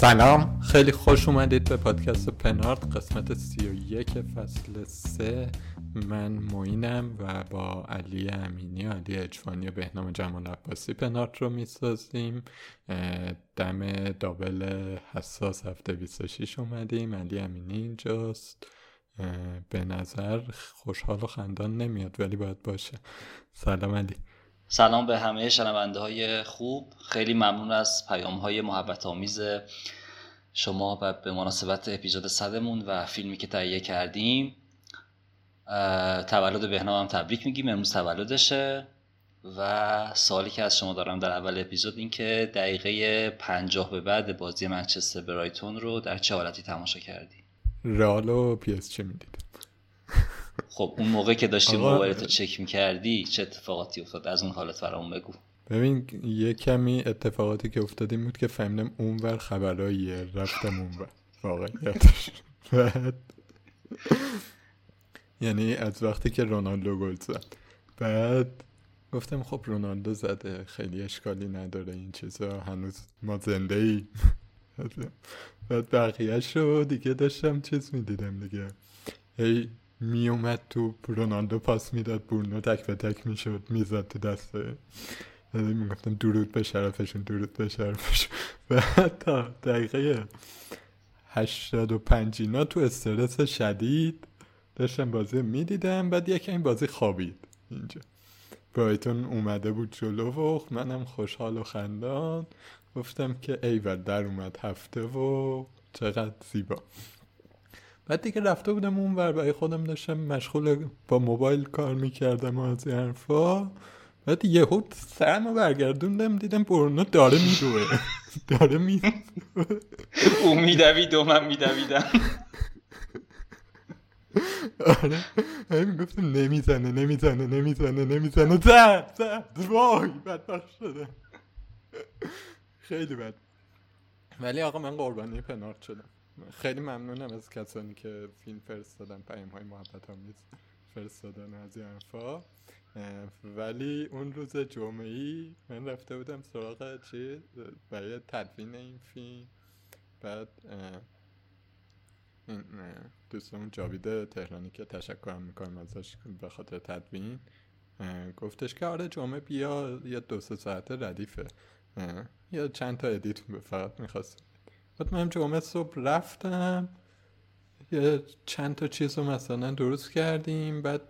سلام. خیلی خوش اومدید به پادکست پنارت قسمت سی و یک فصل سه. من موینم و با علی امینی و علی اجفانی و بهنام جمال عباسی پنارت رو می‌سازیم. دم دابل حساس هفته 26 اومدیم. علی امینی اینجاست. به نظر خوشحال و خندان نمیاد ولی باید باشه. سلام علی. سلام به همه شنونده های خوب. خیلی ممنون از پیام های محبت آمیز شما و به مناسبت اپیزود صدمون و فیلمی که تهیه کردیم. تولد بهنام هم تبریک میگیم. امروز تولدشه و سوالی که از شما دارم در اول اپیزود این که دقیقه پنجاه به بعد بازی منچستر برایتون رو در چه حالتی تماشا کردی؟ رئال و پی اس چه می‌دید؟ خب اون موقع که داشتی موبایلتو چک می‌کردی چه اتفاقاتی افتاد؟ از اون حالت برامون بگو. ببین یه کمی اتفاقاتی که افتاد این بود که فهمیدم اونور خبراییه رفتم اونور. واقعیتش بعد یعنی از وقتی که رونالدو گل زد. بعد گفتم خب رونالدو زده خیلی اشکالی نداره این چیزا. هنوز ما زنده ای بعد بقیهش رو دیگه داشتم چیز می‌دیدم دیگه. هی می اومد تو رونالدو پاس می‌داد برونو تک به تک می‌شد می‌زد تو دسته می‌گفتم درود به شرفشون درود به شرفشون. بعد تا دقیقه هشتاد و پنج اینا تو استرس شدید داشتم بازی می‌دیدم بعد یکی این بازی خوابید اینجا. برایتون اومده بود جلو و منم خوشحال و خندان. گفتم که ایول در اومد هفته و چقدر زیبا. بعد دیگه رفته بودم اون ور برای خودم داشتم مشغول با موبایل کار می‌کردم و از این حرفا. بعد یهو سرمو برگردوندم دیدم برونو داره میدوه. داره میدوه. او میدوید و من میدویدم. آره. همین گفتم نمی‌زنه نمی‌زنه نمی‌زنه نمی‌زنه. زد زد. وای بدبخت شده. خیلی بد. ولی آقا من قربانی پنارت شدم. خیلی ممنونم از کسانی که فیلم فرستادن. پیام های محبت آمیز فرستادن از این حرفا. ولی اون روز جمعه ای من رفته بودم سراغ چی؟ برای تدوین این فیلم. بعد این دوستمون جاوید تهرانی که تشکرم می‌کنم ازش به خاطر تدوین گفتش که آره جمعه بیا یه دو سه ساعته ردیفه. یا چند تا ادیت فقط می‌خواستم. بعد من جمعه صبح رفتم. یه چند تا چیز رو مثلا درست کردیم. بعد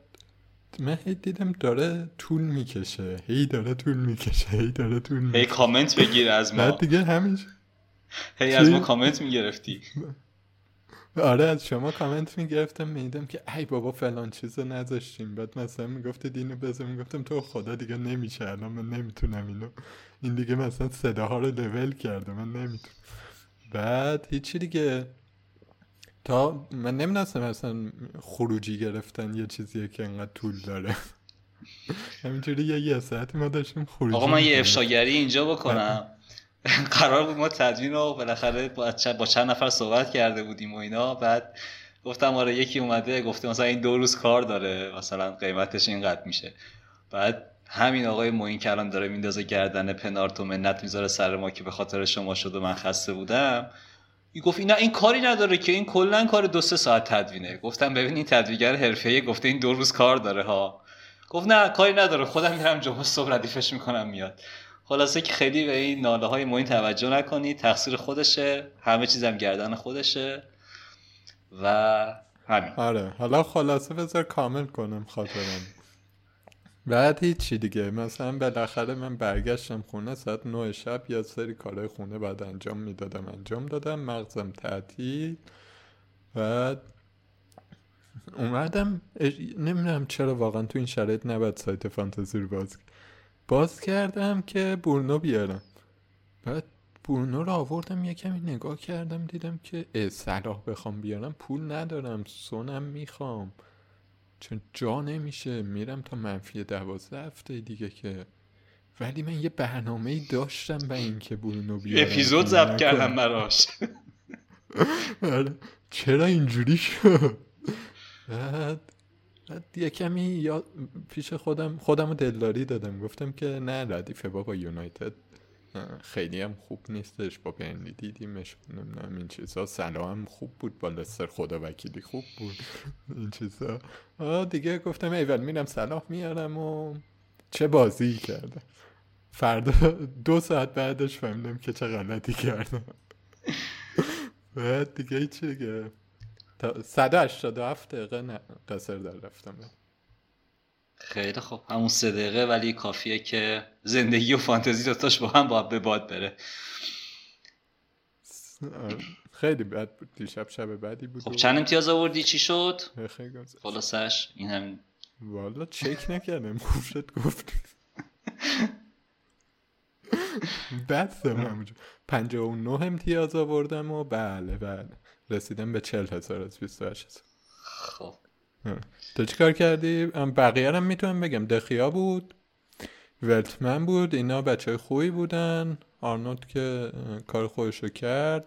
من هی دیدم داره طول می‌کشه. هی داره طول می‌کشه. هی داره طول می‌کشه. هی کامنت بگیر از ما. بعد دیگه همیشه هی از ما کامنت می‌گرفتی. آره از شما کامنت می‌گرفتم میدم که ای بابا فلان چیز رو نذاشتیم. بعد مثلا می‌گفته دینو بذار. می‌گفتم تو خدا دیگه نمیشه. الان من نمی‌تونم اینو. این دیگه مثلا صداها رو لول کرده. من نمی‌تونم. بعد هیچی دیگه. تا من نمی‌دونستم اصلا خروجی گرفتن یه چیزیه که انقدر طول داره. همینجوری یه یه ساعتی ما داشتیم خروجی آقا من یه افشاگری اینجا بکنم. قرار بود ما تدوین رو بالاخره با چند نفر صحبت کرده بودیم و اینا. بعد گفتم آره یکی اومده گفته مثلا این دو روز کار داره مثلا قیمتش اینقدر میشه. بعد همین آقای موین که داره میندازه گردن پنارت و منت می‌ذاره سر ما که به خاطر شما شد و من خسته بودم. این گفت نه این کاری نداره که این کلا کار دو سه ساعت تدوینه. گفتم ببین این تدوینگر حرفه‌ای گفته این دو روز کار داره ها. گفت نه کاری نداره خودم میرم جمعه صبح ردیفش می‌کنم میاد. خلاصه که خیلی به این ناله های موین توجه نکنید تقصیر خودشه همه چیزم گردن خودشه و همین. آره حالا خلاصه بذار کامل کنم خاطرم. بعد هیچی دیگه. مثلا بالاخره من برگشتم خونه ساعت نه شب یا سری کارهای خونه بعد انجام می‌دادم انجام دادم مغزم تعطیل. بعد اومدم نمی‌دونم چرا واقعا تو این شرایط نباید سایت فانتزی رو باز باز کردم که برنو بیارم. بعد برونو رو آوردم یه کمی نگاه کردم دیدم که صلاح بخوام بیارم پول ندارم سونم می‌خوام. چون جا نمیشه میرم تا منفی دوازده هفته دیگه که. ولی من یه برنامه ای داشتم به اینکه برونو بیارم. اپیزود ضبط کردم براش. آره. چرا اینجوری شد؟ بعد بعد یه کمی یا پیش خودم خودم رو دلداری دادم. گفتم که نه ردیفه بابا یونایتد. خیلی هم خوب نیستش. با بینلی دیدیمش. نمی‌دونم این چیزا. سلام خوب بود با لستر خدا وکیلی. خوب بود. این چیزا. دیگه گفتم ایول میرم سلام میارم و چه بازی کردم. فردا دو ساعت بعدش فهمیدم که چه غلطی کردم. بعد دیگه چی دیگه 187 دقیقه قصر در رفتم. خیلی خوب. همون سه دقیقه ولی کافیه که زندگی و فانتزی دوتاش با هم باید به باد بره. خیلی بد بود. دیشب شب بعدی بود خب چند امتیاز آوردی؟ چی شد؟ خلاصش این هم والا چک نکردم. خوب شد گفت بستم همونجا پنجا و نه امتیاز آوردم و بله بله. رسیدم به چل هزار از بیست خب. تو چی کار کردی؟ بقیه هم می‌تونم بگم. دخیا بود ولتمن بود اینا بچه خوبی بودن. آرنولد که کار خودشو کرد.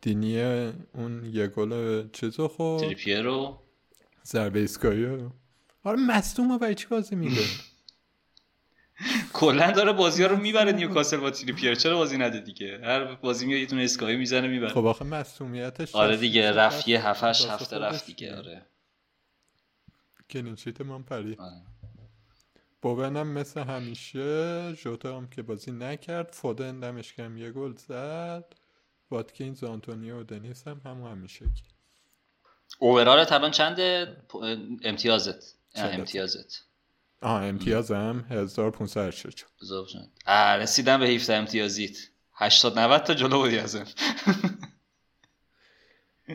دینیه اون یه گل چیزو خورد. تریپیرو. ضربه ایسکایی آره مستوم برای چی بازی میده کلا داره بازی ها رو می‌بره نیوکاسل با تریپیر چرا بازی نده دیگه؟ هر بازی میاد یه دونه اسکایی می‌زنه می‌بره. خب آخه مصونیتش آره دیگه رفت یه هفتش هفته رفت دیگه آره. کلینشیت من پری بوونم مثل همیشه جوتا هم که بازی نکرد فودن دمش کم یه گل زد. واتکینز آنتونیو و دنیس هم همون همیشه اوورالت الان چند امتیازت؟ امتیازت. آه امتیازم 1584 رسیدم به 17 امتیازیت. 80 90 تا جلو بودی ازم.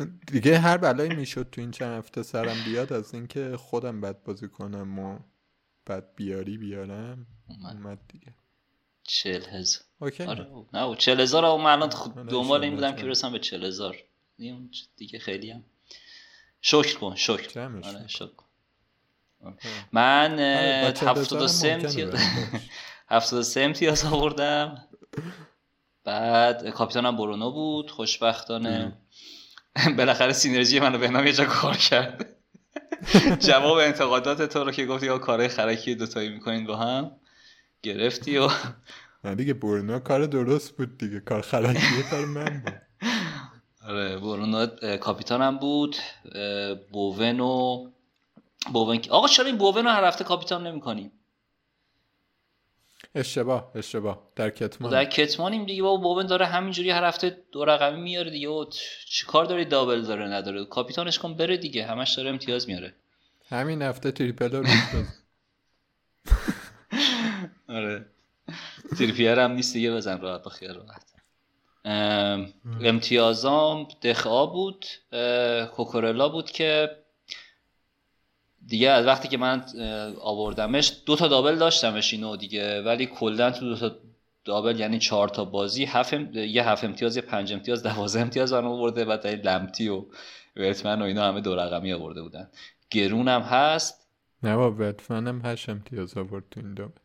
دیگه هر بلایی می‌شد تو این چند هفته سرم بیاد از اینکه خودم بد بازی کنم و بعد بیاری بیارم اومد. دیگه. چل هزار. اوکی. آره نه چل هزار من الان دنبال این بودم که برسم به چل هزار. دیگه خیلی هم. شکر کن شکر. آره شکر. من آره، هفتاد و سه امتیاز هفتاد و سه امتیاز آوردم. بعد کاپیتانم برونو بود. خوشبختانه بالاخره سینرژی منو به یه جا کار کرد. جواب انتقادات تو رو که گفتی یا کارهای خرکی دوتایی می‌کنین با هم گرفتی و دیگه برونو کار درست بود دیگه. کار خرکی کار من بود. آره برونو کاپیتانم بود. بوون و بوون آقا چرا این بوون رو هر هفته کاپیتان نمی‌کنیم اشتباه اشتباه. در کتمان. در کتمانیم دیگه. بابا بوون داره همینجوری هر هفته دو رقمی میاره دیگه. و چیکار داری؟ دابل داره نداره. کاپیتانش کن بره دیگه. همش داره امتیاز میاره. همین هفته تریپل رو آره. تریپیر هم نیست دیگه. بزن راحت بخیر راحت. امتیازام دخا بود. کوکورلا بود که دیگه از وقتی که من آوردمش دو تا دابل داشتمش اینو دیگه ولی کلا تو دو تا دابل یعنی چهار تا بازی هفت یه هفت امتیاز یه پنج امتیاز دوازه امتیاز برام آورده بعد لمتی و ورتمن و اینا همه دو رقمی آورده بودن. گرونم هست. نه با ورتمن هم هشت امتیاز آورد تو این دابل.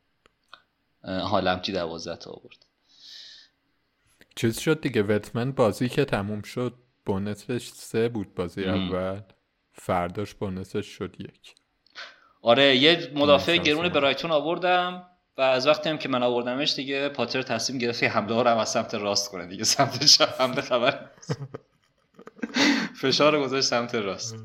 ها لمتی دوازه تا آورد. چیز شد دیگه ورتمن بازی که تموم شد بونسش سه بود بازی اول. فرداش بونسش شد یک. آره یه مدافع گرون برایتون آوردم و از وقتی هم که من آوردمش دیگه پاتر تصمیم گرفت حمله ها رو هم از سمت راست کنه دیگه. سمت چپ حمله خبر فشار گذاشت سمت راست.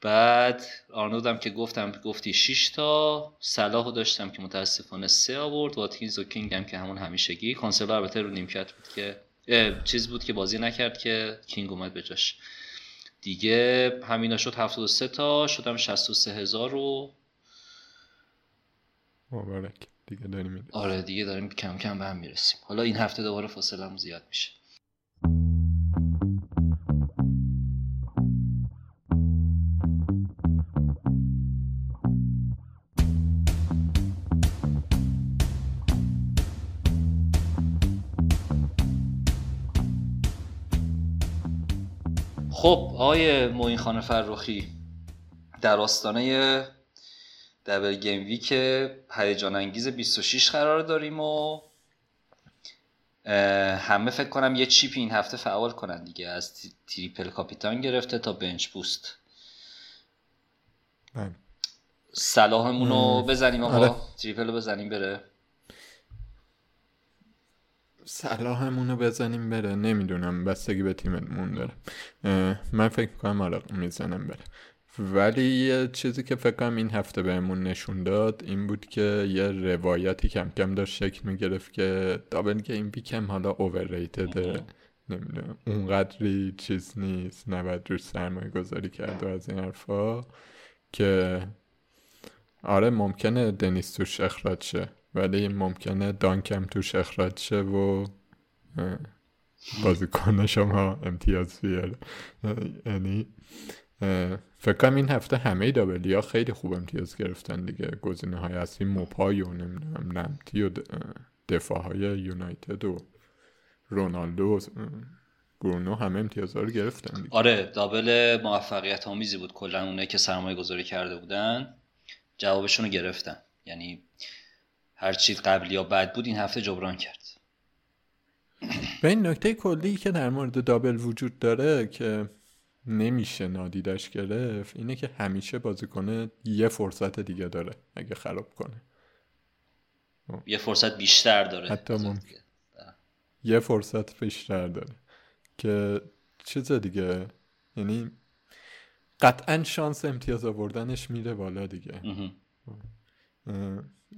بعد آرنودم که گفتم گفتی 6 تا. صلاحو داشتم که متاسفانه سه آورد. واتکینز و کینگ هم که همون همیشگی. کانسلر البته رو نیمکت بود که چیز بود که بازی نکرد که کینگ اومد به جاش. دیگه همینا شد 73 تا شدم 63 هزار و مبارک. دیگه داریم آره دیگه داریم کم کم به هم می‌رسیم. حالا این هفته دوباره فاصله هم زیاد میشه. خب آقای موین خان فرخی در آستانه double game week هیجان انگیز 26 قرار داریم و همه فکر کنم یه chip این هفته فعال کنن دیگه از triple کاپیتان گرفته تا bench boost بله. صلاحمون رو. بزنیم آقا آره. triple رو بزنیم بره صلاحمون رو بزنیم بره. نمی‌دونم بستگی به تیممون داره. من فکر کنم آره می‌زنم بره. ولی یه چیزی که فکر کنم این هفته بهمون نشون داد این بود که یه روایتی کم کم داشت شکل می‌گرفت که دابل گیم بیکم حالا اوورریتده نمی‌دونم. اونقدری چیز نیست. نباید روش سرمایه گذاری کرد و از این حرفا که آره ممکنه دنیس توش اخراج شه. ولی ممکنه دانکم توش اخراج شه و بازیکن شما امتیاز بیاره. یعنی فکر کنم این هفته همه دابلی ها خیلی خوب امتیاز گرفتن دیگه. گزینه های اصلی موپای و نمی‌دونم نمتی و دفاع های یونایتد و رونالدو و اه، برونو همه امتیاز رو گرفتن دیگه. آره دابل موفقیت آمیزی بود. کلا اونایی که سرمایه گذاری کرده بودن جوابشون رو گرفتن. یعنی هر چی قبلی یا بد بود این هفته جبران کرد. به این نکته کلی که در مورد دابل وجود داره که نمیشه نادیدش گرفت اینه که همیشه بازیکن یه فرصت دیگه داره اگه خراب کنه. یه فرصت بیشتر داره. حتی ممکن. یه فرصت بیشتر داره. که چیز دیگه یعنی قطعا شانس امتیاز آوردنش میره بالا دیگه.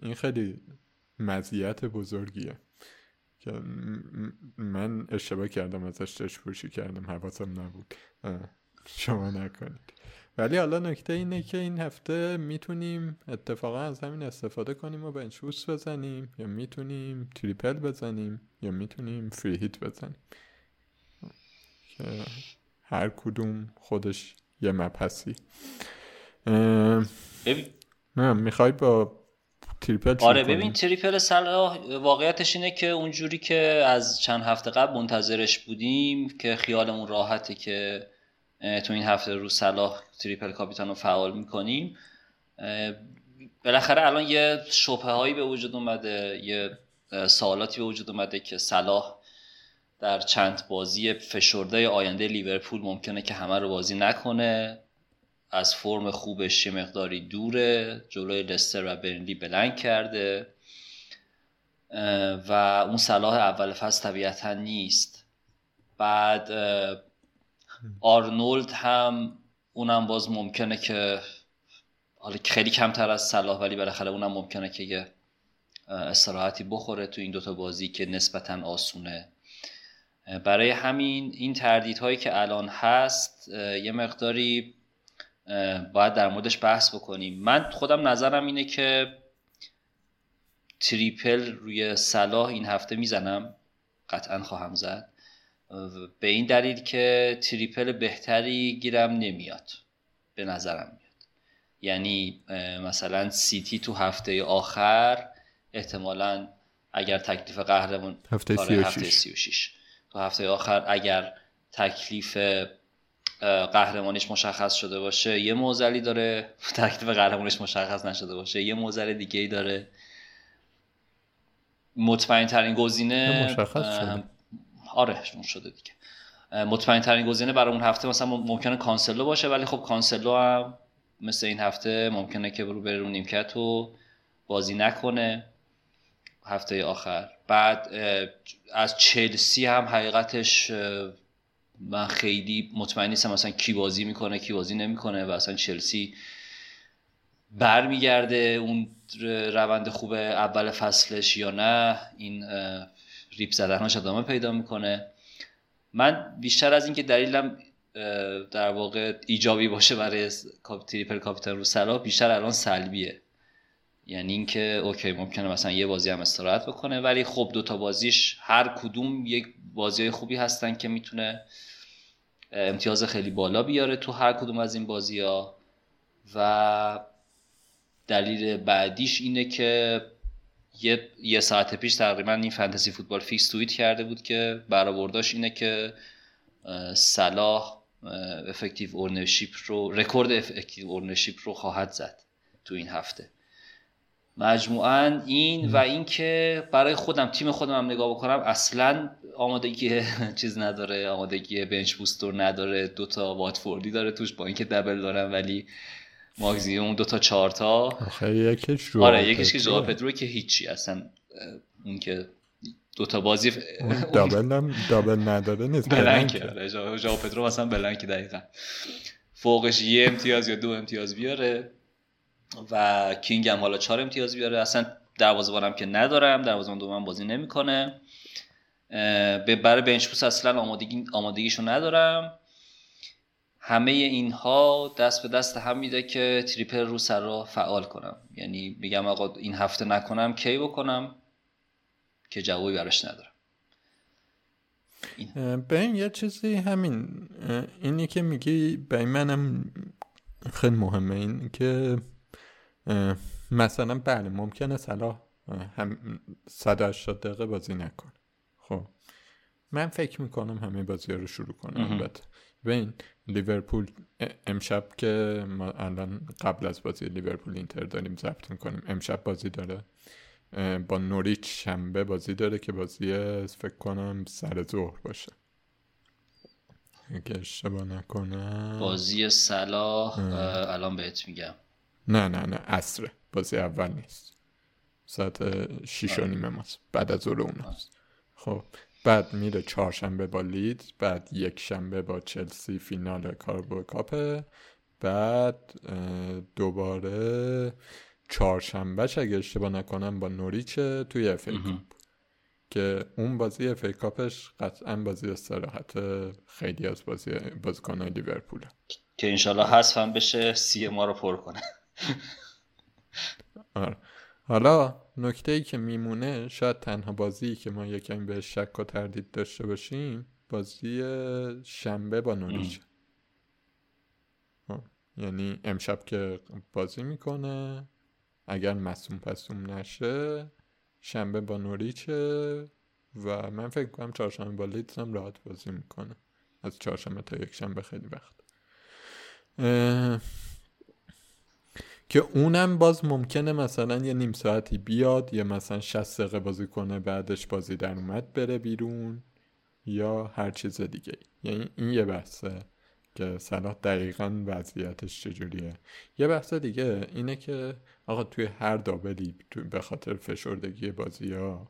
این خیلی مزیت بزرگیه که من اشتباه کردم ازش دشپوشی کردم حواسم نبود. شما نکنید. ولی حالا نکته اینه که این هفته می‌تونیم اتفاقا از همین استفاده کنیم و بنچ بوست بزنیم یا می‌تونیم تریپل بزنیم یا می‌تونیم فری هیت بزنیم. که هر کدوم خودش یه مبحثی. نه می‌خوای با triple آره؟ ببین triple صلاح واقعیتش اینه که اونجوری که از چند هفته قبل منتظرش بودیم که خیالمون راحته که تو این هفته رو صلاح triple کاپیتان رو فعال می‌کنیم بالاخره الان یه شبهه هایی به وجود اومده یه سوالاتی به وجود اومده که صلاح در چند بازی فشرده آینده لیورپول ممکنه که همه رو بازی نکنه از فرم خوبش یه مقداری دوره جلوی لستر و برنلی بلنگ کرده. و اون صلاح اول فصل طبیعتا نیست. بعد آرنولد هم اونم باز ممکنه که حالا خیلی کمتر از صلاح ولی بالاخره اونم ممکنه که یه استراحتی بخوره تو این دوتا بازی که نسبتا آسونه. برای همین این تردیدهایی که الان هست یه مقداری باید در موردش بحث بکنیم. من خودم نظرم اینه که تریپل روی صلاح این هفته می‌زنم. قطعا خواهم زد. به این دلیل که تریپل بهتری گیرم نمیاد. به نظرم میاد. یعنی مثلا سیتی تو هفته آخر احتمالا اگر تکلیف قهرمان هفته آره، سی و هفته شیش 36 تو هفته آخر اگر تکلیف اه، قهرمانیش مشخص شده باشه. یه معضلی داره. تکلیف قهرمانیش مشخص نشده باشه. یه معضل دیگه ای داره. مطمئن ترین گزینه مشخص شده. آره شده دیگه. مطمئن ترین گزینه برای اون هفته مثلا مم- ممکنه کانسلو باشه ولی خب کانسلو هم مثل این هفته ممکنه که برو بره رو نیمکت و بازی نکنه هفته آخر. بعد از چلسی هم حقیقتش من خیلی مطمئن نیستم مثلا کی بازی می‌کنه کی بازی نمی‌کنه و اصلا چلسی برمیگرده اون روند خوب اول فصلش یا نه. این ریپ زدناش ادامه پیدا می‌کنه. من بیشتر از اینکه دلیلم در واقع ایجابی باشه برای triple کاپیتان رو صلاح بیشتر الان سلبیه. یعنی اینکه اوکی ممکنه مثلا یه بازی هم استراحت بکنه ولی خب دوتا بازیش هر کدوم یک بازی خوبی هستن که می‌تونه امتیاز خیلی بالا بیاره تو هر کدوم از این بازی ها و دلیل بعدیش اینه که یه, یه ساعت پیش تقریبا این Fantasy Football Fix توییت کرده بود که برآورداش اینه که صلاح effective ownership رو رکورد effective ownership رو خواهد زد تو این هفته. مجموعا این و اینکه برای خودم تیم خودم هم نگاه بکنم اصلا آمادگی چیز نداره آمادگی bench boost رو نداره دوتا واتفوردی داره توش با اینکه double دارم ولی ماگزیموم دو تا چهار تا. آخه یکیش آره یکیش که جواب پدرو که هیچی. اصلا اون که دو تا بازی دابل هم دابل نداره نیست بلنکه. جواب پدرو مثلا بلنک دقیقا. فوقش یه امتیاز یا دو امتیاز بیاره. و کینگ هم حالا چهار امتیاز بیاره. اصلا دروازه‌بانم که ندارم دروازه‌بان دوم بازی نمی‌کنه. به برای بنچ بوس اصلا آمادگی آمادگیشو ندارم. همه اینها دست به دست هم میده که تریپل رو سر را فعال کنم. یعنی میگم آقا این هفته نکنم کی بکنم؟ که جوابی براش ندارم. این. یه چیزی همین. اینی که میگی به منم خیلی مهمه. این که مثلا بله ممکنه صلاح هم 180 دقیقه بازی نکنه. خب. من فکر می‌کنم همه بازی رو شروع کنم البته. ببین لیورپول امشب که ما الان قبل از بازی لیورپول اینتر داریم ضبط می‌کنیم امشب بازی داره. با نوریچ شنبه بازی داره که بازی فکر کنم سر ظهر باشه. اگه اشتباه نکنم. بازی صلاح الان بهت میگم. نه نه نه اصره بازی اول نیست. ساعت شیش و آره. نیمه ماست. بعد از ظهر اوناست خب بعد میره چهارشنبه با لیدز بعد یک شنبه با چلسی فینال کاربو کاپه بعد دوباره چهارشنبهش اگه اشتباه نکنم با نوریچه توی FA Cup. که اون بازی FA Cup ش قطعا بازی استراحت خیلی از بازی بازیکنهای لیورپوله. که انشالله حذف هم بشه سی ما رو پر کنه. آره. حالا نکته ای که میمونه شاید تنها بازی که ما یکم به شک و تردید داشته باشیم بازی شنبه با نوریچ یعنی امشب که بازی می‌کنه اگر مصوم پسوم نشه شنبه با نوریچه و من فکر کنم چهارشنبه با لیدز هم راحت بازی می‌کنه. از چهارشنبه تا یک شنبه خیلی وقت. که اونم باز ممکنه مثلا یه نیم ساعتی بیاد یا مثلا 60 دقیقه بازی کنه بعدش بازی در اومد بره بیرون یا هر چیز دیگه یعنی این یه بحثه که صلاح دقیقا وضعیتش چجوریه. یه بحث دیگه اینه که آقا توی هر دابلی به خاطر فشردگی بازی ها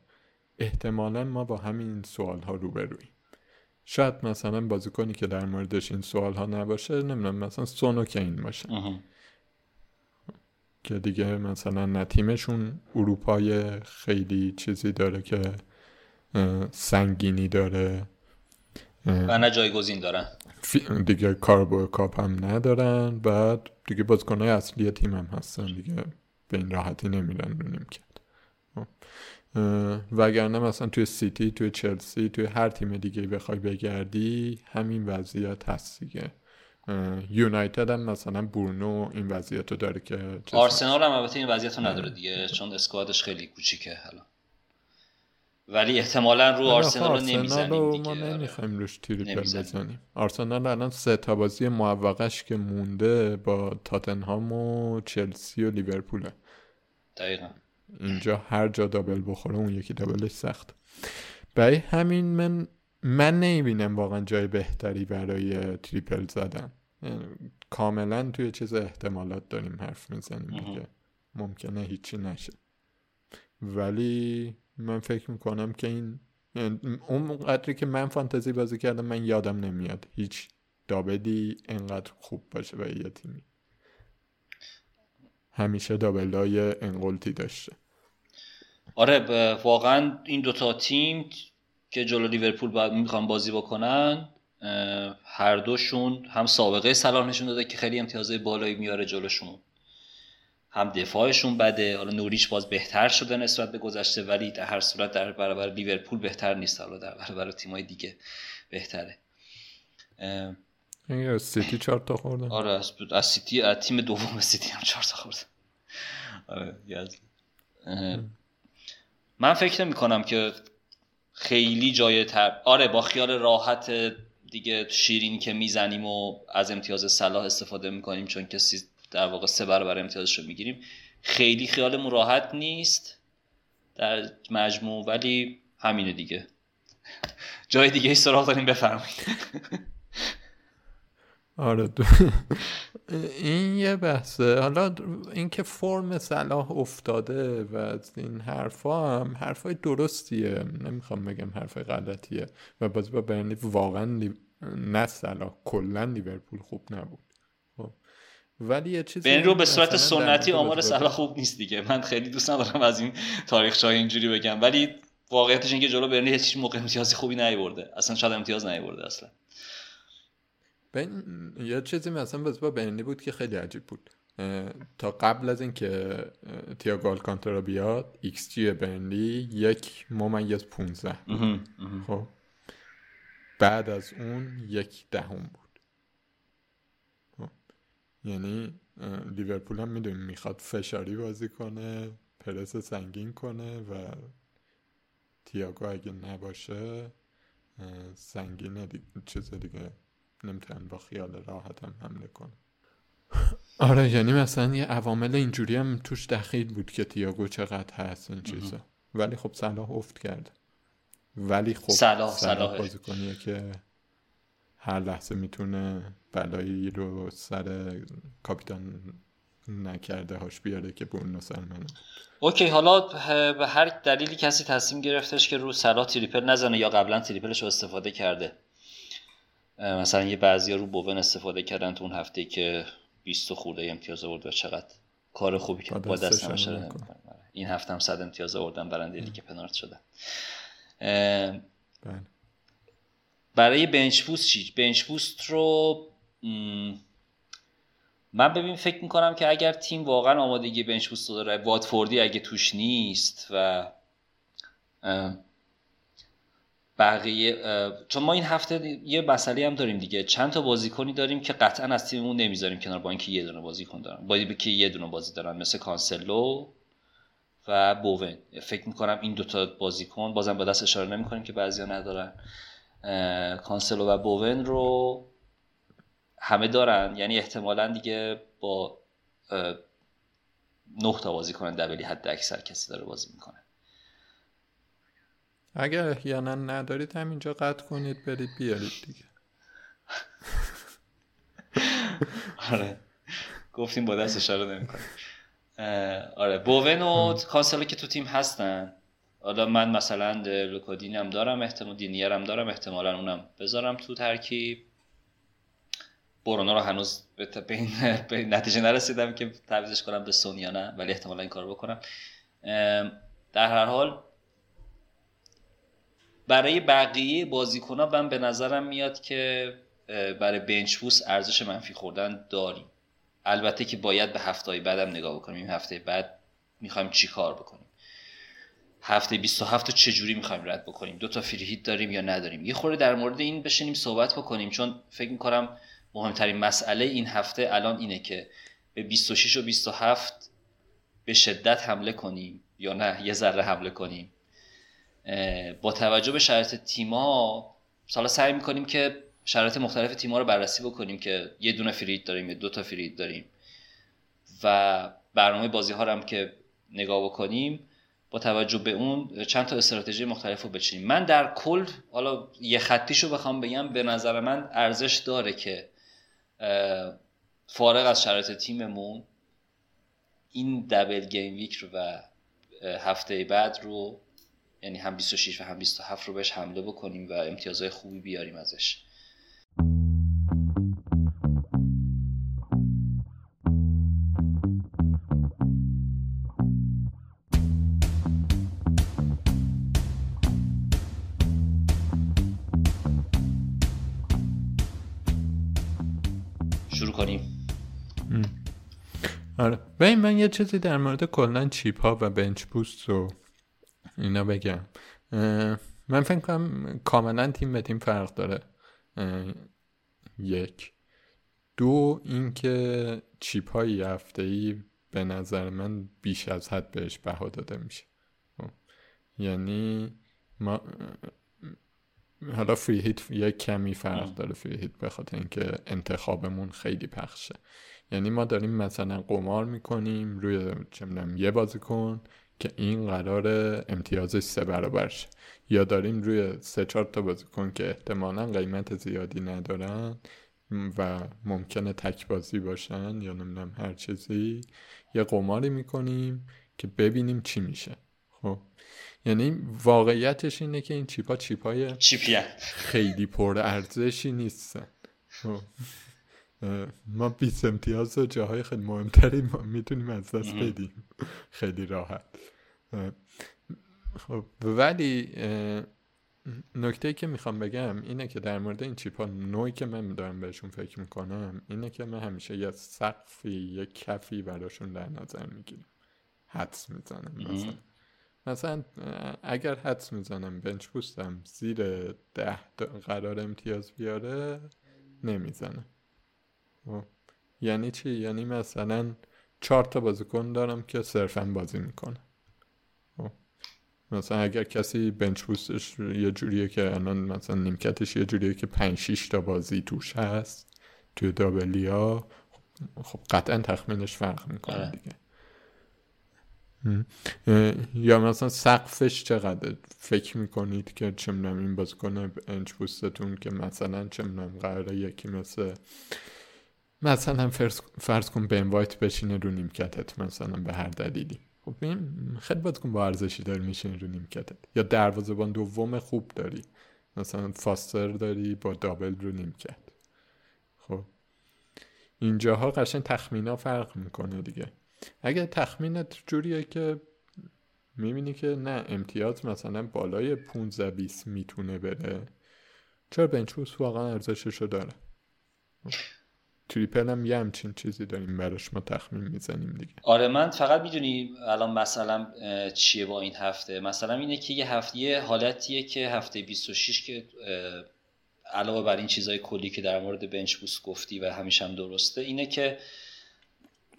احتمالا ما با همین سوال ها روبرویم. شاید مثلا بازیکنی که در موردش این سوال ها نباشه نمی‌دونم مثلا سونو که این باشه که دیگه مثلا نه تیمشون اروپای خیلی چیزی داره که سنگینی داره. و نه جایگزین دارن. دیگه کاربو کاپ هم ندارن بعد دیگه بازیکنهای اصلی تیم هم هستن دیگه. به این راحتی نمیرن رو نیم کرد خب. وگرنه مثلا توی سیتی توی چلسی توی هر تیم دیگه بخوای بگردی همین وضعیت هست دیگه. یونایتد هم مثلا برونو این وضعیت رو داره که آرسنال هم البته این وضعیت رو نداره دیگه چون اسکوادش خیلی کوچیکه حالا. ولی احتمالا رو آرسنال رو نمی‌زنیم دیگه. ما نمی‌خوایم روش تریپل بزنیم. آرسنال الان سه تا بازی موقعش که مونده با تاتنهام و چلسی و لیورپوله. دقیقا. اینجا هر جا دابل بخوره اون یکی دابلش سخت. برای همین من من نمی‌بینم واقعا جای بهتری برای تریپل زدن. کاملا توی چیز احتمالات داریم حرف می‌زنیم دیگه. ممکنه هیچی نشه. ولی من فکر می‌کنم که این اون قدری که من فانتزی بازی کردم من یادم نمیاد هیچ دابلی انقدر خوب باشه برای یه تیمی. همیشه دابلای انقلتی داشته. آره واقعا این دوتا تیم که جلو لیورپول باید می‌خوان بازی بکنن هر دوشون هم سابقه صلاح نشون داده که خیلی امتیازهای بالایی میاره جلوشون. هم دفاعشون بده حالا نوریش باز بهتر شده نسبت به گذشته ولی در هر صورت در برابر لیورپول بهتر نیست حالا در برابر تیمای دیگه بهتره. از سیتی چهار تا خوردن. آره از, از سیتی از تیم دوم سیتی هم چهار تا خوردن. آره من فکر نمی کنم که خیلی جای تر آره با خیال راحت دیگه شیرین که می‌زنیم و از امتیاز صلاح استفاده می‌کنیم چون که در واقع سه برابر امتیازش رو می‌گیریم. خیلی خیالمون راحت نیست در مجموع ولی همینه دیگه. جای دیگه ای سراغ داریم بفرمایید. آره دو. این یه بحثه. حالا اینکه فرم صلاح افتاده و از این حرفا هم حرفای درستیه. نمی‌خوام بگم حرفای غلطیه. و بازی با برنلی واقعا لی... نه صلاح کلا لیورپول خوب نبود. خب. ولی یه چیزی ببین رو به صورت سنتی آمار صلاح خوب نیست دیگه. من خیلی دوست ندارم از این تاریخ اینجوری بگم. ولی واقعیتش اینکه جلو برنلی هیچ موقع امتیازی خوبی نیورده. اصلا شاید امتیاز نیورده اصلا. ببین یه چیزی مثلا با برنلی بود که خیلی عجیب بود. تا قبل از اینکه تیاگو آلکانتارا بیاد ایکس جی برنلی یک ممیز 15 خب. بعد از اون یک دهم بود. خب. یعنی لیورپول هم می‌دونیم می‌خواد فشاری بازی کنه پرس سنگین کنه و تیاگو اگه نباشه سنگینه چیز دیگه. نمی‌تونن با خیال راحت هم حمله کنن آره یعنی مثلا یه عوامل اینجوری هم توش دخیل بود که تیاگو چقدر هست این چیزا. ولی خب صلاح افت کرد ولی خب صلاح صلاح بازیکنیه که هر لحظه می‌تونه بلایی رو سر کاپیتان نکرده هاش بیاره که برونو سلمانه اوکی حالا به هر دلیلی کسی تصمیم گرفتش که رو صلاح triple نزنه یا قبلا triple ش رو استفاده کرده. مثلا یه بعضی رو بوون استفاده کردن تو اون هفته که 20 خورده امتیاز آورد و چقدر کار خوبی که با دست نمیشه این هفته هم صد امتیاز آوردن برنده لیگ پنارت شدن بله. برای بنچ بوست چی؟ بنچ بوست رو من ببین فکر می‌کنم که اگر تیم واقعا آمادگی بنچ بوست داره واتفوردی اگه توش نیست و بقیه چون ما این هفته یه مسئله هم داریم دیگه. چند تا بازیکنی داریم که قطعا از تیممون نمی‌ذاریم کنار با اینکه یه دونه بازیکن دارن. با که یه دونه بازی دارن مثل کانسلو و بوون. فکر می‌کنم این دوتا بازیکن بازم با دست اشاره نمی‌کنیم که بعضیا ندارن. کانسلو و بوون رو همه دارن. یعنی احتمالا دیگه با نه تا بازیکن دبلی حد اکثر کسی داره بازی می‌کنه. اگر احیانا ندارید همینجا قطع کنید برید بیارید دیگه. آره. گفتیم با دست اشاره نمی‌کنیم. آره. بوون و کانسلو که تو تیم هستن. حالا من مثلا لوکادین هم دارم احتمال دینیر هم دارم احتمالا اونم بذارم تو ترکیب. برونا رو هنوز به, نتیجه نرسیدم که تعویزش کنم به سونیا نه ولی احتمالا این کار بکنم. در هر حال برای بقیه بازیکنها من به نظرم میاد که برای بنچ ارزش منفی خوردن داریم. البته که باید به هفته بعدم نگاه بکنیم. این هفته بعد می‌خوایم چی کار بکنیم؟ هفته 27 چه جوری می‌خوایم رد بکنیم؟ دو تا فری داریم یا نداریم؟ یه خورده در مورد این بشینیم صحبت بکنیم چون فکر می‌کنم مهمترین مسئله این هفته الان اینه که به 26 و 27 به شدت حمله کنیم یا نه؟ یه ذره حمله کنیم. با توجه به شرایط تیما سالا سعی می‌کنیم که شرایط مختلف تیما رو بررسی بکنیم که یه دونه فرید داریم یا دو تا فرید داریم. و برنامه بازی ها رو هم که نگاه بکنیم با توجه به اون چند تا استراتژی مختلف رو بچینیم. من در کل حالا یه خطیشو بخوام بگم به نظر من ارزش داره که فارغ از شرایط تیممون این دبل گیم ویک رو و هفته بعد رو یعنی هم 26 و هم 27 رو بهش حمله بکنیم و امتیازهای خوبی بیاریم ازش. شروع کنیم. آره. من یه چیزی در مورد کلا چیپ ها و بنچ بوست و اینا بگم. من فکر کنم کاملا تیم به تیم فرق داره. یک. دو اینکه چیپ های هفته ای به نظر من بیش از حد بهش بها داده میشه. خب. یعنی ما حالا فری هیت یه کمی فرق داره فری هیت به خاطر اینکه انتخابمون خیلی پخشه. یعنی ما داریم مثلا قمار می‌کنیم روی چه یه بازیکن که این قرار امتیازش سه برابر شه. یا داریم روی سه چهار تا بازیکن که احتمالا قیمت زیادی ندارن و ممکنه تک بازی باشن یا نمی‌دونم هر چیزی یه قماری می‌کنیم که ببینیم چی میشه. خب یعنی واقعیتش اینه که این چیپا چیپای خیلی پر ارزشی نیستن. خب. ما 20 امتیاز و جاهای خیلی مهمتری ما می‌تونیم از دست بدیم. خیلی راحت. خب ولی نکته که می‌خوام بگم اینه که در مورد این چیپ ها نوعی که من دارم بهشون فکر می‌کنم اینه که من همیشه یه سقفی یه کفی براشون در نظر می‌گیرم حدس می‌زنم مثلا. مثلا اگر حدس می‌زنم بنچ بوستم زیر ده قرار امتیاز بیاره نمی‌زنم. یعنی چی؟ یعنی مثلا چهار تا بازیکن دارم که صرفا بازی می‌کنه خب. مثلا اگر کسی بنچ بوستش یه جوریه که الان مثلا نیمکتش یه جوریه که 5 6 تا بازی توش هست توی دابلیا خب قطعا تخمینش فرق می‌کنه آره. دیگه یا مثلا سقفش چقدر فکر می‌کنید که چه این بازیکن بنچ بوستتون که مثلا چه قراره یکی مثل مثلا فرض, فرض کن بین وایت بشینه رو نیمکتت مثلا به هر دلیلی. خب این خیلی کن با ارزشی داری میشینه رو نیمکتت. یا دروازه‌بان دوم خوب داری. مثلا فاستر داری با دابل رو نیمکت. خب. اینجاها قشن تخمینا فرق می‌کنه دیگه. اگه تخمینت جوریه که می‌بینی که نه امتیاز مثلا بالای 15 20 می‌تونه بره. چرا بنچوس واقعا ارزشش رو داره تریپل هم یه همچین چیزی داریم براش ما تخمین می‌زنیم دیگه. آره من فقط می‌دونی الان مثلا چیه با این هفته؟ مثلا اینه که یه هفته یه حالتیه که هفته 26 که علاوه بر این چیزهای کلی که در مورد بنچ بوست گفتی و همیشه هم درسته اینه که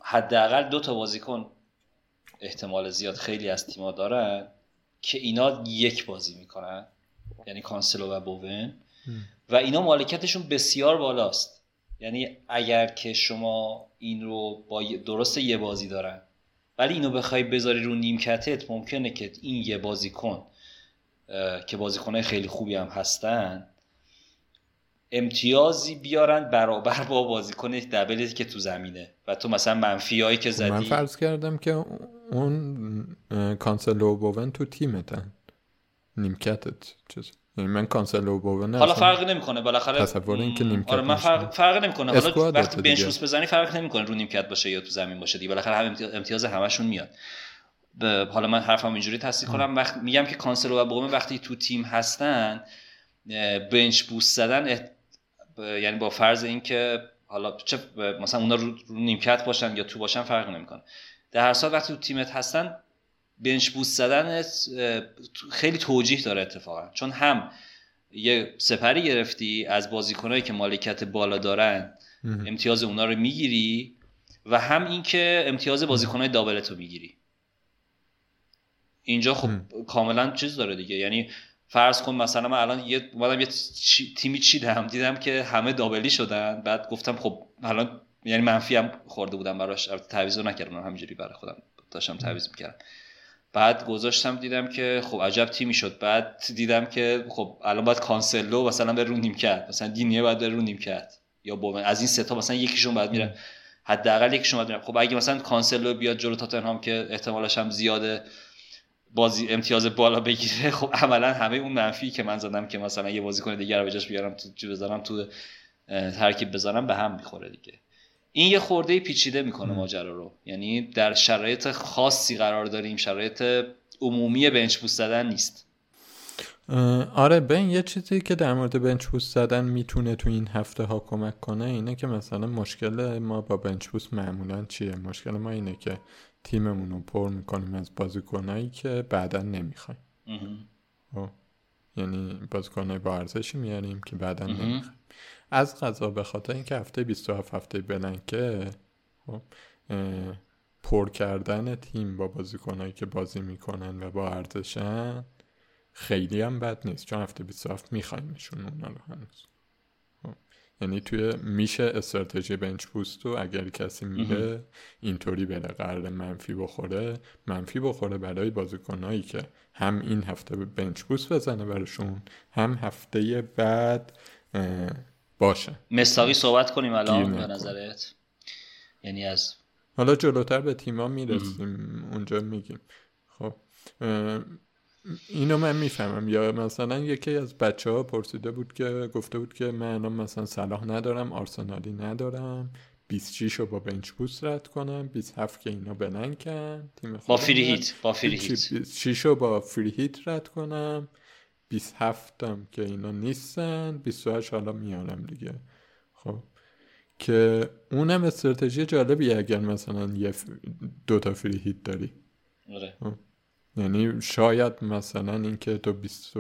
حداقل دو تا بازیکن احتمال زیاد خیلی از تیما دارن که اینا یک بازی می‌کنن یعنی کانسلو و بوون. و اینا مالکیتشون بسیار بالاست. یعنی اگر که شما این رو با درست یه بازی دارن ولی اینو بخوای بذاری رو نیمکتت ممکنه که این یه بازیکن که بازیکنهای خیلی خوبی هم هستن امتیازی بیارن برابر با بازیکن دبلی که تو زمینه. و تو مثلا منفی هایی که زدی. من فرض کردم که اون کانسلو بوون تو تیمتن. نیمکتت چیز. یعنی من کانسلو بوون حالا فرق نمی‌کنه بالاخره تصور این که نیمکت آره من فرق, فرق نمی‌کنه. حالا وقتی bench boost بزنی فرق نمی‌کنه رو نیمکت باشه یا تو زمین باشه دیگه. بالاخره هم امتیاز همشون میاد. حالا من حرفم اینجوری تصدیق کنم. وقت میگم که کانسلو و بوون وقتی تو تیم هستن bench boost زدن یعنی با فرض اینکه حالا چه مثلا اونا رو, رو نیمکت باشن یا تو باشن فرق نمی‌کنه. در هر صورت وقتی تو تیمت هستن بنچ بوست زدن خیلی توجیه داره اتفاقا. چون هم یه سپری گرفتی از بازیکنهایی که مالکیت بالا دارن امتیاز اونا رو می‌گیری و هم اینکه امتیاز بازیکنهای دابلت رو می‌گیری. اینجا خب کاملا چیز داره دیگه. یعنی فرض کن مثلا من الان یه اومدم یه تیمی چیدم دیدم که همه دابلی شدن. بعد گفتم خب الان یعنی منفی هم خورده بودم براش. تعویض نکردم همینجوری برای خودم داشتم تعویض می‌کردم. بعد گذاشتم دیدم که خب عجب تیمی شد. بعد دیدم که خب الان باید کانسلو مثلا به رو کرد مثلا دینیه باید به رو کرد یا بومن از این سه تا مثلا یکیشون باید میره حداقل یکیشون باید میره خب اگه مثلا کانسلو بیاد جلو تاتنهام که احتمالش هم زیاده بازی امتیاز بالا بگیره خب عملا همه اون منفی که من زدم که مثلا یه بازیکن دیگر رو به جاش بیارم تو بذارم تو ترکیب بذارم به هم می‌خوره دیگه. این یه خورده پیچیده می‌کنه ماجرا رو. یعنی در شرایط خاصی قرار داریم شرایط عمومی بنچ بوست زدن نیست. آره بین یه چیزی که در مورد بنچ بوست زدن می‌تونه تو این هفته ها کمک کنه اینه که مثلا مشکل ما با بنچ بوست معمولا چیه؟ مشکل ما اینه که تیممون رو پر می‌کنیم از بازیکنایی که بعدا نمی‌خوایم. خب، یعنی بازیکنای با ارزشی میاریم که بعدا نمی‌خوایم. از غذا به خاطر اینکه هفته 27 هفته بلنکه خب پر کردن تیم با بازیکنایی که بازی می‌کنن و با ارزشن خیلی هم بد نیست. چون هفته 27 میخوایمشون اونا رو هنوز. خب، یعنی توی میشه استراتژی بنچ بوست و اگر کسی میره اینطوری بره قرار منفی بخوره منفی بخوره برای بازیکنایی که هم این هفته بنچ بوست بزنه براشون هم هفته بعد باشه. مستاقی صحبت کنیم الان به نظرت. یعنی از حالا جلوتر به تیما می‌رسیم اونجا میگیم. خب اینو من می‌فهمم. یا مثلا یکی از بچه ها پرسیده بود که گفته بود که من الان مثلا صلاح ندارم آرسنالی ندارم 26 رو با بنچ بوست رد کنم 27 که اینا بلند کن تیم با فری هیت با فری هیت. 26 رو با فری هیت رد کنم. 27 هم که اینا نیستن 28 حالا میارم دیگه خب که اونم استراتژی جالبی اگر مثلا یه دو تا فری هیت داری آره. خب. یعنی شاید مثلا اینکه تو بیست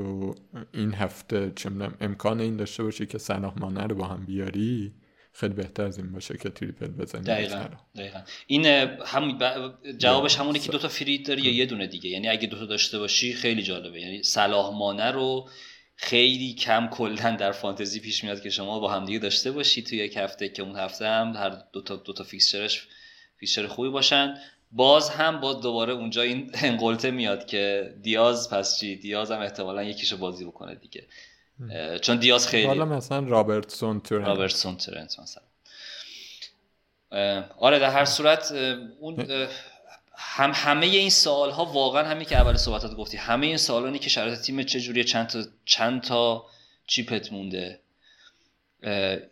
این هفته چه امکان این داشته باشی که مانه رو با هم بیاری خیلی بهتر از این باشه که triple بزنی دقیقا, دقیقا. این هم جوابش همونه که دوتا free hit داری یا یه دونه دیگه. یعنی اگه دوتا داشته باشی خیلی جالبه. یعنی صلاح مانه رو خیلی کم کلا در فانتزی پیش میاد که شما با همدیگه داشته باشی توی یک هفته که اون هفته هم هر دو تا دو تا fixture ش fixture خوبی باشن. باز هم با دوباره اونجا این ان قلته میاد که دیاز پس چی؟ دیاز هم احتمالا یکیشو بازی بکنه دیگه. چون دیاز خیلی حالا مثلا رابرتسون تورنت رابرتسون تورنت مثلا. آره در هر صورت اون هم همه این سوال ها واقعا همین که اول صحبتات گفتی همه این سوالانی که شرایط تیم چجوریه چند تا چند تا چیپت مونده.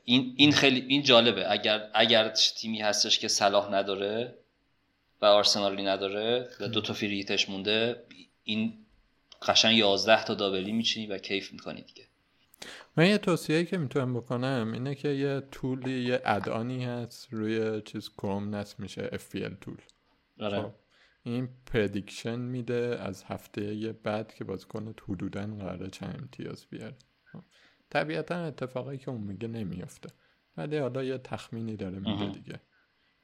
این این خیلی این جالبه. اگر اگر تیمی هستش که صلاح نداره و آرسنالی نداره و دو تا فریتش مونده این قشنگ 11 تا دابلی میچینی و کیف می‌کنی دیگه. من یه توصیه که می‌تونم بکنم اینه که یه طولی یه ادانی هست روی چیز کروم نصب میشه FPL طول آره. خب این پردیکشن میده از هفته یه بعد که بازیکن حدودا قراره چند امتیاز بیاره. خب. طبیعتا اتفاقی که اون میگه نمیافته. ولی حالا یه تخمینی داره میده دیگه.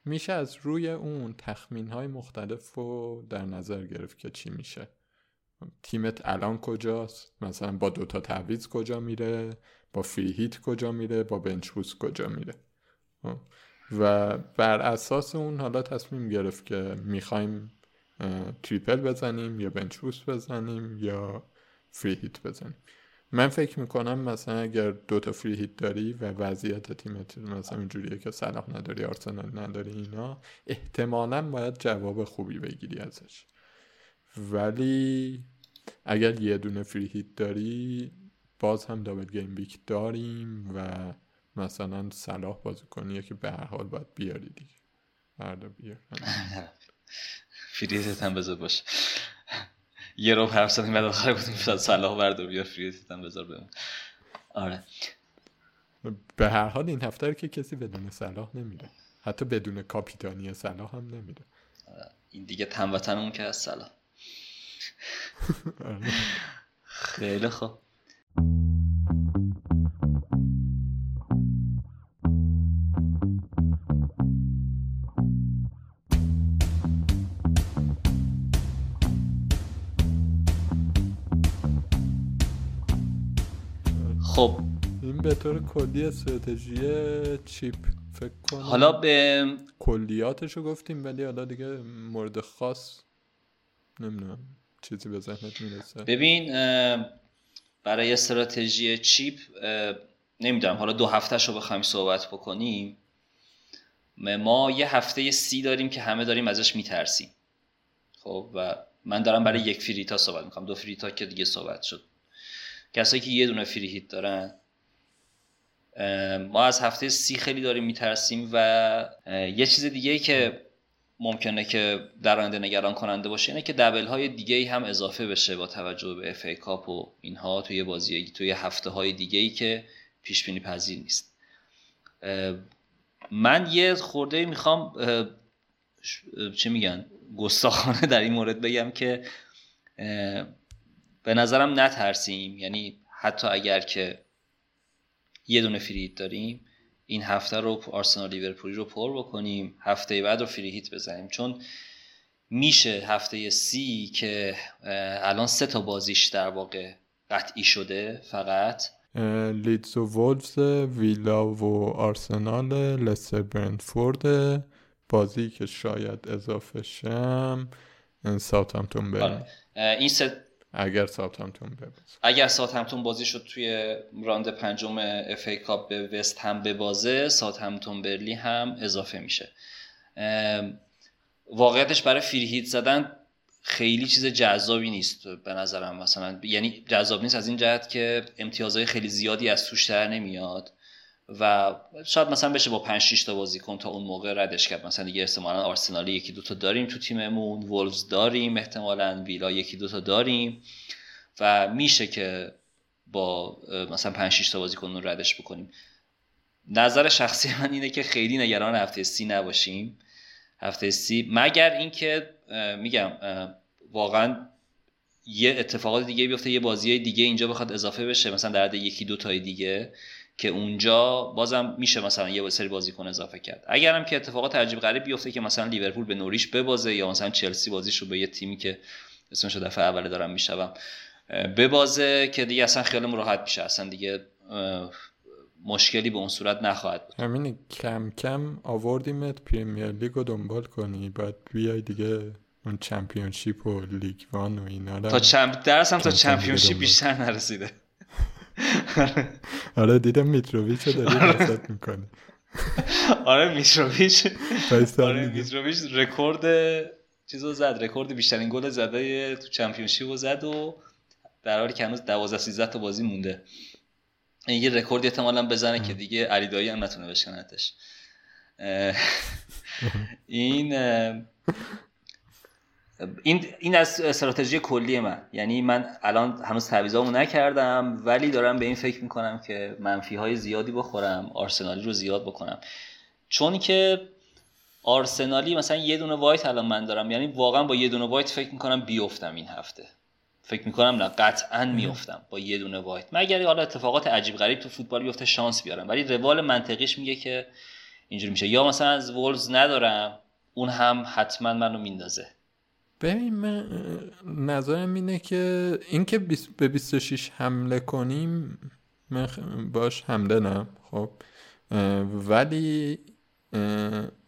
میشه از روی اون تخمین های مختلف رو در نظر گرفت که چی میشه. تیمت الان کجاست؟ مثلا با دوتا تعویز کجا میره؟ با فری هیت کجا میره؟ با بنچ کجا میره؟ و بر اساس اون حالا تصمیم گرفت که می‌خوایم تریپل بزنیم یا بنچ بزنیم یا فری هیت بزنیم. من فکر می‌کنم مثلا اگر دو تا فری هیت داری و وضعیت تیمت مثلا اینجوریه که صلاح نداری آرسنال نداری اینا احتمالا باید جواب خوبی بگیری ازش. ولی اگر یه دونه فری هیت داری باز هم دابل گیم ویک داریم و مثلا صلاح بازی کنیه که به هر حال باید بیاری دیگه. فردا بیار. فری هم بذار باشه یه رو حرف زدیم بعد آخر گفتیم شاید صلاح بردار بیا فری هم بذار بمون. آره. به هر حال این هفته که کسی بدون صلاح نمیره. حتی بدون کاپیتانی صلاح هم نمیره. آره. این دیگه تنوتنمون که از صلاح. خیلی خوب. خب. این به طور کلی استراتژی چیپ فکر کنم. حالا به کلیاتشو گفتیم ولی حالا دیگه مورد خاص نمی‌دونم. چیزی به ذهنت می‌رسه؟ ببین برای استراتژی چیپ نمی‌دونم حالا دو هفتهش رو بخوایم صحبت بکنیم. ما یه هفته سی داریم که همه داریم ازش میترسیم. خب و من دارم برای یک فریتا صحبت می‌کنم. دو فریتا که دیگه صحبت شد. کسایی که یه دونه فری هیت دارن ما از هفته سی خیلی داریم میترسیم و یه چیز دیگه که ممکنه که در آینده نگران کننده باشه اینه که دبل های دیگه ای هم اضافه بشه با توجه به اف ای کاپ و اینها توی بازی توی هفته های دیگه ای که پیش بینی پذیر نیست. من یه خورده می‌خوام چه میگن؟ گستاخانه در این مورد بگم که به نظرم نترسیم. یعنی حتی اگر که یه دونه free hit داریم این هفته رو آرسنال لیورپولی رو پر بکنیم هفته بعد رو free hit بزنیم. چون میشه هفته سی که الان سه تا بازیش در واقع قطعی شده فقط. لیدز و وولفز ویلا و آرسنال لستر برنتفورد بازی که شاید اضافه شم ساوثهامپتون بریم. آره. این سه اگر ساوثهامپتون ببازه. اگر ساوثهامپتون بازی شد توی راند پنجم FA Cup به وست هم ببازه ساوثهامپتون برنلی هم اضافه میشه. واقعیتش برای free hit زدن خیلی چیز جذابی نیست به نظرم. مثلا یعنی جذاب نیست از این جهت که امتیازهای خیلی زیادی از توش در نمیاد. و شاید مثلا بشه با 5 6 تا بازیکن تا اون موقع ردش کرد. مثلا دیگه احتمالاً آرسنال یکی دو تا داریم تو تیممون وولوز داریم احتمالاً ویلا یکی دو تا داریم و میشه که با مثلا 5 6 تا بازیکن رو ردش بکنیم. نظر شخصی من اینه که خیلی نگران هفته سی نباشیم. هفته سی مگر اینکه میگم واقعا یه اتفاقات دیگه بیفته یه بازی دیگه اینجا بخواد اضافه بشه مثلا در یکی دو تای دیگه. که اونجا بازم میشه مثلا یه سری بازیکن اضافه کرد. اگرم که اتفاقات عجیب غریب بیفته که مثلا لیورپول به نوریش ببازه یا مثلا چلسی بازیش رو به یه تیمی که اسمش دفعه اول دارم می‌شوم ببازه که دیگه اصلا خیالمون راحت میشه. اصلا دیگه مشکلی به اون صورت نخواهد بود. همین کم کم آوردیمت پریمیر لیگ رو دنبال کنی بعد بیای دیگه اون چمپیونشیپ و لیگ وان و اینا تا چمپ درس هم تا چمپیونشیپ بیشتر نرسیده. آره دیدم میتروویچ رو داری وسط می‌کنی. آره میتروویچ. آره میتروویچ رکورد چیزو زد رکورد بیشترین گل زده تو Championship رو زد و در حالی که هنوز 12 13 تا بازی مونده. یه رکورد احتمالا بزنه که دیگه علی هم نتونه بشکنتش. این این این از استراتژی کلی من. یعنی من الان هنوز تعویضامو نکردم ولی دارم به این فکر می‌کنم که منفی های زیادی بخورم آرسنالی رو زیاد بکنم. چون که آرسنالی مثلا یه دونه وایت الان من دارم. یعنی واقعا با یه دونه وایت فکر می‌کنم بیفتم این هفته. فکر می‌کنم نه قطعا میفتم با یه دونه وایت. مگر حالا اتفاقات عجیب غریب تو فوتبال بیفته شانس بیارم. ولی روال منطقیش میگه که اینجوری میشه. یا مثلا از وولز ندارم اون هم حتما منو میندازه. ببین من نظرم اینه که اینکه به 26 حمله کنیم من باش حمله نه خب. ولی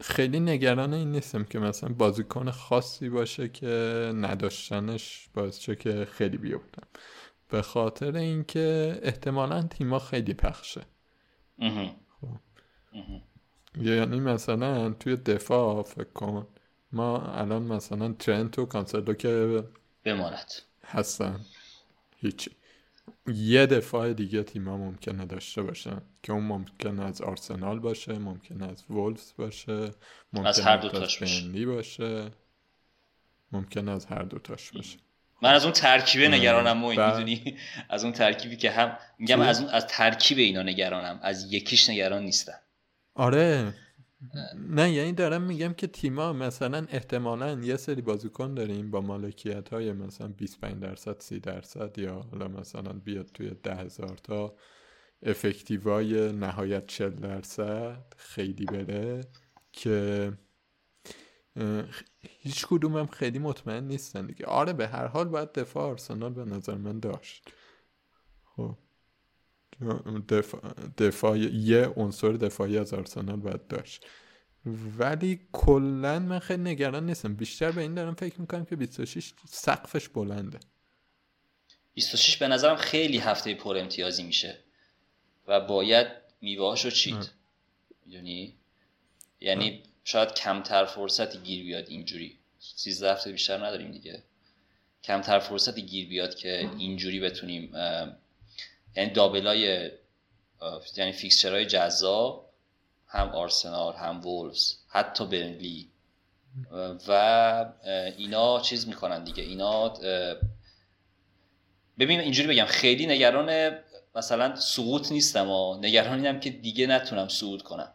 خیلی نگران این نیستم که مثلا بازیکن خاصی باشه که نداشتنش باعث چه که خیلی بیفتم. به خاطر اینکه احتمالا تیما خیلی پخشه. خب. یعنی مثلا توی دفاع فکر کن ما الان مثلا ترنت و کانسلو که بماند. هستن. هیچی یه دفاع دیگه تیما ممکنه داشته باشن که اون ممکن از آرسنال باشه ممکن از وولفز باشه ممکن از هر دوتاش باشه. باشه. ممکن از هر دوتاش باشه. من از اون ترکیبه نگرانم و می‌دونی؟ از اون ترکیبی که هم میگم از اون از ترکیب اینا نگرانم. از یکیش نگران نیستم. آره. نه یعنی دارم میگم که تیما مثلا احتمالا یه سری بازیکن داریم با مالکیت های مثلا 25 درصد 30 درصد یا حالا مثلا بیاد توی ده هزار تا افکتیوای نهایت 40 درصد خیلی بره که هیچ کدومم خیلی مطمئن نیستن دیگه. آره به هر حال باید دفاع آرسنال به نظر من داشت. دفاع, دفاع یه عنصر دفاعی از آرسنال باید داشت. ولی کلا من خیلی نگران نیستم. بیشتر به این دارم فکر می‌کنم که 26 سقفش بلنده. 26 به نظرم خیلی هفته پر امتیازی میشه و باید میوهاشو چید. یعنی یعنی شاید کمتر فرصتی گیر بیاد اینجوری. 13 هفته بیشتر نداریم دیگه. کمتر فرصتی گیر بیاد که اینجوری بتونیم یعنی دابلای یعنی فیکسچرهای جذاب هم آرسنال هم وولفز حتی برنلی. و اینا چیز می‌کنن دیگه. اینا ببین اینجوری بگم خیلی نگران مثلا سقوط نیستم و نگران اینم که دیگه نتونم سقوط کنم.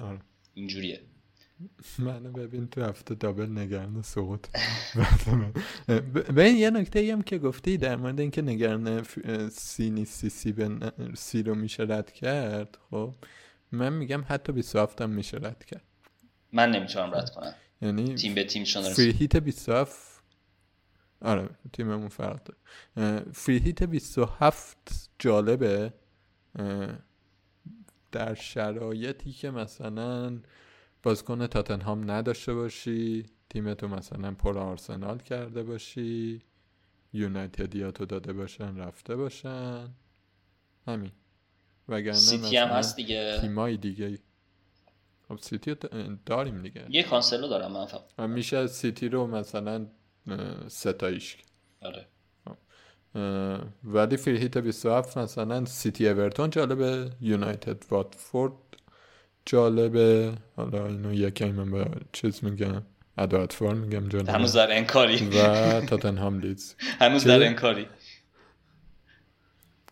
آره. اینجوریه. منو ببین تو هفته دابل نگران سقوط. ببین یه نکته هم که گفتی در مورد اینکه نگران سی نیستی سی, به سی رو میشه رد کرد خب من میگم حتی 27 هم میشه رد کرد. من نمی‌تونم رد کنم. یعنی تیم به تیم چون فری هیت 27 آره تیممون فرق داره. فری هیت 27 جالبه. در شرایطی که مثلا بازیکن تاتنهام نداشته باشی تیمتو مثلا پر آرسنال کرده باشی یونایتدیاتو داده باشن رفته باشن. همین. وگرنه سیتی هم هست دیگه. تیمای دیگه. خب سیتی داریم دیگه. یه کانسلو دارم من فقط. میشه سیتی رو مثلا ستایش آره. ولی free hit 27 مثلا سیتی اورتون جالبه یونایتد واتفورد جالبه. حالا اینو یکی من به چیز میگم ادواتفور میگم جالبه. هنوز در انکاری. و تاتنهام لیدز. هنوز در انکاری.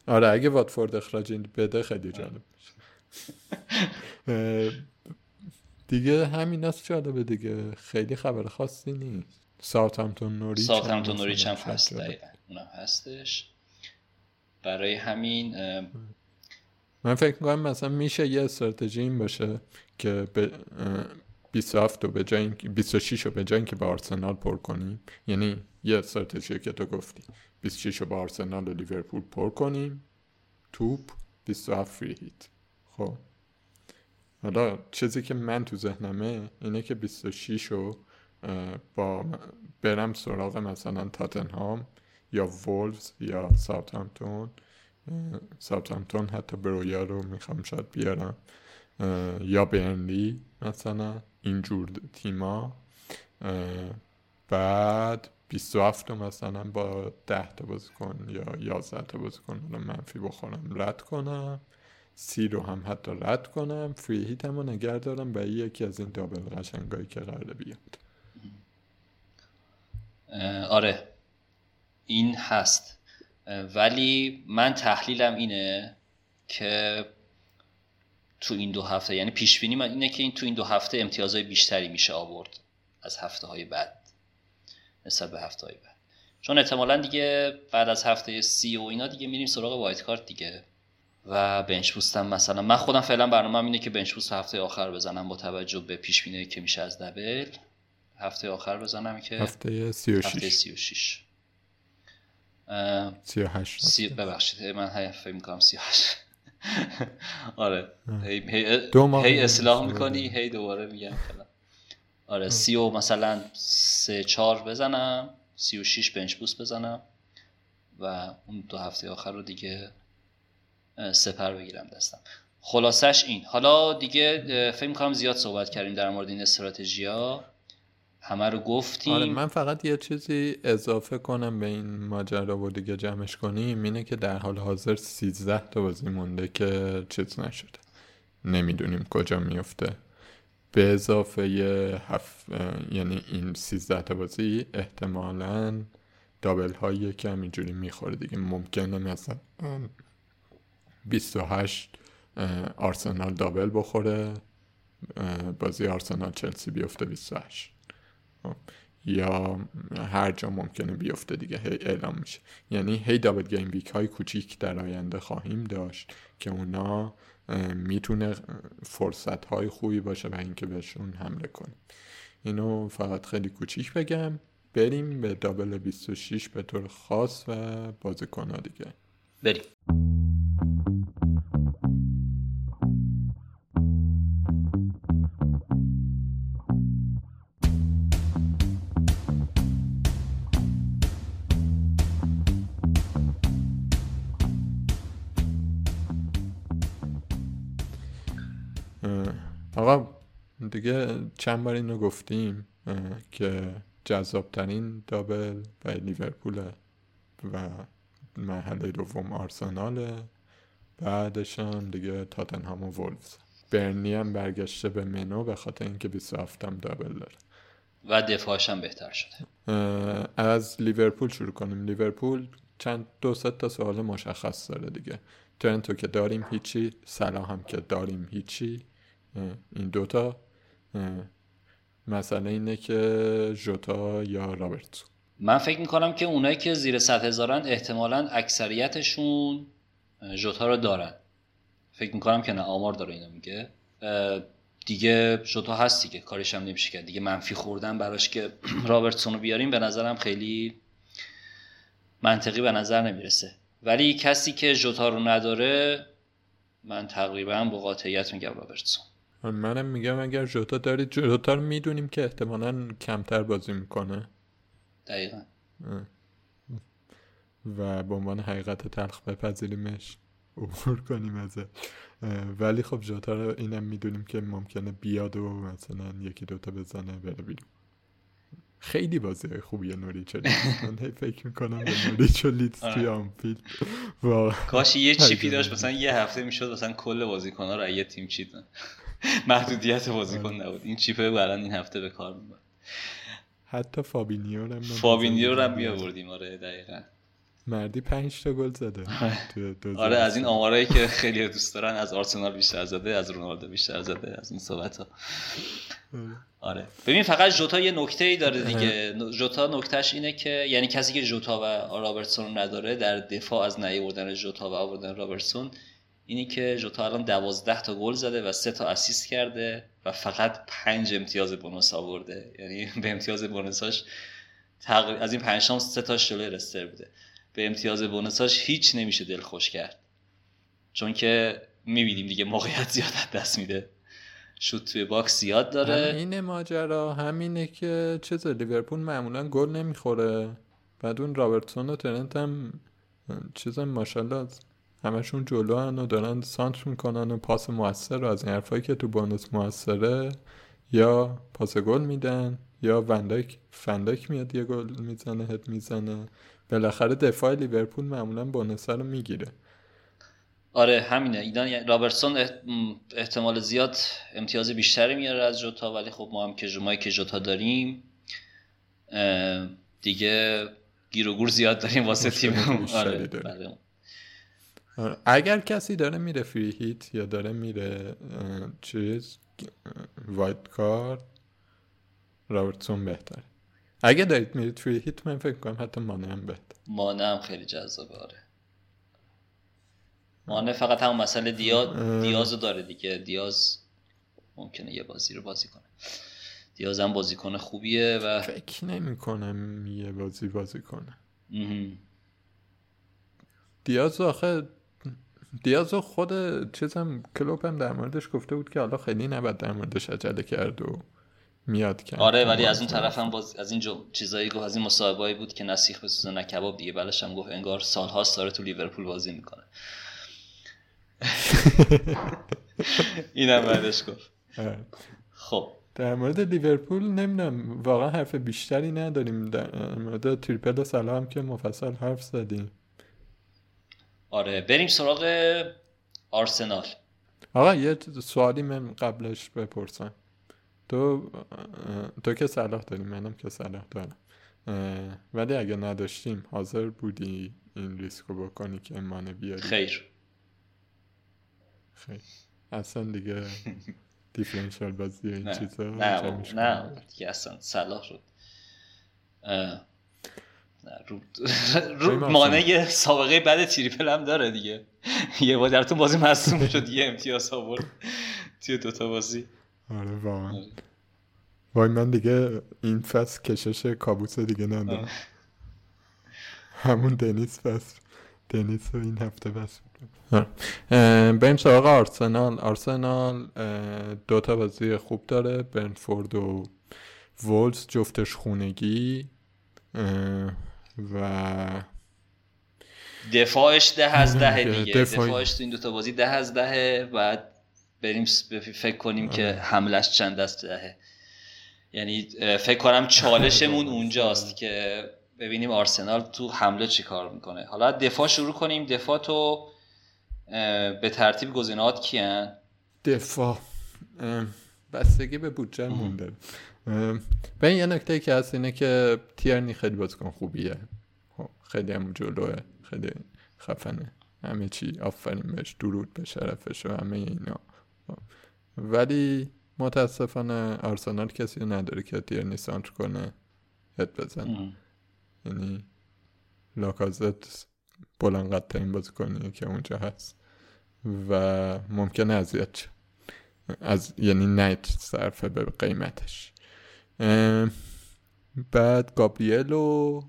آره اگه واتفورد اخراج بده خیلی جالب دیگه همین است جالبه دیگه. خیلی خبر خاصی نیست. ساوت همتون نوریچ ساوت همتون نوریچ هم هست اونم هستش. برای همین من فکر می‌کنم مثلا میشه یه استراتژی این باشه که به 27 و به جای 26 رو به جای اینکه به آرسنال پر کنیم یعنی یه استراتژی که تو گفتی 26 رو به آرسنال و لیورپول پر کنیم تو 27 free hit خب. حالا چیزی که من تو ذهنمه اینه که 26 رو با برم سراغ مثلا تاتنهام یا وولفز یا ساوثهامپتون ساوثهامپتون حتی برویا رو می‌خوام شاید بیارم یا برنلی مثلا اینجور تیما بعد 27 مثلا با 10 تا بازیکن یا 11 تا بازیکن رو منفی بخورم رد کنم سی رو هم حتی رد کنم فری هیت هم نگه دارم به یکی از این دابل قشنگایی که قراره بیاد آره این هست ولی من تحلیلم اینه که تو این دو هفته یعنی پیش بینی من اینه که این تو این دو هفته امتیازهای بیشتری میشه آورد از هفته های بعد نسبت به هفته های بعد. چون احتمالا دیگه بعد از هفته سی و اینا دیگه میریم سراغ وایت کارت دیگه و بنچ بوستم مثلا. من خودم فعلا برنامه اینه که بنچ بوست هفته آخر بزنم با توجه به پیش بینی که میشه از دبل. هفته آخر بزنم که هفته 36 هفته 36 38 سی... ببخشید من فکر می‌کنم 38 آره هی, هی, هی اصلاح می‌کنی هی دوباره میگم فلان آره سی و مثلا سه چار بزنم سی و شیش بنچ بوست بزنم و اون دو هفته آخر رو دیگه سپر بگیرم دستم خلاصش این حالا دیگه فکر می‌کنم زیاد صحبت کردیم در مورد این استراتژی ها همه رو گفتیم. آره من فقط یه چیزی اضافه کنم به این ماجرا و دیگه جمعش کنیم. اینه که در حال حاضر 13 تا بازی مونده که چیز نشده. نمی‌دونیم کجا میفته به اضافه یه هف... یعنی این 13 تا بازی احتمالا دابل هایی که همینجوری می‌خوره دیگه. ممکنه مثلا 28 آرسنال دابل بخوره بازی آرسنال چلسی بیفته 28 خب. یا هر جا ممکنه بیفته دیگه هی اعلام میشه. یعنی هی دابل گیم ویک های کوچیک در آینده خواهیم داشت که اونا می‌تونه فرصت های خوبی باشه و اینکه بهشون حمله کنیم. اینو فقط خیلی کوچیک بگم. بریم به دابل 26 به طور خاص و بازیکن دیگه. بریم. آقا دیگه چند بار اینو گفتیم که جذابترین دابل و لیورپول و محله دوم آرسناله. بعدش هم دیگه تاتنهام و وولفز. برنی هم برگشته به منو به خاطر اینکه 27 هم دابل داره. و دفاعش هم بهتر شده. از لیورپول شروع کنیم. لیورپول چند دو تا سوال مشخص داره دیگه. ترنتو که داریم هیچی صلاح هم که داریم هیچی. این دوتا مسئله اینه که ژوتا یا رابرتسون. من فکر می‌کنم که اونایی که زیر 100 هزارن احتمالا اکثریتشون ژوتا رو دارن. فکر می‌کنم که نه آمار داره اینو میگه. دیگه ژوتا هست دیگه کارش هم نمیشه کرد. دیگه منفی خوردن براش که رابرتسون رو بیاریم به نظرم خیلی منطقی به نظر نمی‌رسه. ولی کسی که ژوتا رو نداره من تقریبا با قاطعیت میگم رابرتسون. منم میگم اگر ژوتا دارید ژوتا رو می‌دونیم که احتمالا کمتر بازی می‌کنه. دقیقا. و به عنوان حقیقت تلخ بپذیریمش عبور کنیم ازش. اه، ولی خب ژوتا رو اینم می‌دونیم که ممکنه بیاد و مثلا یکی دوتا بزنه بره بیرون. خیلی بازی خوبیه نوریچ و لیدز. من هی فکر می‌کنم به نوریچ و لیدز توی آنفیلد واقعا. کاش یه chip ی. داشت مثلا یه هفته می‌شد مثلا کل بازیکن‌ها رو یه تیم چیدن. محدودیت بازیکن نبود. این chip ه الان این هفته به کار می‌برد. حتی فابینیو هم فابینیو رو هم بزنیم. میآوردیم آره دقیقا. مردی پنج تا گل زده. دو آره از این. آمارایی که خیلی دوست دارن از آرسنال بیشتر زده از رونالدو بیشتر زده از این صحبت ها آره. ببین فقط جوتا یه نکته ای داره دیگه. جوتا نکتهش اینه که یعنی کسی که جوتا و رابرتسون نداره در دفاع از نیاوردن جوتا و آوردن رابرتسون اینی که جوتا الان دوازده تا گل زده و سه تا اسیست کرده و فقط پنج امتیاز بونوس آورده. یعنی به امتیاز بونوساش تقریبا از این پنج تام سه تاش جلوی رستر بوده. به امتیاز بونوساش هیچ نمیشه دل خوش کرد. چون که می‌بینیم دیگه موقعیت زیاد دست میده. شوت توی box زیاد داره. همین ماجرا همینه که چیز لیورپول معمولا گل نمی‌خوره. بعد اون رابرتسون و ترنت هم چیز ماشاءالله همشون جلو هن و دارن سانتر می‌کنن و پاس موثر رو از این حرفایی که تو bonus موثره یا پاس گل میدن یا وندایک فندایک میاد یه گل می‌زنه هد می‌زنه بالاخره دفاع لیورپول معمولا bonus رو می‌گیره آره همینه اینا یعنی رابرتسون احتمال زیاد امتیاز بیشتری میاره از جوتا ولی خب ما هم که جمعی که جوتا داریم دیگه گیر و گور زیاد داریم واسه تیم آره. بله. آره. اگر کسی داره میره فری هیت یا داره میره چیز وایت کارد رابرتسون بهتره. اگه دارید میرید فری هیت من فکر کنم حتی مانه هم بهتر مانع هم خیلی جذابه آره. مانع فقط هم مسئله دیا... اه. دیاز رو داره دیگه. دیاز ممکنه یه بازی رو بازی کنه. دیاز هم بازیکن خوبیه و فکر نمی کنم یه بازی بازی کنه. دیاز آخه دیاز رو خود چیزم کلوب هم در موردش گفته بود که حالا خیلی نباید در موردش عجله کرد و میاد کرد آره ولی از اون طرف هم باز از این جو... چیزایی گفت از این مصاحبه‌ای بود که نسیخ به سوزن کباب دیگه بلش هم گفت انگار سالهاست داره تو لیورپول بازی می‌کنه. اینم بعدش گفت. آره. خب. در مورد لیورپول نمی‌دونم واقعا حرف بیشتری نداریم. در مورد تریپل و سلام که مفصل حرف زدیم. آره بریم سراغ آرسنال. آقا یه سوالی من قبلش بپرسم. تو تو که صلاح داری منم که صلاح دارم. ولی اگه نداشتیم حاضر بودی این ریسکو بکنی که مانه بیاری؟ خیر. خیلی اصلا دیگه differential بازی این نه. چیزا نه نه. دیگه اصلا صلاح اه، نه رو, بریم رو آرسنال. مانه سابقه بعد triple هم داره دیگه. یه بار در تو بازی مصدوم شد یه امتیاز آورد توی دوتا بازی. آره واقعا. آره. وای من دیگه این فصل کشش کابوس دیگه ندارم. همون دنیس فصل. دنیس رو این هفته بس. اه، بریم سراغ آرسنال. آرسنال اه، دو تا بازی خوب داره. برنفورد و وولز جفتش خونگی. و دفاعش ده از ده آره، دیگه. دفاع- دفاعش تو این دوتا بازی ده از دهه. بعد بریم فکر کنیم که حملش چند از دهه. یعنی فکر کنم چالشمون اونجاست که ببینیم آرسنال تو حمله چی کار می‌کنه. حالا دفاع شروع کنیم. دفاع تو به ترتیب گزینهات کیان؟ دفاع. بستگی به بودجه مون به این یه نکته که هست اینه که تیرنی خیلی بازیکن خوبیه. خب، خیلی هم جلوه خیلی خفنه. همه چی آفرین بهش درود به شرفش و همه اینا. خب. ولی متاسفانه آرسنال کسی نداره که تیرنی سانتر کنه هد بزن یعنی لاکازت بلند قد بازی کنی که اونجا هست و ممکنه اذیت از یعنی نیت صرفه به قیمتش. بعد گابریل و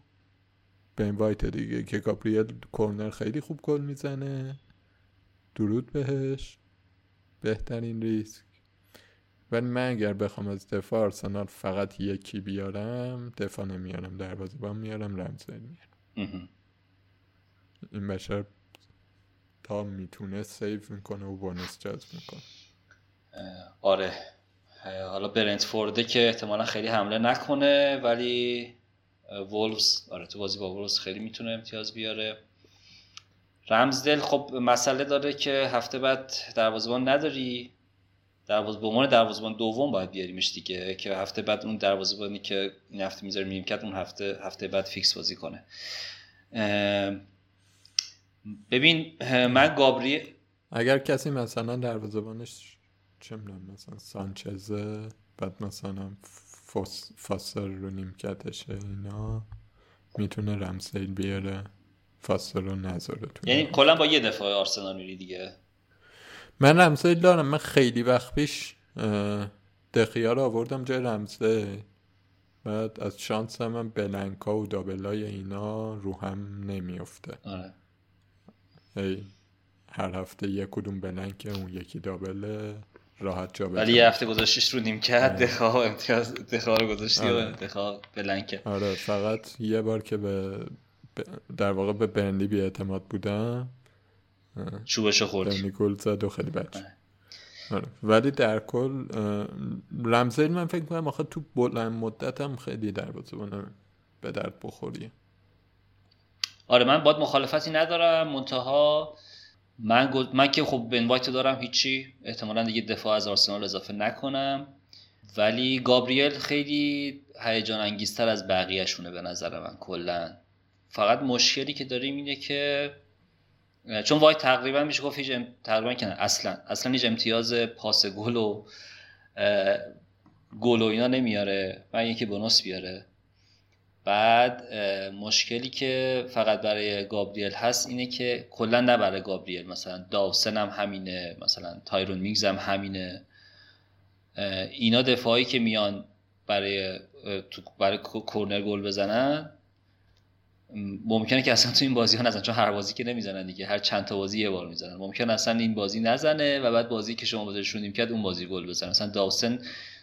به وایت دیگه که گابریل کورنر خیلی خوب گل می‌زنه. درود بهش. بهترین ریسک. ولی من اگر بخوام از دفاع آرسنال فقط یکی بیارم دفاع نمیارم با میارم رمزل میارم. این بشر تا می‌تونه save می‌کنه و bonus جذب می‌کنه. آره. حالا برنتفورده که احتمالا خیلی حمله نکنه ولی وولفز آره تو بازی با وولفز خیلی می‌تونه امتیاز بیاره. رمزدل خب مسئله داره که هفته بعد دروازه‌بان نداری. دروازه به عنوان دروازه‌بان دوم باید بیاریمش دیگه که هفته بعد اون دروازه‌بانی که این هفته می‌ذاره میم کرد اون هفته هفته بعد فیکس بازی کنه. ببین من گابری اگر کسی مثلا دروازه‌بانش چه می‌دونم مثلا سانچزه بعد مثلا فاسر رو نیمکتشه اینا می‌تونه رمسیل بیاره فاسر رو نذاره تو یعنی کلا با یه دفاع آرسنال میری دیگه. من رمسیل دارم. من خیلی وقت پیش دخیا رو آوردم جای رمزه بعد از شانس من بلنکا و دابلای اینا رو هم نمیفته آره. هی هر هفته یک کدوم بلنک اون یکی دابله. راحت جا ولی یه هفته گذاشتیش رو نیم کرد آره. دخواه امتیاز دخواه رو گذاشتی آره. و دخواه بلنکه آره فقط یه بار که به در واقع به برنلی بی اعتماد بودم چوبشو خورد. برنلی گل زد و خیلی بچه آره. ولی در کل رمزیل من فکر کنم آخه تو بلند مدت هم خیلی در به درد بخوری. آره من باید مخالفتی ندارم. منتها من, من که خب بنوایت دارم هیچی. احتمالا دیگه دفاع از آرسنال اضافه نکنم. ولی گابریل خیلی هیجان انگیزتر از بقیهشونه به نظر من کلا. فقط مشکلی که داریم اینه که چون وایت تقریبا میشه گفت هیچ تقریبا که اصلا. اصلا هیچ امتیاز پاس گل و گل و اینا نمیاره. من یکی بونوس بیاره. بعد مشکلی که فقط برای گابریل هست اینه که کلا نه برای گابریل مثلا داوسن هم همینه مثلا تایرون میگز هم همینه. اینا دفاعی که میان برای برای کورنر گل بزنن ممکنه که اصلا تو این بازی ها نزنن چون هر بازی که نمی‌زنن دیگه هر چند تا بازی یه بار می‌زنن. ممکن اصلا این بازی نزنه و بعد بازی که شما بازیشون کرد اون بازی گل بزنن. مثلا داوسن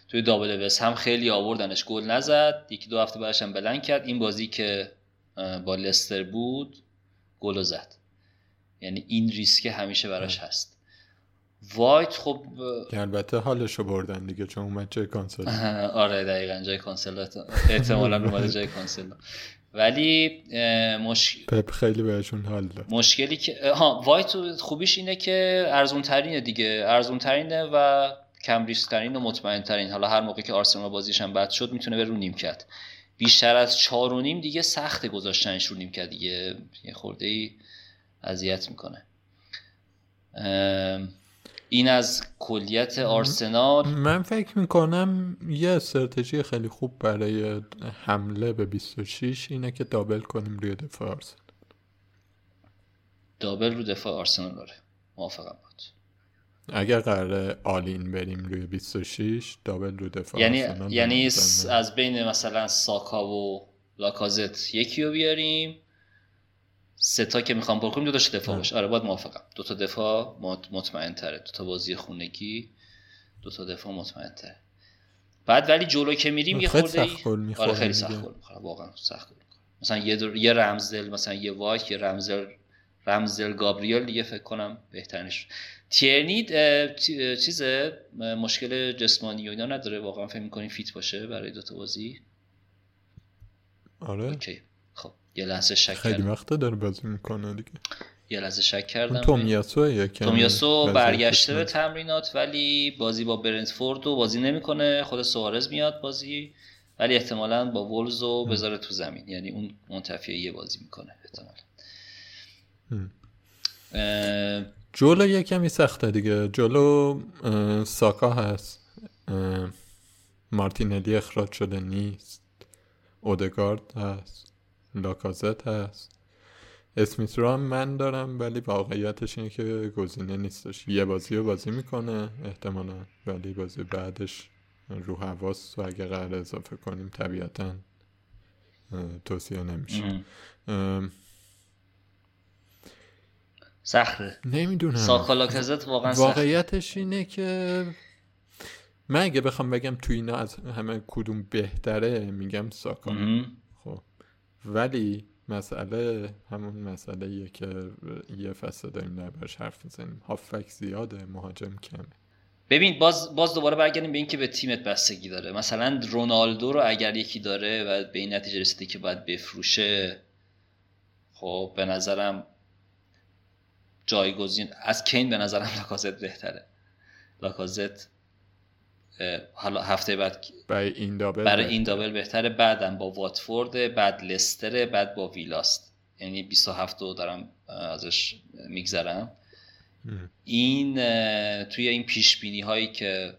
توی double وست هم خیلی آوردنش گل نزد. یکی دو هفته بعدش هم blank کرد. این بازی که با لستر بود گل زد. یعنی این ریسک همیشه براش هست. وایت خب البته حالشو بردن دیگه چون اومد جای کانسلو. آره دقیقا جای کانسلو. احتمالا اومده جای کانسلو. ولی مش... پپ خیلی بهشون حال داد. مشکلی که ها وایت خوبیش اینه که ارزون ترینه دیگه. ارزون ترینه و کم ریسک ترین و مطمئن ترین حالا هر موقع که آرسنال بازیش هم بد شد می‌تونه به رو نیم کرد بیشتر از چهار و نیم دیگه سخت گذاشتنش رو نیم کرد دیگه. یه خورده ای اذیت می‌کنه. این از کلیت آرسنال. من فکر می‌کنم یه استراتژی خیلی خوب برای حمله به 26 اینه که دابل کنیم روی دفاع آرسنال. دابل رو دفاع آرسنال داره. موافقم. اگر قراره all in بریم روی 26 double رو دفاع یعنی یعنی از بین مثلا ساکا و لاکازت یکی رو بیاریم. سه تا که می‌خوام پر کنیم دو تاش دفاع باشه. آره باید موافقم. دو تا دفاع مطمئن تره دو تا بازی خونگی دو تا دفاع مطمئن تره بعد ولی جلو که میریم یه خورده ای آره خیلی سخت گل واقعا سخت مثلا یه در... یه رمزدل مثلا یه وایت یه رمزل رمزل گابریل دیگه فکر کنم بهترینش. تیرنی چیز مشکل جسمانی و اینا نداره؟ واقعا فکر می‌کنی fit باشه برای دوتا بازی؟ آره. اوکی. خب یه لحظه شک خیلی وقت داره بازی می‌کنه دیگه. یه لحظه شک کردم. تومیاسو تومیاسو برگشته به. تمرینات ولی بازی با برنتفورد و بازی نمی‌کنه. خود سوارز میاد بازی ولی احتمالا با وولفز رو بذاره تو زمین. یعنی اون منتفیه یه بازی می‌کنه احتمالا. جلو یه کمی سخته دیگه. جلو ساکا هست. مارتینلی اخراج شده نیست. اودگارد هست. لاکازت هست. اسمیت رو هم من دارم ولی واقعیتش اینه که گزینه نیستش. یه بازی رو بازی می‌کنه احتمالا. ولی بازی بعدش رو حواس و اگه قرار اضافه کنیم طبیعتا توصیه نمیشه. سخته نمی‌دونم. ساکا لاکازت واقعا سخته واقعیتش اینه که من اگه بخوام بگم تو اینا از همه کدوم بهتره میگم ساکا مهم. خب. ولی مسئله همون مسئله ایه که یه فصل داریم دربارش حرف می‌زنیم. هافک زیاده مهاجم کمه. ببین باز باز دوباره برگردیم به اینکه به تیمت بستگی داره. مثلا رونالدو رو اگر یکی داره و به این نتیجه رسیده که باید بفروشه خب به نظرم جایگزین از کین به نظرم لاکازت بهتره. لاکازت حالا هفته بعد برای این دابل برای این دابل بهتره. بعدم با واتفورد بعد لستر بعد با ویلاست. یعنی 27 رو دارم ازش میگذرم. این توی این پیش بینی هایی که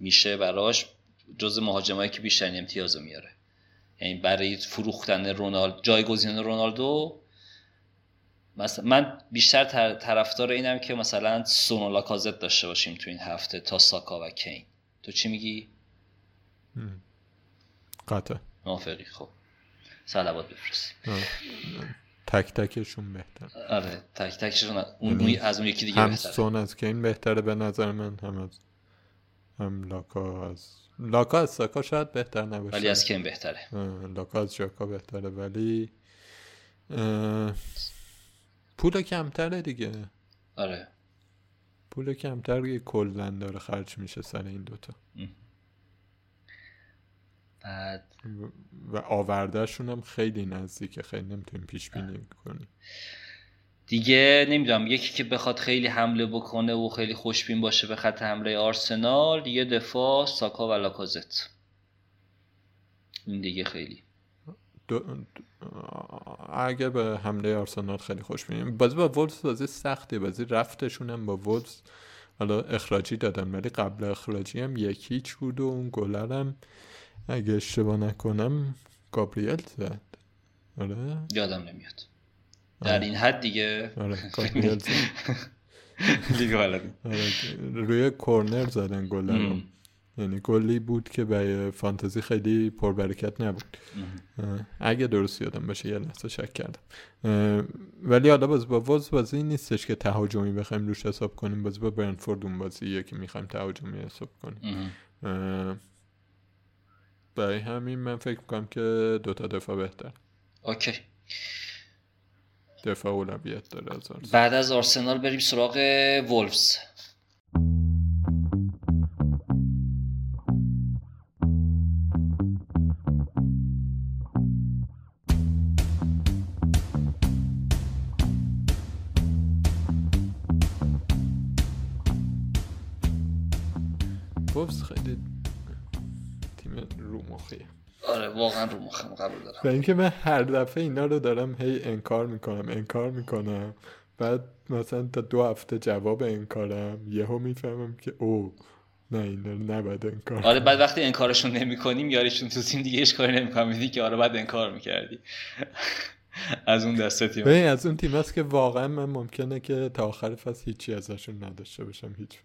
میشه براش جز مهاجمایی که بیشترین امتیاز رو میاره. یعنی برای فروختن رونالد جایگزین رونالدو مثلا من بیشتر طر- طرفدار اینم که مثلا سون و لاکازت داشته باشیم تو این هفته تا ساکا و کین. تو چی میگی. قطع موافقی خب. صلوات بفرست آه. تک تکشون بهتر آره تک تکشون اون یعنی از اون یکی دیگه هم بهتره. سون از کین بهتره به نظر من هم از هم لاکا از لاکا از ساکا شاید بهتر نباشه. ولی از کین بهتره. لاکا از ژاکا بهتره. ولی اه، پول کمتره دیگه. آره. پول کمتر یه کلا داره خرج میشه سر این دوتا بعد و- و آوردهشون هم خیلی نزدیکه خیلی نمی‌تونیم پیش بینی کنیم. دیگه نمی‌دونم یکی که بخواد خیلی حمله بکنه و خیلی خوشبین باشه به خط حمله آرسنال یه دفاع ساکا و لاکازت. این دیگه خیلی. دو... اگه به حمله آرسنال خیلی خوش بینیم. بازی با وولز بازی سختی بازی رفتشون هم با وولز حالا اخراجی دادن ولی قبل اخراجی هم یکی بود و اون گلر هم اگه اشتباه نکنم گابریل زد. آره؟ یادم نمیاد. در این حد دیگه. آره گابریل زد. آره. روی کورنر زدن گلر رو ام. یعنی گلی بود که برای فانتزی خیلی پربرکت نبود. اگه درست یادم باشه یه لحظه شک کردم. ولی حالا باز با وز بازی نیستش که تهاجمی بخوایم روش حساب کنیم. بازی با برنفورد اون بازیه که می‌خوایم تهاجمی حساب کنیم. برای همین من فکر می‌کنم که دوتا دفاع بهتر. اوکی. دفاع اولویت داره از آرسنال. بعد از آرسنال بریم سراغ وولفز. واقعا رو مخم قبول دارم. و اینکه من هر دفعه اینا رو دارم هی انکار می‌کنم انکار می‌کنم. بعد مثلا تا دو هفته جواب انکارم یهو می‌فهمم که او نه اینا رو نباید انکار آره بعد وقتی انکارشون نمی‌کنیم یاریشون تو تیم دیگه کاری نمی‌کنم میدی که آره بعد انکار می‌کردی. از اون دسته تیم. ببین از اون تیم هست که واقعا من ممکنه که تا آخر فصل هیچی ازشون نداشته باشم هیچ.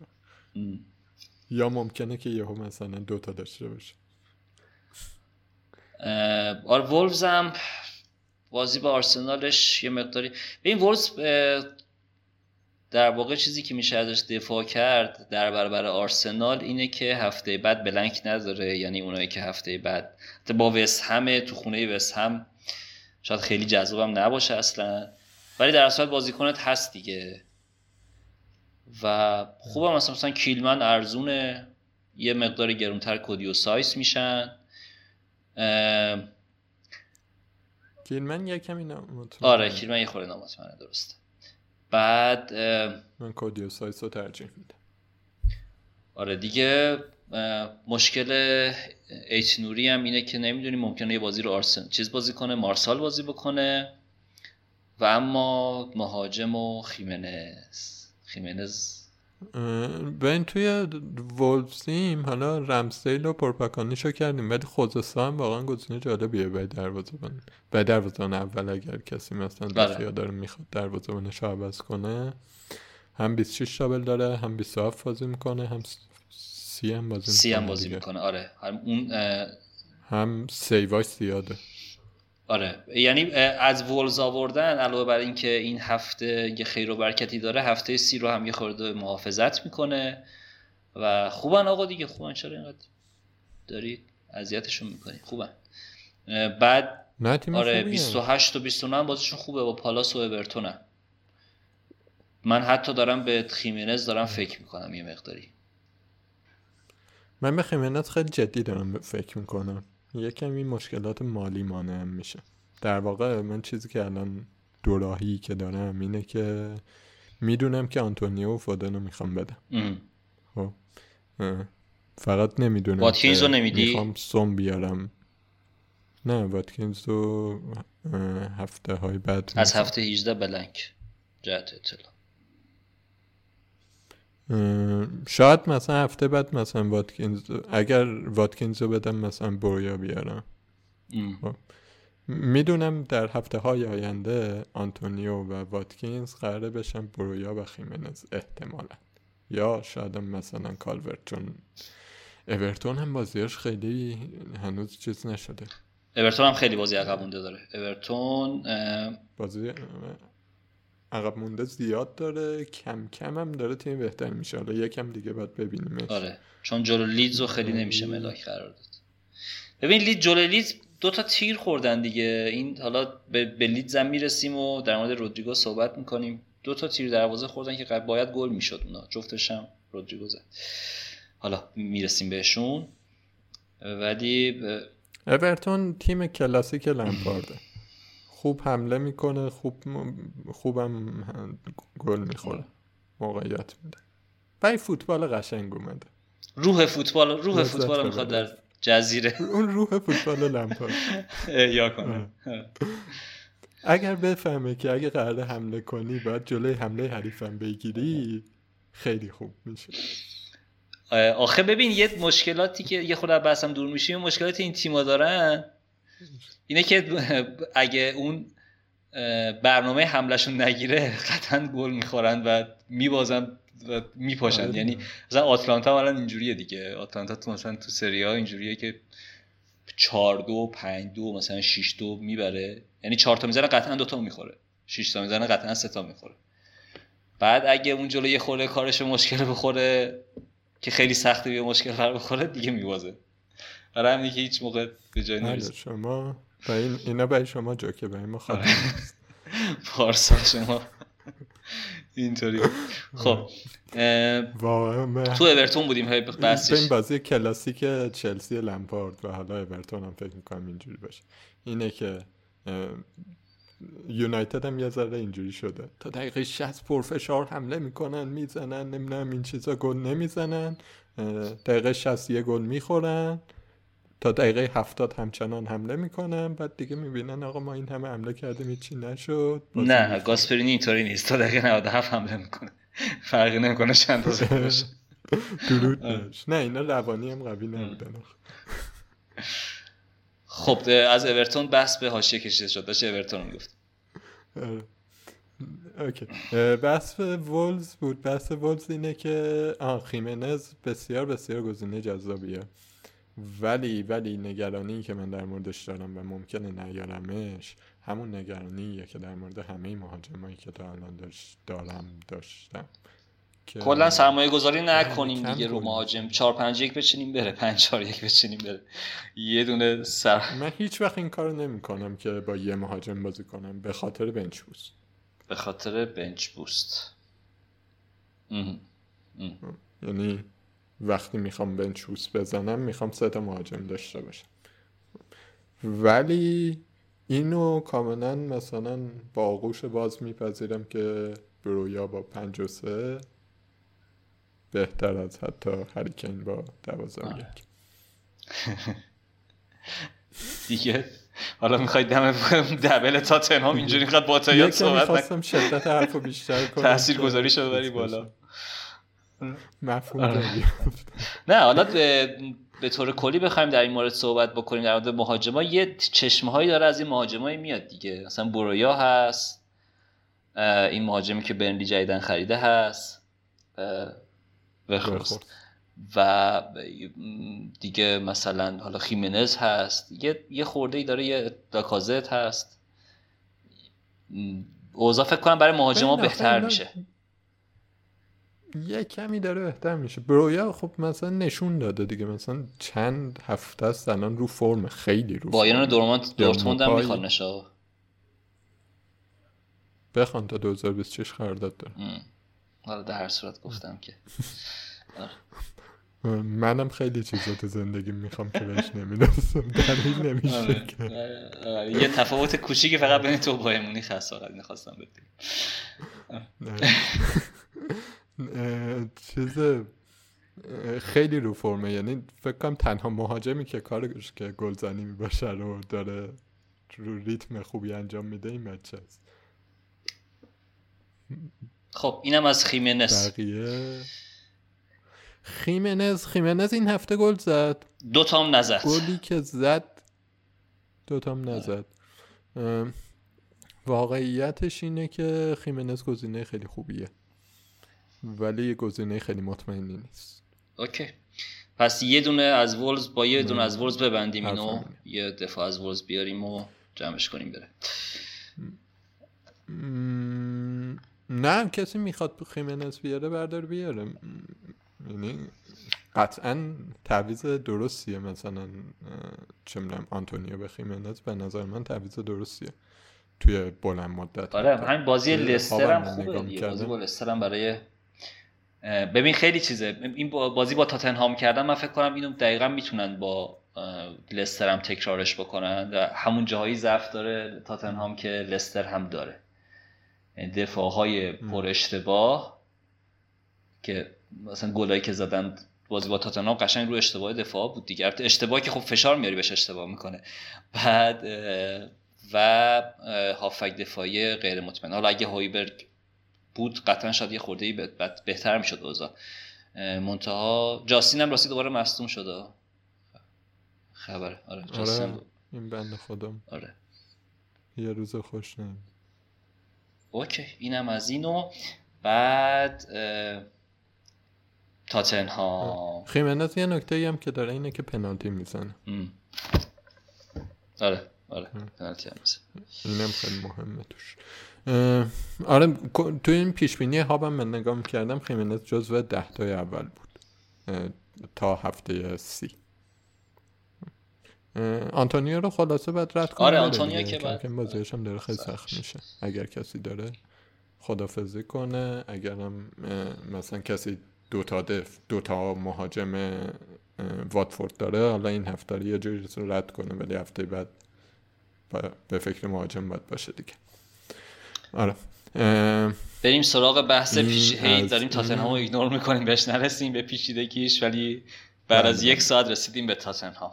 یا ممکنه که یهو مثلا دوتا داشته باشه آره وولفز هم بازی با آرسنالش یه مقداری این وولفز در واقع چیزی که میشه ازش دفاع کرد در برابر آرسنال اینه که هفته بعد بلنک نداره. یعنی اونایی که هفته بعد با وست همه تو خونه وست هم شاید خیلی جذابم نباشه اصلا. ولی در اصل بازیکنت هست دیگه. و خوبم مثلا مثلا کیلمن ارزونه. یه مقدار گرونتر کودیو سایس میشن. کیلمن یه کمی نامطمئن. آره کیلمن یه خورده نامطمئنه درسته. بعد من کودیو سایس رو ترجیح میدم. آره دیگه مشکل ایچ نوری هم اینه که نمی‌دونیم ممکنه یه بازی رو آرسن چیز بازی کنه مارسال بازی بکنه. و اما مهاجم و خیمنز. خیمنز این توی وولفزیم حالا رمسیل و پرپکانیشو کردیم ولی خوزستا هم واقعا گزینه جالبیه به دروازه‌بان به دروازه‌بان اول اگر کسی مثلا بله. داره می‌خواد دروازه‌بانش رو عوض کنه هم 26 شابل داره هم 27 بازی می‌کنه هم سی هم بازی سی هم می‌کنه بازی. می‌کنه آره هم اون اه، هم سیواش زیاده آره. یعنی از وولز آوردن علاوه بر اینکه این هفته یه خیر و برکتی داره هفته سی رو هم یه خورده محافظت می‌کنه. و خوبن آقا دیگه. خوبن. چرا اینقدر داری اذیتشون می‌کنی؟ خوبن. بعد نه تیم آره خوبیه. 28 و 29 هم بازیشون خوبه. با پالاس و اورتونن من حتی دارم به خیمنز دارم فکر می‌کنم یه مقداری. من به خیمنز خیلی جدی دارم فکر می‌کنم. یکم این مشکلات مالی مانع میشه در واقع من چیزی که الان دوراهی که دارم اینه که می‌دونم که آنتونیو و فودن رو می‌خوام بدم. خب. فقط نمی‌دونم واتکینز رو نمیدی؟ می‌خوام سوم بیارم نه واتکینز رو هفته های بعد از. هفته 18 blank جهت اطلاع شاید مثلا هفته بعد مثلا واتکینز اگر واتکینز رو بدم مثلا برویا بیارم. ام. می‌دونم در هفته های آینده آنتونیو و واتکینز قراره بشن برویا و خیمنز احتمالا. یا شاید مثلا کالورت چون اورتون هم بازیاش خیلی هنوز چیز نشده. اورتون هم خیلی بازی عقب مونده داره. اورتون بازی عقب مونده زیاد داره کم کم هم داره تیم بهتر میشه. حالا یکم دیگه باید ببینیمش. آره چون جلو لیدز رو خیلی نمیشه ملاک قرار داد. ببین لید جلو لیدز دو تا تیر خوردن دیگه. این حالا به, به لیدز هم می‌رسیم و در مورد رودریگو صحبت می‌کنیم. دو تا تیر دروازه خوردن که باید گل می‌شد اونا. جفتش هم رودریگو زد. حالا می‌رسیم بهشون. ولی ب- اورتون تیم کلاسیک لمپارده. خوب حمله می‌کنه خوب خوبم گل می‌خوره. موقعیت میده. و فوتبال قشنگ اومده. روح فوتبال روح فوتبال می‌خواد. در جزیره. اون روح فوتبال لمپارد احیا کنه. اگر بفهمه که اگه قراره حمله کنی باید جلوی حمله حریفم بگیری خیلی خوب میشه. آخه ببین یه مشکلاتی که یه خود بحثم دور میشیم مشکلات این تیما دارن. اینه که اگه اون برنامه حملشون نگیره قطعا گل می‌خورن و میبازن و میپاشن. آره. یعنی مثلا آتلانتا الان اینجوریه دیگه. آتلانتا تو مثلا تو سری ها اینجوریه که 4 2 5 2 مثلا 6 2 می‌بره. یعنی 4 تا می‌زنه قطعا دو تا می‌خوره. 6 تا می‌زنه قطعا سه تا می‌خوره. بعد اگه اون جلو یه خورده کارش مشکل بخوره که خیلی سخته به مشکل بخوره دیگه میوازه برای همینه که هیچ موقع به جای نمی‌رسه. شما و این اینا برای شما جوکه برای ما خاطر پارسال شما. اینطوری. خب تو اورتون بودیم هی به این بحثش بازی کلاسیک چلسی لمپارد و حالا اورتون هم فکر می‌کنم اینجوری باشه. اینه که یونایتد هم یه ذره اینجوری شده. تا دقیقه 60 پرفشار حمله می‌کنن می‌زنن نمی‌دونم این چیزا گل نمی‌زنن دقیقه 60 یه گل می‌خورن. تا دقیقه 70 همچنان حمله می‌کنن بعد دیگه می‌بینن آقا ما این همه حمله کردیم هیچی نشد. نه. گاسپرینی اینطوری نیست. تا دقیقه 97 حمله می‌کنه. فرقی نمی‌کنه چند زد باشه درود. نه اینا روانی هم قوی نبودن. خب از اورتون بحث به حاشیه کشیده شد. داشت اورتون رو می‌گفت. آره. اوکی. بحث وولز بود. بحث وولز اینه که خیمنز بسیار بسیار گزینه جذابیه. ولی ولی نگرانی که من در موردش دارم و ممکنه نیارمش همون نگرانیه که در مورد همه مهاجمایی که تا الان داشت دارم داشتم. کلا سرمایه گذاری نکنیم دیگه رو. مهاجم. 4 5 1 بچینیم بره. 5 4 1 بچینیم بره. یه دونه سر من هیچ وقت این کارو نمی کنم که با یه مهاجم بازی کنم. به خاطر بنچ بوست. به خاطر بنچ بوست. اه. یعنی وقتی می‌خوام بنچ بوست بزنم می‌خوام سه تا مهاجم داشته باشم ولی اینو کاملا مثلا با آغوش باز میپذیرم که برویا با 53 بهتر از حتی هریکین با 12 آره. یک دیگه حالا می‌خواید دم دبل تاتنهام اینجوری قد با تا یاد یکم صحبت می‌خواستم شدت حرف رو بیشتر کنم تأثیر که گذاریشو ببری چیز بالا. مفهوم آره. نه حالا به, به طور کلی بخوایم در این مورد صحبت بکنیم در مورد مهاجما یه چشمه هایی داره از این مهاجمایی میاد دیگه. مثلا برویا هست این مهاجمی که برنلی جدیدن خریده هست بخورد. و دیگه مثلا حالا خیمنز هست یه یه خورده ای داره یه لاکازت هست. اوضاع فکر کنم برای مهاجما بهتر میشه. یه کمی داره بهتر میشه برویا خب مثلا نشون داده دیگه مثلا چند هفته است الان رو فرم خیلی رو بایرن فرم. دورتموند هم میخوانش ها. بخوان تا 2026 قرارداد داره. حالا در هر صورت گفتم که منم خیلی چیزا تو زندگی می‌خوام که بهش نمیدستم دلیل نمیشه آره. که آره. یه تفاوت کوچیکی فقط بین تو و بایر مونیخ هست فقط اینو خواستم بهت بگم. چیز خیلی رو فرمه. یعنی فکر کنم تنها مهاجمی که کارش که گلزنی می‌باشه رو داره رو ریتم خوبی انجام میده این بچه است. خب اینم از خیمنس. بقیه؟ خیمنز خیمنز این هفته گل زد. دو تام نزد. گلی که زد دوتام نزد. اه، واقعیتش اینه که خیمنز گزینه خیلی خوبیه. ولی یه گزینه خیلی مطمئنی نیست. اوکی. پس یه دونه از ولز با یه دونه از ولز ببندیم اینو. یه دفاع از ولز بیاریم و جمعش کنیم بره. نه کسی می‌خواد خیمنز بیاره بردار بیاره. یعنی قطعا تعویض درستیه. مثلا چه می‌دونم آنتونیو به خیمنز به نظر من تعویض درستیه توی بلند مدت. آره همین بازی لستر هم خوبه دیگه. بازی با لستر هم برای ببین خیلی چیزه. این با- بازی با تاتنهام کردن من فکر کنم اینو دقیقا می‌تونن با لستر هم تکرارش بکنن و همون جاهایی ضعف داره تاتنهام که لستر هم داره. یعنی دفاعهای پر اشتباه که مثلا گلایی که زدن بازی با تاتنهام قشنگ رو اشتباه دفاع بود دیگه. اشتباهی که خب فشار میاری بهش اشتباه می‌کنه. بعد و هافک دفاعی غیر مطمئن. حالا اگه هویبرگ بود قطعا شاید یه خورده بهتر می‌شد اوضاع. منتها جاستین هم راستی دوباره مصدوم شده خبره. آره جاستین آره بود. این بند خودم. آره. یه روز خوش نیم اوکی اینم از اینو. بعد تاتنهام. خیمنز یه نکته هم که داره اینه که پنالتی می‌زنه. آره آره پنالتی هم می‌زنه. اینم خیلی مهمه توش. آره تو این پیش بینی هابم من نگاه می‌کردم خیمنز جزو ده تای اول بود. تا هفته سی. آنتونیو رو خلاصه بعد رد کنیم. آره، آنتونیو. که بعد- بازیش هم داره خیلی سخت میشه. اگر کسی داره خدافزی کنه اگرم مثلا کسی دو تا دف دو تا مهاجم واتفورد داره حالا این هفته رو یه جوری رد کنه ولی هفته بعد به فکر مهاجم باید باشه دیگه. آره بریم سراغ بحث پیش هی از داریم تاتنهام رو ایگنور می‌کنیم بهش نرسیم به پیچیدگیش ولی بعد از بله. یک ساعت رسیدیم به تاتنهام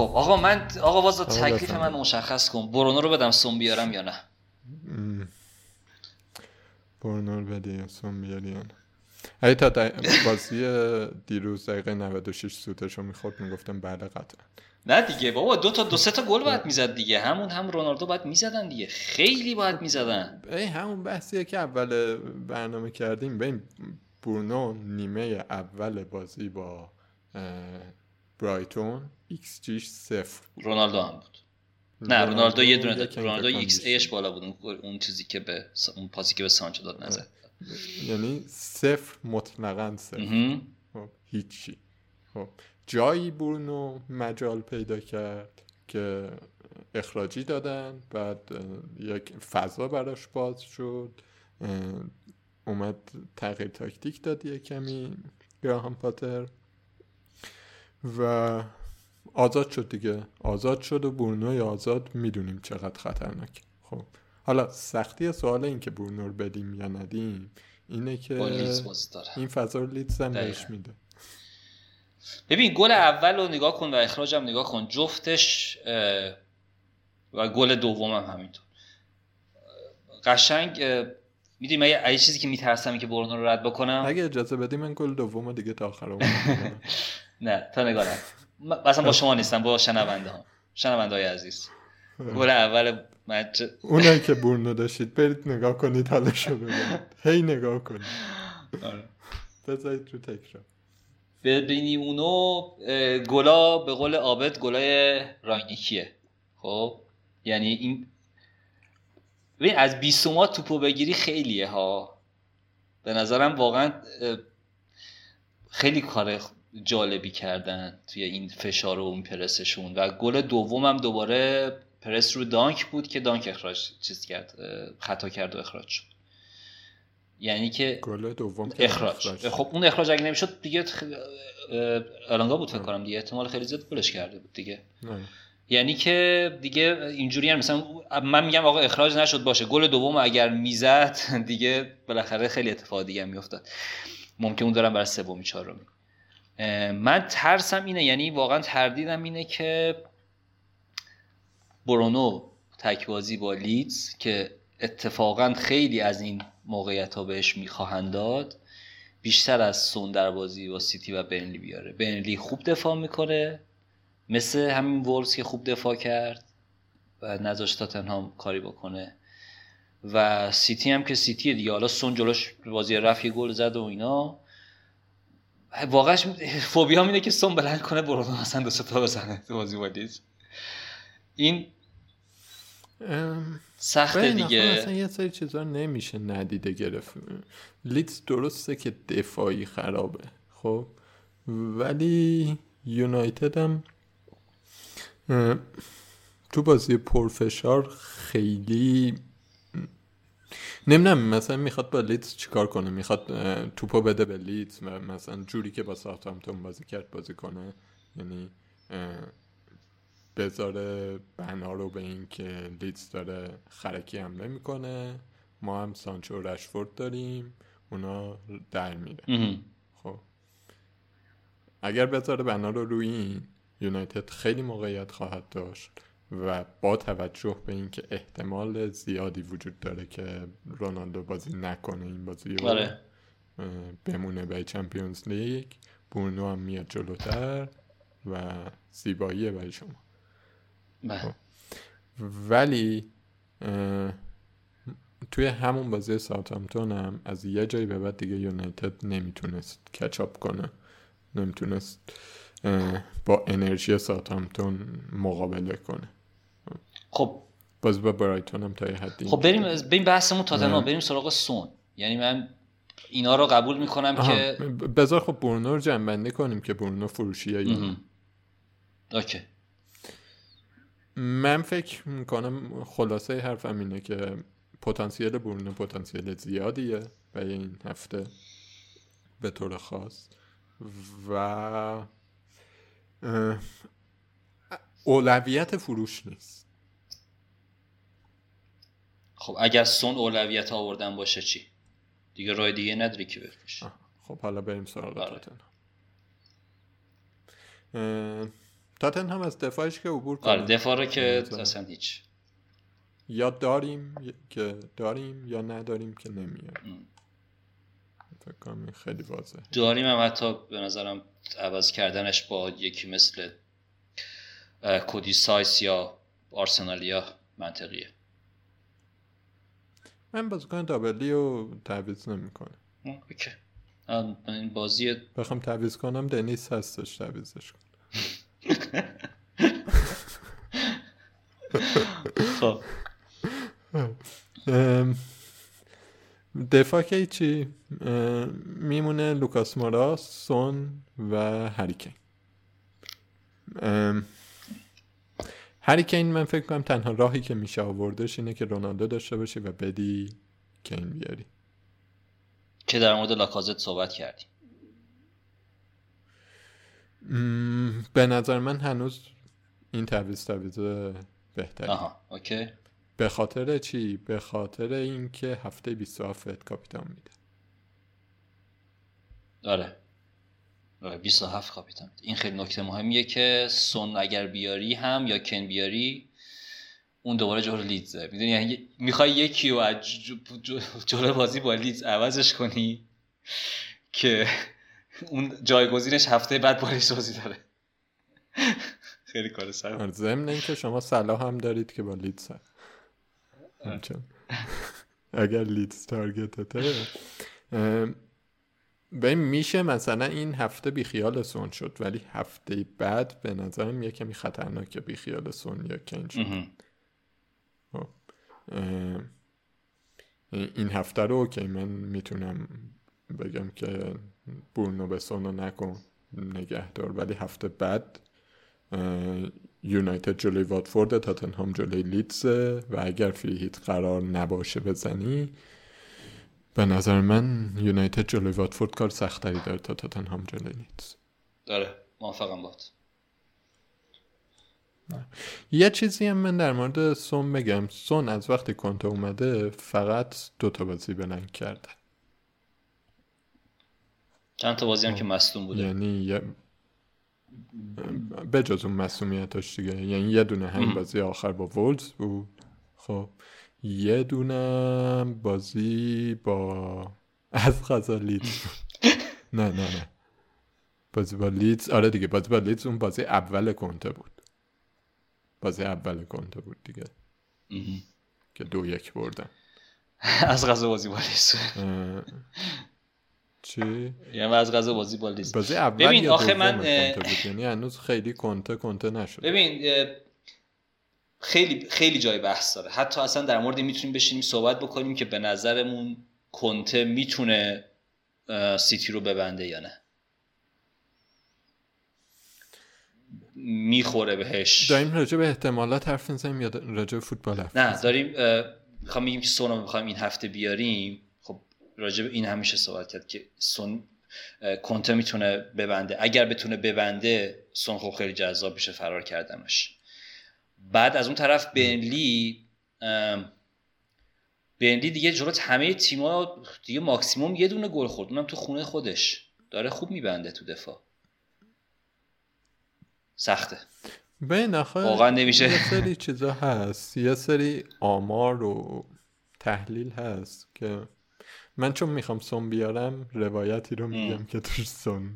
خب آقا من آقا آقا تکلیف. من مشخص کن. برونو رو بدم سوم بیارم یا نه؟ م. برنور بدی یا سون بیاری یا نه اگه تا بازی دیروز دقیقه 96 سوتش رو می‌خورد می‌گفتم بله قطعا. نه دیگه بابا دو تا دو سه تا گل باید می‌زد دیگه. همون هم رونالدو باید می‌زدن دیگه. خیلی باید می‌زدن. ای همون بحثیه که اول برنامه کردیم. ببین برونو نیمه اول بازی با برایتون XG ش صفر بود. رونالدو هم بود نه رونالدو یه دونه داد رونالدو XG ش بالا بود اون- چیزی که به اون پاسی که به سانچو داد نزد یعنی صفر مطلقا صفر. خب هیچی خب جایی برونو مجال پیدا کرد که اخراجی دادن. بعد یک فضا براش باز شد. اومد تغییر تاکتیک داد یه کمی گراهام پاتر. و آزاد شد دیگه. آزاد شد و برونوی آزاد می‌دونیم چقدر خطرناک خب. حالا سختی سوال این که برونو رو بدیم یا ندیم اینه که این فضا رو لیدز هم بهش میده. ببین گل اول رو نگاه کن و اخراجم نگاه کن. جفتش و گل دومم هم همینطور. قشنگ می‌دونی من یه چیزی که میترسم که برونو رو رد بکنم. اگه اجازه بدی من گل دوم دیگه تا آخر نه تا نگاه مثلا با شما نیستم با شنونده ها. شنونده های عزیز. گل اول مچ. اونایی که برونو داشتید برید نگاه کنید حالشو ببینید. هی نگاه کنید. آره. بذارید رو تکرار ببینی اونو گلا به قول عابد گلای راینیکیه خب؟ یعنی این ببین از بیسوما توپو بگیری خیلیه ها. به نظرم واقعا خیلی کار جالبی کردن توی این فشار و اون پرسشون. و گل دومم دوباره پرس رو دانک بود که دانک اخراج چیز کرد خطا کرد و اخراج شد. یعنی که گل دوم اخراج. خب اون اخراج اگه نمی‌شد دیگه الانگا بود فکر کنم دیگه. احتمال خیلی زیاد گلش کرده بود دیگه. یعنی که دیگه اینجوری هم مثلا من میگم آقا اخراج نشد باشه. گل دوم اگر می‌زد دیگه بالاخره خیلی اتفاق دیگه میافتاد. ممکن اون دارم برای سومی چهارمی من ترسم اینه یعنی واقعا تردیدم اینه که برونو تکبازی با لیدز که اتفاقا خیلی از این موقعیت ها بهش می‌خواهند داد بیشتر از سون در بازی با سیتی و بنلی بیاره. بنلی خوب دفاع می‌کنه مثل همین وولز که خوب دفاع کرد و نذاشت تاتنهام کاری بکنه. و سیتی هم که سیتی دیگه. حالا سون جلوش بازی رفت گل زد و اینا. واقعا فوبیا اینه که سون بلند کنه برونو اصلا دو تا بزنه تو بازی ولی از این سخته دیگه. اصلا یه سری چیزا نمیشه ندیده گرفت. لیدز درسته که دفاعی خرابه خب؟ ولی یونایتد هم تو بازی پرفشار خیلی نمی‌دونم مثلا می‌خواد با لیدز چیکار کنه؟ می‌خواد توپو بده به لیدز مثلا جوری که با ساوثهامپتون بازی کرد بازی کنه. یعنی بذاره بنا رو به این که لیدز داره خرکی حمله می‌کنه. ما هم سانچو و رشفورد داریم. اونا در میره. خب. اگر بذاره بنا رو روی این یونایتد خیلی موقعیت خواهد داشت. و با توجه به اینکه احتمال زیادی وجود داره که رونالدو بازی نکنه این بازی رو آره. بمونه به چمپیونز لیگ برونو هم میاد جلوتر و زیباییه برای شما بله. خب. ولی توی همون بازی ساوثهامپتون هم از یه جایی به بعد دیگه یونایتد نمی‌تونست کچاپ کنه نمی‌تونست با انرژی ساوثهامپتون مقابله کنه خب باز با برایتون هم تا یه حدی خب بریم بریم بحثمون تاتنهام بریم سراغ سون. یعنی من اینا رو قبول می‌کنم که بذار خب برونو رو جنبنده کنیم که برونو فروشیه یا اوکی. من فکر می‌کنم خلاصه حرفم اینه که پتانسیل برونو پتانسیل زیادیه برای این هفته به طور خاص. و اولویت فروش نیست. خب اگر سون اولویت آوردن باشه چی؟ دیگه راه دیگه نداری که بفروش. خب حالا بریم سراغ آره. تاتن هم از دفاعش که عبور کنه. آره دفاع رو که اصلا هیچ. یا داریم که داریم یا نداریم که نمیاد. فکر کنم خیلی واضح داریم هم حتی به نظرم عوض کردنش با یکی مثل کودی سایس یا آرسنالیا منطقیه. من بازیکن double ی رو تعویض نمی‌کنه اوکی. این بازی بخوام تعویض کنم دنیس هستش تعویضش کن. خب. دفاع که چی؟ میمونه لوکاس مورا سون و هری کین هری کین من فکر کنم تنها راهی که میشه آوردش اینه که رونالدو داشته باشی و بدی کین بیاری. که در مورد لاکازت صحبت کردیم به نظر من هنوز این تعویض تعویض بهتری. آها اوکی. به خاطر چی؟ به خاطر اینکه هفته 27 کاپیتان میده. آره آره. 27 کاپیتان این خیلی نکته مهمیه که سون اگر بیاری هم یا کن بیاری اون دوباره جلو لیدزه می‌دونی یعنی می‌خوای یکی رو جلو بازی با لیدز عوضش کنی که اون جایگزینش هفته بعد باریش بازی داره. خیلی کار سخت. آره، ضمن اینکه شما صلاح هم دارید که با لیدز اگر لیدز تارگتته به میشه مثلا این هفته بیخیال سون شد ولی هفته بعد به نظرم یه کمی خطرناکه بیخیال سون یا کن شد خب. این هفته رو که من می‌تونم بگم که بورنو به سونو نکن نگهدار ولی هفته بعد یونایتد جلوی واتفورد تاتنهام جلوی لیدز و اگر فری قرار نباشه بزنی به نظر من یونایتد جلوی واتفورد کار سختری داره تا تاتنهام جلوی لیدز داره. موافقم باد یه چیزی هم من در مورد سون بگم. سون از وقتی کنته اومده فقط دو تا بازی بلنگ کرده. چند تا بازی هم که مصدوم بوده. یعنی یه بجز اون مسئولیتش دیگه. یعنی یه دونه همین بازی آخر با وولز بود. خب. یه دونه بازی با از غذا لیدز. نه نه نه. بازی با لیدز. آره دیگه بازی با لیدز اون بازی اول کنته بود. بازی اول کنته بود دیگه. که دو یک بردن. از غذا بازی با لیدز. چی؟ یعنی از غذا بازی با لیدز. بازی اول ببین آخه من یعنی هنوز خیلی کنته کنته نشد ببین خیلی خیلی جای بحث داره. حتی اصلا در مورد می‌تونیم بشینیم صحبت بکنیم که به نظرمون کنته می‌تونه سیتی رو ببنده یا نه. می‌خوره بهش. داریم راجع به احتمالات حرف می‌زنیم یا راجع به فوتبال حرف نه داریم می‌خوام میگیم که سون می‌خوایم این هفته بیاریم. خب راجع به این همیشه صحبت کرد که سون کنته می‌تونه ببنده. اگر بتونه ببنده سون خب خیلی جذاب بشه فرار کردنش. بعد از اون طرف بنلی بنلی دیگه جلوت همه تیما دیگه ماکسیموم یه دونه گل خورد. اونم تو خونه خودش. داره خوب میبنده تو دفاع. سخته. بین واقعا نمیشه. یه سری چیزا هست. یه سری آمار و تحلیل هست که من چون می‌خوام سون بیارم روایتی رو میگم که توش سون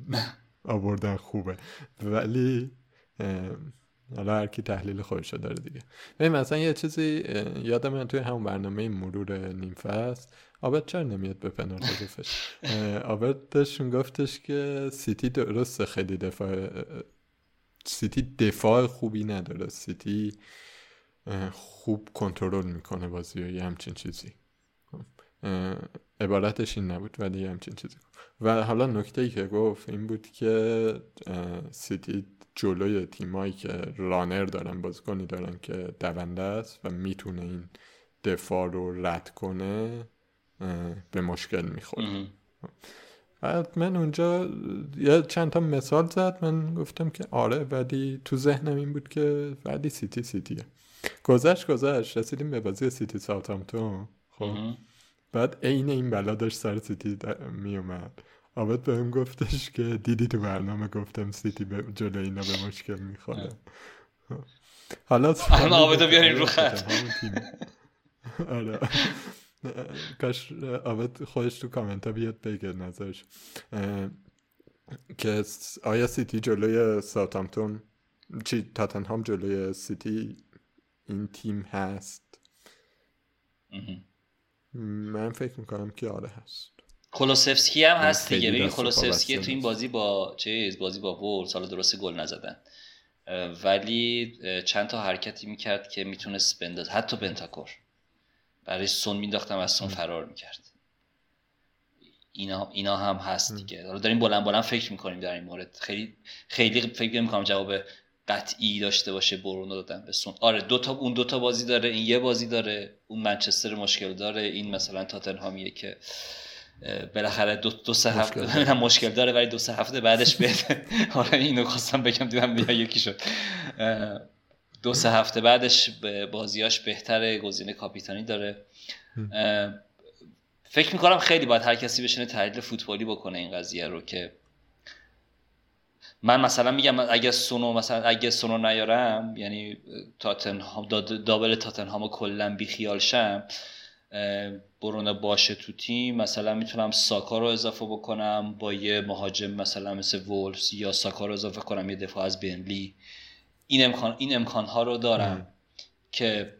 آوردن خوبه. ولی حالا هر کی تحلیل خودش داره دیگه. ببین مثلا یه چیزی یادم من توی همون برنامه مرور نیم فصل آبد چرا نمیاد به پنالتی گفتش آبد داشتون گفتش که سیتی درسته خیلی دفاع سیتی دفاع خوبی نداره. سیتی خوب کنترل می‌کنه بازی و یه همچین چیزی. عبارتش این نبود ولی یه همچین چیزی. و حالا نکته ای که گفت این بود که سیتی جلوی تیمایی که رانر دارن بازیکنی دارن که دونده است و می‌تونه این دفاع رو رد کنه به مشکل می‌خوره. من اونجا یه چند تا مثال زد. من گفتم که آره ولی تو ذهنم این بود که ولی سیتی سیتیه. گذشت گذشت. رسیدیم به بازی سیتی ساوثهامپتون خب. بعد عین این بلا داشت سر سیتی میومد عابد بهم گفتش که دیدی تو برنامه گفتم سیتی به جلو اینا به مشکل می‌خوره. حالا عابد بیاریم رو خط. آره. کاش عابد خودش تو کامنت ها بیاد بگه نظرش. که آیا سیتی جلوی ساوثهامپتون چی تاتنهام جلوی سیتی این تیم هست؟ من فکر می‌کنم که آره هست. کلوسفسکی هم هست دیگه. ببین کلوسفسکی تو این بازی با چیز بازی با وول سال درست گل نزدن. ولی چند تا حرکتی می‌کرد که می‌تونست بنداز حتی بنتاکور برای سون مینداختم از سون فرار می‌کرد. اینا, اینا هم هست دیگه. حالا داریم بلند بلند فکر می‌کنیم در این مورد. خیلی خیلی فکر نمی‌کنم جواب قطعی داشته باشه برونو دادن به سون. آره دو تا اون دوتا بازی داره این یه بازی داره اون منچستر مشکل داره این مثلا تاتنهامیه که بالاخره دو, دو سه هفته مشکل داره. ولی دو سه هفته بعدش بهتر آره اینو خواستم بگم دیدم بیا یکی شد. دو سه هفته بعدش بازیاش بهتره گزینه کاپیتانی داره. فکر می‌کنم خیلی باید هر کسی بشینه تحلیل فوتبالی بکنه این قضیه رو که من مثلا میگم اگه سونو مثلا اگه سونو نیارم یعنی تاتنهام دابل تاتنهام کلا بیخیال شم برونه باشه تو تیم مثلا می‌تونم ساکا رو اضافه بکنم با یه مهاجم مثلا مثل وولفز یا ساکا رو اضافه کنم یه دفاع از بنلی این امکان این امکان ها رو دارم که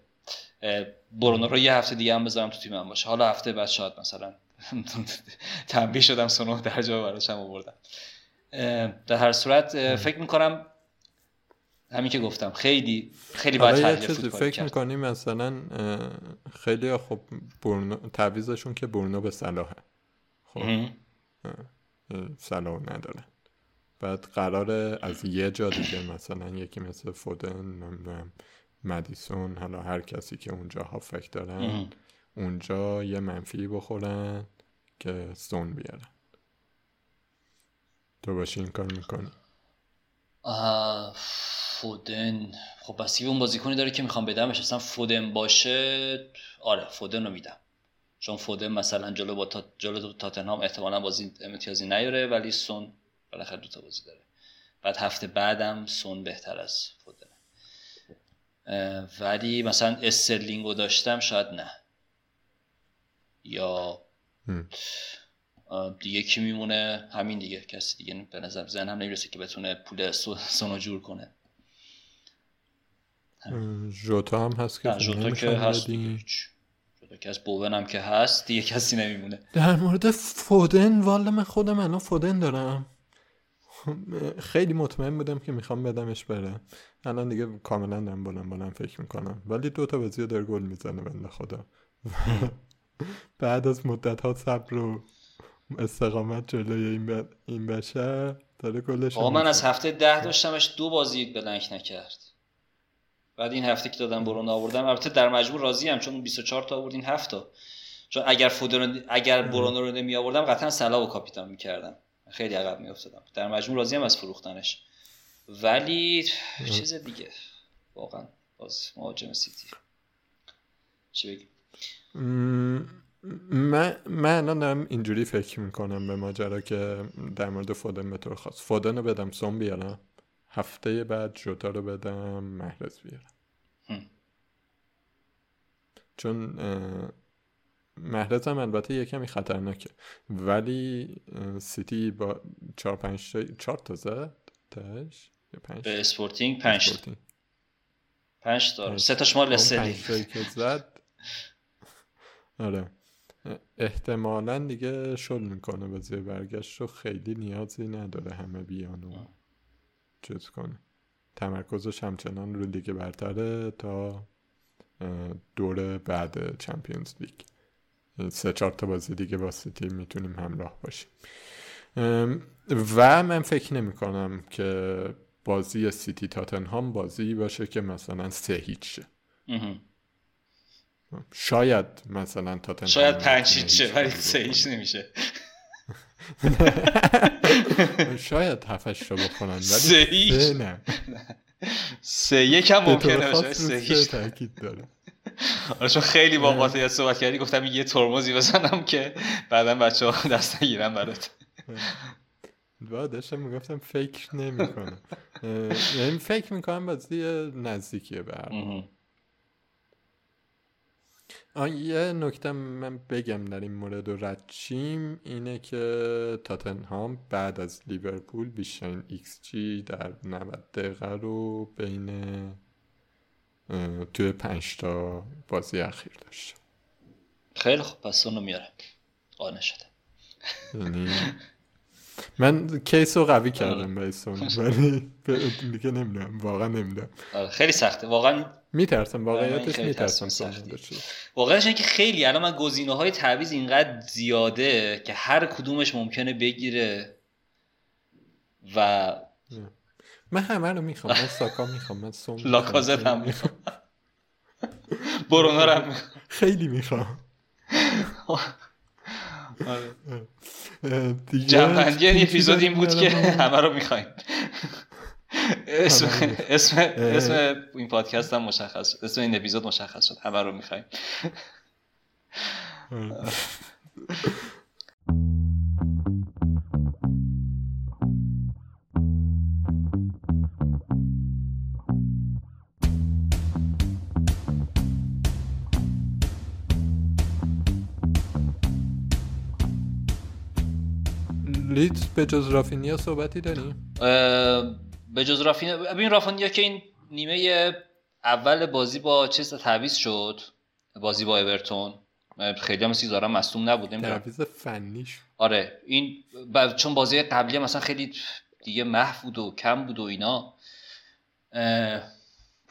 برونو رو یه هفته دیگه هم بذارم تو تیمم باشه. حالا هفته بعد شاید مثلا تنبیه شدم سونو درجه براشم آوردم. در هر صورت فکر می‌کنم همین که گفتم خیلی خیلی باید تحلیل فکر می‌کنی مثلا خیلی خب برنو تعویزشون که برنو به صلاحه خب. صلاح ندارن بعد قرار از یه جا دیگه مثلا یکی مثل فودن نمی‌دونم مدیسون حالا هر کسی که اونجا هافک دارن اونجا یه منفی بخورن که سون بیارن. تو باشی این کار می‌کنی. فودن. خب بس اون بازیکنی داره که می‌خوام بدمش اصلا فودن باشه آره فودن رو میدم. چون فودن مثلا جلو با تا... جلو تاتنهام احتمالا بازی امتیازی نیاره ولی سون بالاخره دو تا بازی داره. بعد هفته بعدم سون بهتر از فودن. ولی مثلا استرلینگو داشتم شاید نه. یا دیگه کی میمونه؟ همین دیگه کسی دیگه به نظر ذهن هم نمی‌رسه که بتونه پول سونو جور کنه. جوتا هم هست که جوتا که هست جوتا که از بوون هم که هست دیگه کسی نمیمونه. در مورد فودن والا من خودم الان فودن دارم. خیلی مطمئن بودم که می‌خوام بدمش بره. الان دیگه کاملا دارم بلند بلند فکر می‌کنم. ولی دوتا بازی داره گل می‌زنه بنده خدا. بعد از مدت ها صبر و استقامت جلوی این, این بشر داره گلش من از هفته ده داشتمش دو بازی بلنک نکرد. بعد این هفته که دادم برون آوردم. البته در مجموع راضی هم چون 24 تا آوردین هفته چون اگر فودن اگر برونو رو نمی آوردم قطعا سلا و کاپیتان می‌کردم. خیلی عقب میافتادم. در مجموع راضی هم از فروختنش. ولی چیز دیگه. واقعا باز مهاجم سیتی. چی بگیم من من الان دارم اینجوری فکر می‌کنم به ماجرا که در مورد فودن به طور خاص فودن رو بدم سوم بیارم هفته بعد جوتا رو بدم محرز بیارم. چون محرز هم البته یه کمی خطرناکه. ولی سیتی با چهار پنج تا چهار تا زد تاش؟ به اسپورتینگ پنج پنج تا. سه تاش مال که زد. آره. احتمالا دیگه شل می‌کنه بازی برگشت رو خیلی نیازی نداره همه بیان و چیز کنه تمرکزش همچنان رو لیگ برتره تا دور بعد چمپیونز لیگ. سه چهار تا بازی دیگه با سیتی می‌تونیم همراه باشیم. و من فکر نمی کنم که بازی سیتی تاتنهام بازی باشه که مثلا سه هیچ شه شاید مثلا تاتنهام شاید پنج هیچ ولی سه هیچ نمیشه. شاید هفتش رو بکنن ولی سه هیچ. نه. سه یک هم ممکنه سه هیچ. تاکید داره. آره چون خیلی با قاطعیت صحبت کردی گفتم یه ترمزی بزنم که بعدا بچه ها دست نگیرن برات. با داشتم می‌گفتم فکر نمی کنم یعنی فکر می‌کنم بازی نزدیکیه به یه نکته من بگم در این مورد و رد شیم اینه که تاتنهام بعد از لیورپول بیشترین XG در 90 دقیقه رو بین توی پنج تا بازی اخیر داشت. خیلی خوب پس اونو میاره. قانع شده یعنی من کیس رو قوی کردم به سون ولی دیگه نمی‌دونم واقعا نمی‌دونم. آره، خیلی سخته. واقعا میترسم واقعیتش میترسم واقعا که خیلی الان من گزینه های تعویض اینقدر زیاده که هر کدومش ممکنه بگیره و من همه رو می‌خوام من ساکا می‌خوام من سوم. لاکازت هم می‌خوام. برونو رو هم می‌خوام. خیلی می‌خوام. آره. جنبندی این اپیزود این بود که؟ همه رو می‌خوایم. اسم اسم. اسم این پادکست هم مشخص شد. اسم این اپیزود مشخص شد. همه رو می‌خوایم. لیدز به جز رافینیا صحبتی داریم به جز رافین ببین رافینیا که این نیمه اول بازی با چیز تعویض شد. بازی با اورتون. خیلی هم سیزارم مصدوم نبود تعویض فنیش آره این ب- چون بازی قبلی مثلا خیلی دیگه محو بود و کم بود و اینا. اه،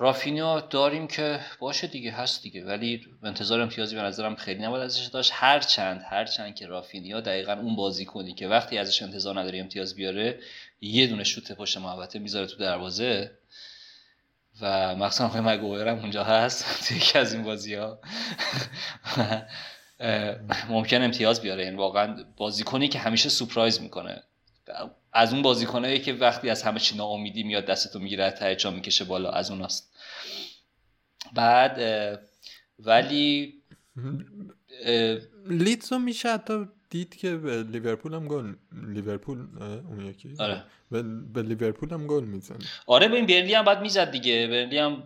رافینیا داریم که باشه دیگه هست دیگه. ولی انتظار امتیازی به نظرم خیلی نباید ازش داشت. هر چند هر چند که رافینیا دقیقا اون بازی کنی که وقتی ازش انتظار نداری امتیاز بیاره یه دونه شوت پشت محوطه می‌ذاره تو دروازه و مخصوصا آقای مگوئر هم اونجا هست. تو یکی از این بازی ها ممکن امتیاز بیاره. یعنی واقعا بازیکنی که همیشه سپرایز می‌کنه. از اون بازیکنایی که وقتی از همه چی ناامیدی میاد دستتو می‌گیره ته جا می‌کشه بالا از اوناست. بعد ولی لیدز رو میشه حتی دید که به لیورپول هم گل لیورپول اون یکی؟ آره. به, به لیورپول هم گل می‌زنه. آره ببین برنلی هم باید می‌زد دیگه. برنلی هم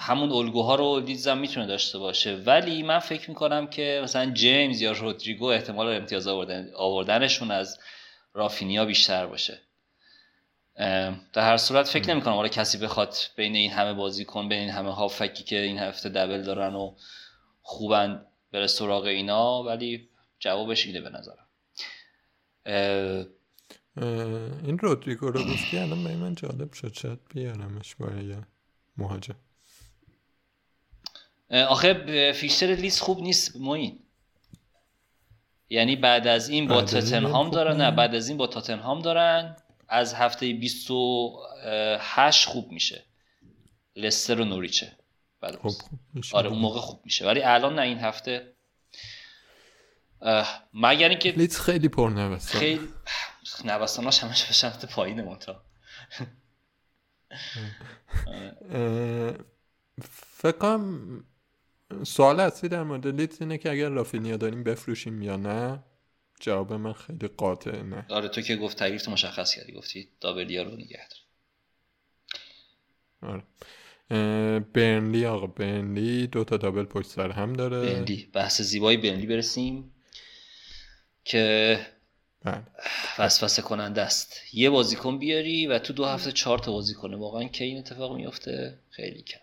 همون الگوها رو لیدز هم می‌تونه داشته باشه. ولی من فکر می‌کنم که مثلا جیمز یا رودریگو احتمال امتیاز آوردن آوردنشون از رافینیا بیشتر باشه. در هر صورت فکر نمی‌کنم. آره کسی بخواد بین این همه بازیکن بین این همه هافکی که این هفته دبل دارن و خوبن بره سراغ اینا ولی جوابش اینه به نظرم. اه، اه، این رودریگو رو گفتی؟ الان به من جالب شد. شاید بیارمش برای مهاجم. آخه فیکسچر لیست خوب نیست موین. یعنی بعد از این با تاتنهام دارن؟ نه. بعد از این با تاتنهام دارن. از هفته 28 خوب میشه. لستر و نوریچه. خب خوب میشه. آره اون موقع خوب میشه. ولی الان نه این هفته مگر اینکه لیدز خیلی پرنوسته خیلی نوساناش همش به سمت پایین مونتا اه، فکر کنم سوال اصلی در مورد لیدز اینه که اگر رافینیا داریم بفروشیم یا نه؟ جواب من خیلی قاطع نه آره تو که گفت تعریف تو مشخص کردی گفتی دابلیا رو نگه دار. آره. برنلی آقا برنلی دو تا دابل پشت سر هم داره. بنلی بحث زیبای بنلی برسیم که بله. وسوسه کننده است. یه بازیکن بیاری و تو دو هفته چهار تا بازی کنه. واقعا که این اتفاق میفته خیلی کم.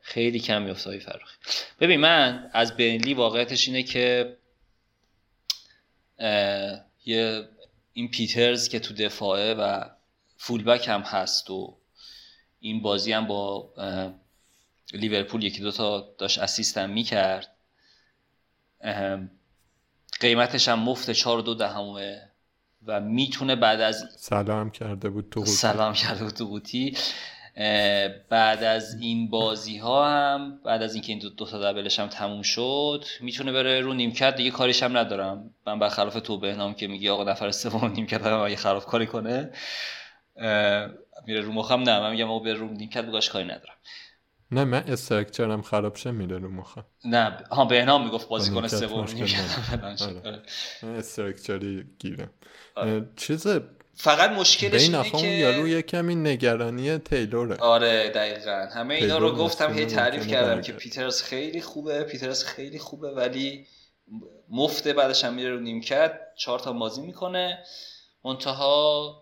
خیلی کم میفته های فراخی. ببین من از بنلی واقعیتش اینه که یه این پیترز که تو دفاعه و فولبک هم هست و این بازی هم با لیورپول یکی دوتا داشت اسیست هم می‌کرد قیمتش هم مفت چهار و دو دهمه و می‌تونه بعد از سلام کرده بود تو. سلام کرده بود تو اه، بعد از این بازی ها هم بعد از اینکه این دو, دو تا دبلش هم تموم شد می‌تونه بره رو نیمکت دیگه کاریش هم ندارم من برخلاف تو بهنام که میگی آقا نفر سوم نیمکت هم اگه خراب کاری کنه میره رو مخم نه من میگم آقا بره رو نیمکت بگاش کاری ندارم نه من استرکچرم خراب شه میره رو مخم نه ها بهنام می‌گفت بازیکن نیمکت سوم نیمکت. آره. آره. استرکچری گیرم آره. چیز فقط مشکلش اینه که یارو یه کمی نگرانی تیلوره. آره دقیقا. همه اینا رو گفتم هی تعریف کردم. که پیترز خیلی خوبه پیترز خیلی خوبه ولی مفته بعدش هم میره رو نیمکت چهار تا بازی می‌کنه. منتها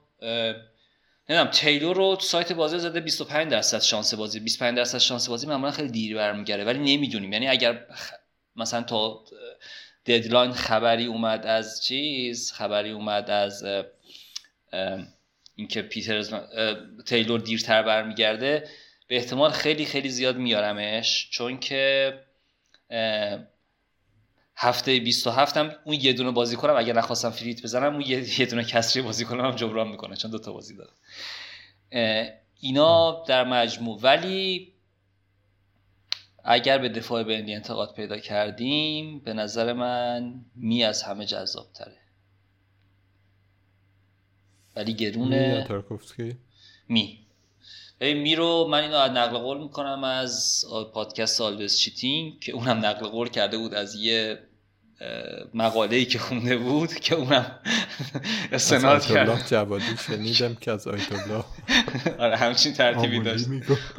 نمی‌دونم تیلور رو تو سایت بازی زده 25 درصد شانس بازی. 25 درصد شانس بازی معمولا خیلی دیر برمیگره ولی نمی‌دونیم. یعنی اگر مثلا تا ددلاین خبری اومد از چیز خبری اومد از اینکه پیترز تیلور دیرتر برمیگرده به احتمال خیلی خیلی زیاد میارمش چون که هفته 27 هم اون یه دونه بازی کنم اگر نخواستم فریت بزنم اون یه, دونه کسری بازی کنم هم جبران می‌کنه چون دو تا بازی داره. اینا در مجموع. ولی اگر به دفاع بندی انتقاد پیدا کردیم به نظر من می از همه جذاب تره ولی گرونه. می ببین می رو من اینو نقل قول می‌کنم از پادکست آلوز چیتینگ که اونم نقل قول کرده بود از یه مقاله ای که خونده بود که اونم استناد کرد. جوادی شنیدم که از آیت الله آره همچین ترتیبی داشت.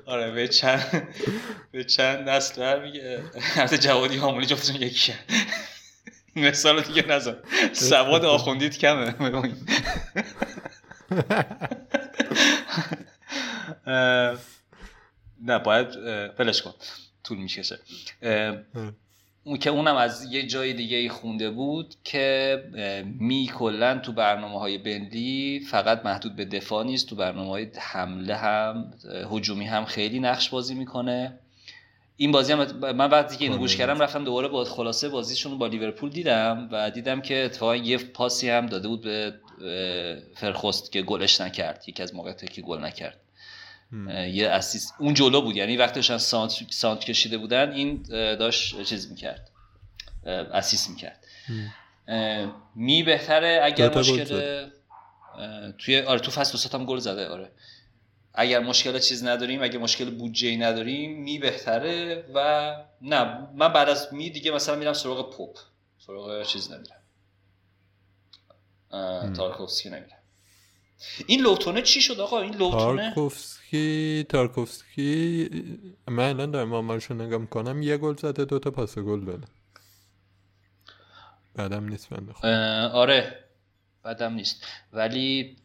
آره به چند به چند نسل میگه. حتی جوادی حاملی جفتشون یکی مثال دیگه نزن. سواد آخوندید کمه. نه باید بلش کن. طول می‌کشه. اون که اونم از یه جای دیگه خونده بود که می کلا تو برنامه های بندی فقط محدود به دفاع نیست. تو برنامه های حمله هم هجومی هم خیلی نقش بازی می‌کنه. این بازی هم من وقتی که اینو گوش کردم رفتم دوباره با خلاصه بازیشون با لیورپول دیدم و دیدم که اتفاقا یه پاسی هم داده بود به فرخست که گلش نکرد. یکی از موقعیتی که گل نکرد. یه اسیست اون جلو بود. یعنی وقتی داشتن سانت, سانت کشیده بودن این داشت چیز می‌کرد. اسیست می‌کرد. می بهتره اگر مشکل توی آره تو فصل هم گل زده. آره. اگر مشکل چیز نداریم اگر مشکل بودجه ای نداریم می بهتره و نه. من بعد از می دیگه مثلا میرم سراغ پاپ سراغ چیز نمیرم. تارکوفسکی نمیرم. این لوتونه چی شد آقا؟ این لوتونه تارکوفسکی تارکوفسکی من الان دارم آمارشو نگاه می‌کنم یه گل زده دوتا پاس گل داده. بدم نیست بنده آره بدم نیست. ولی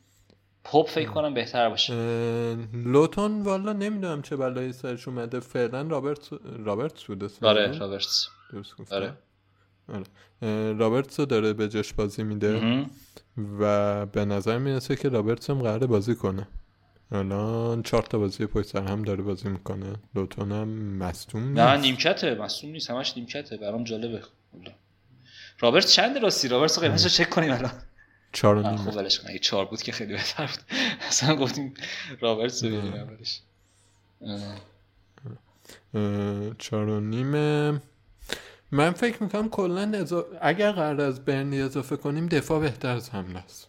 پاپ فکر کنم بهتر باشه. لوتون والا نمی‌دونم چه بلایی سرش اومده. فعلا رابرت رابرت شده آره رابرتس. درست آره. آره. رابرتس داره به جاش بازی میده و به نظر می‌رسه که رابرتس هم قراره بازی کنه. الان چهار تا بازی پشت سر هم داره بازی می‌کنه. لوتون هم مصدوم نیست. نه نیمکته. مصدوم نیست. همش نیمکته. برام جالبه. رابرت چند راستی؟ رابرت قیمتش رو چک کنیم الان. چهار و نیم خب ولش کن. اگه چهار بود که خیلی بهتر بود. اصلا گفتیم رابرت رو ببینیم اولش چهار و نیمه من فکر می‌کنم کلا اگر قراره از برنی اضافه کنیم دفاع بهتر از حمله است.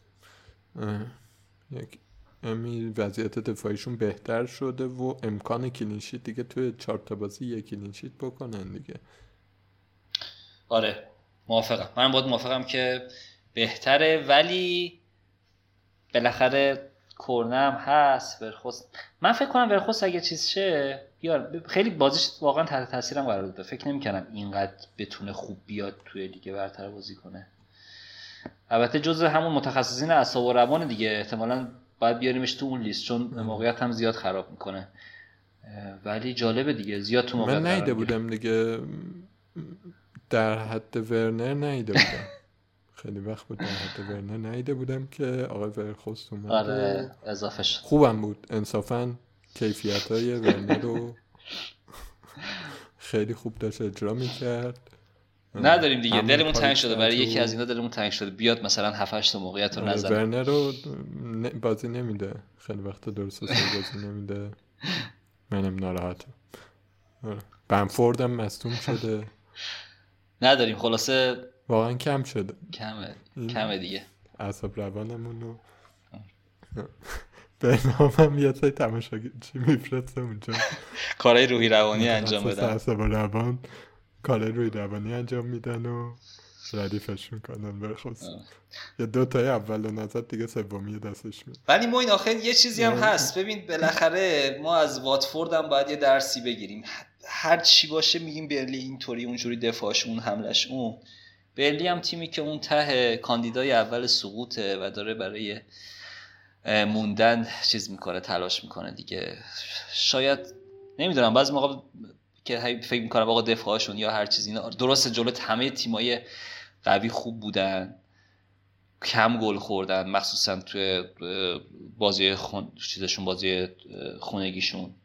یه کمی وضعیت دفاعیشون بهتر شده و امکان clean sheet دیگه توی چهار تا بازی یک clean sheet بکنن دیگه. آره موافقم. منم باهات موافقم که بهتره ولی بالاخره کرنه هم هست ورخوست من فکر کنم ورخوست اگه چیز شه بیار خیلی بازیش واقعا تحت تاثیرم قرار داده. فکر نمی‌کنم اینقدر بتونه خوب بیاد توی لیگ برتر بازی کنه. البته جزء همون متخصصین اعصاب و روان دیگه. احتمالا باید بیاریمش تو اون لیست چون موقعیت هم زیاد خراب می‌کنه. ولی جالبه دیگه. زیاد تو موقعیت من نیده بودم دیگه. در حد ورنر نیده بودم. خیلی وقت بود در حد ورنر نیده بودم که آقای ورخوست اومد آره اضافه شد خوبم بود. انصافا کیفیت های ورنر رو خیلی خوب داشت اجرا می‌کرد. نداریم دیگه. دلمون تنگ شده. برای یکی از اینا دلمون تنگ شده. بیاد مثلا 7 8 موقعیت رو آره، نزنه. ورنر رو بازی نمیده. خیلی وقت درست بازی نمیده. منم ناراحتم. آره. بنفوردم مصدوم شده. نداریم. خلاصه واقعا کم شده. کمه کمه دیگه. اعصاب روانمون رو. به نامم یه سای تماشاگی چی میفرسته اونجا؟ کارهای روحی روانی انجام بدن. اعصاب روان. کارهای روحی روانی انجام میدن و ردیفش می‌کنن برخواست یه دو تای اول و نظر دیگه سومی دستش میاد ولی ما این آخر یه چیزی هم هست. ببین بالاخره ما از واتفورد هم باید یه درسی بگیریم. هر چی باشه میگیم برلی اینطوری اونجوری دفاعش اون حملش اون. برلی هم تیمی که اون ته کاندیدای اول سقوطه و داره برای موندن چیز می‌کنه تلاش می‌کنه دیگه. شاید نمی‌دونم بعضی موقع که فکر می‌کنم آقا دفاعشون یا هر چیزی اینا درست جلو همه تیمای قوی خوب بودن کم گل خوردن مخصوصا توی بازی خون... چیزشون بازی خونگیشون.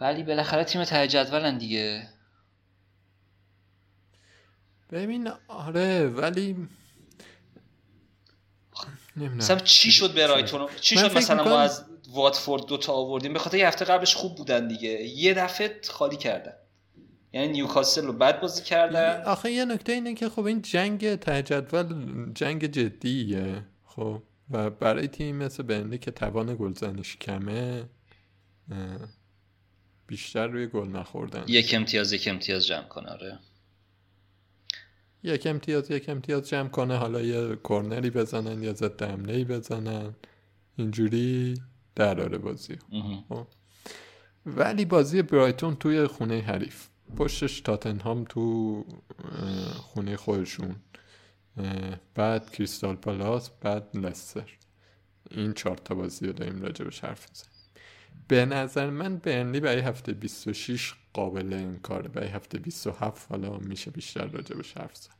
ولی بالاخره تیم ته جدولن دیگه. ببین آره ولی مثلا چی شد به رایتون چی شد مثلا ما از واتفورد دوتا آوردیم؟ به خاطر یه هفته قبلش خوب بودن دیگه. یه دفعه خالی کردن. یعنی نیوکاسل رو بد بازی کردن. آخه یه نکته اینه که خب این جنگ ته جدول جنگ جدیه خب. و برای تیم مثل بنلی که توان گلزنیش کمه بیشتر روی گل نخوردن. یک امتیاز یک امتیاز جمع کنه آره. یک امتیاز یک امتیاز جمع کنه. حالا یه کرنری بزنن یا ضد حمله بزنن. اینجوری دراره بازی. مهم. ولی بازی برایتون توی خونه حریف. پشتش تاتنهام تو خونه خودشون. بعد کریستال پالاس بعد لستر. این چهار تا بازی رو داریم راجبش حرف می‌زنیم. به نظر من برنلی برای هفته 26 قابل انکاره برای هفته 27 حالا میشه بیشتر راجبش حرف زد.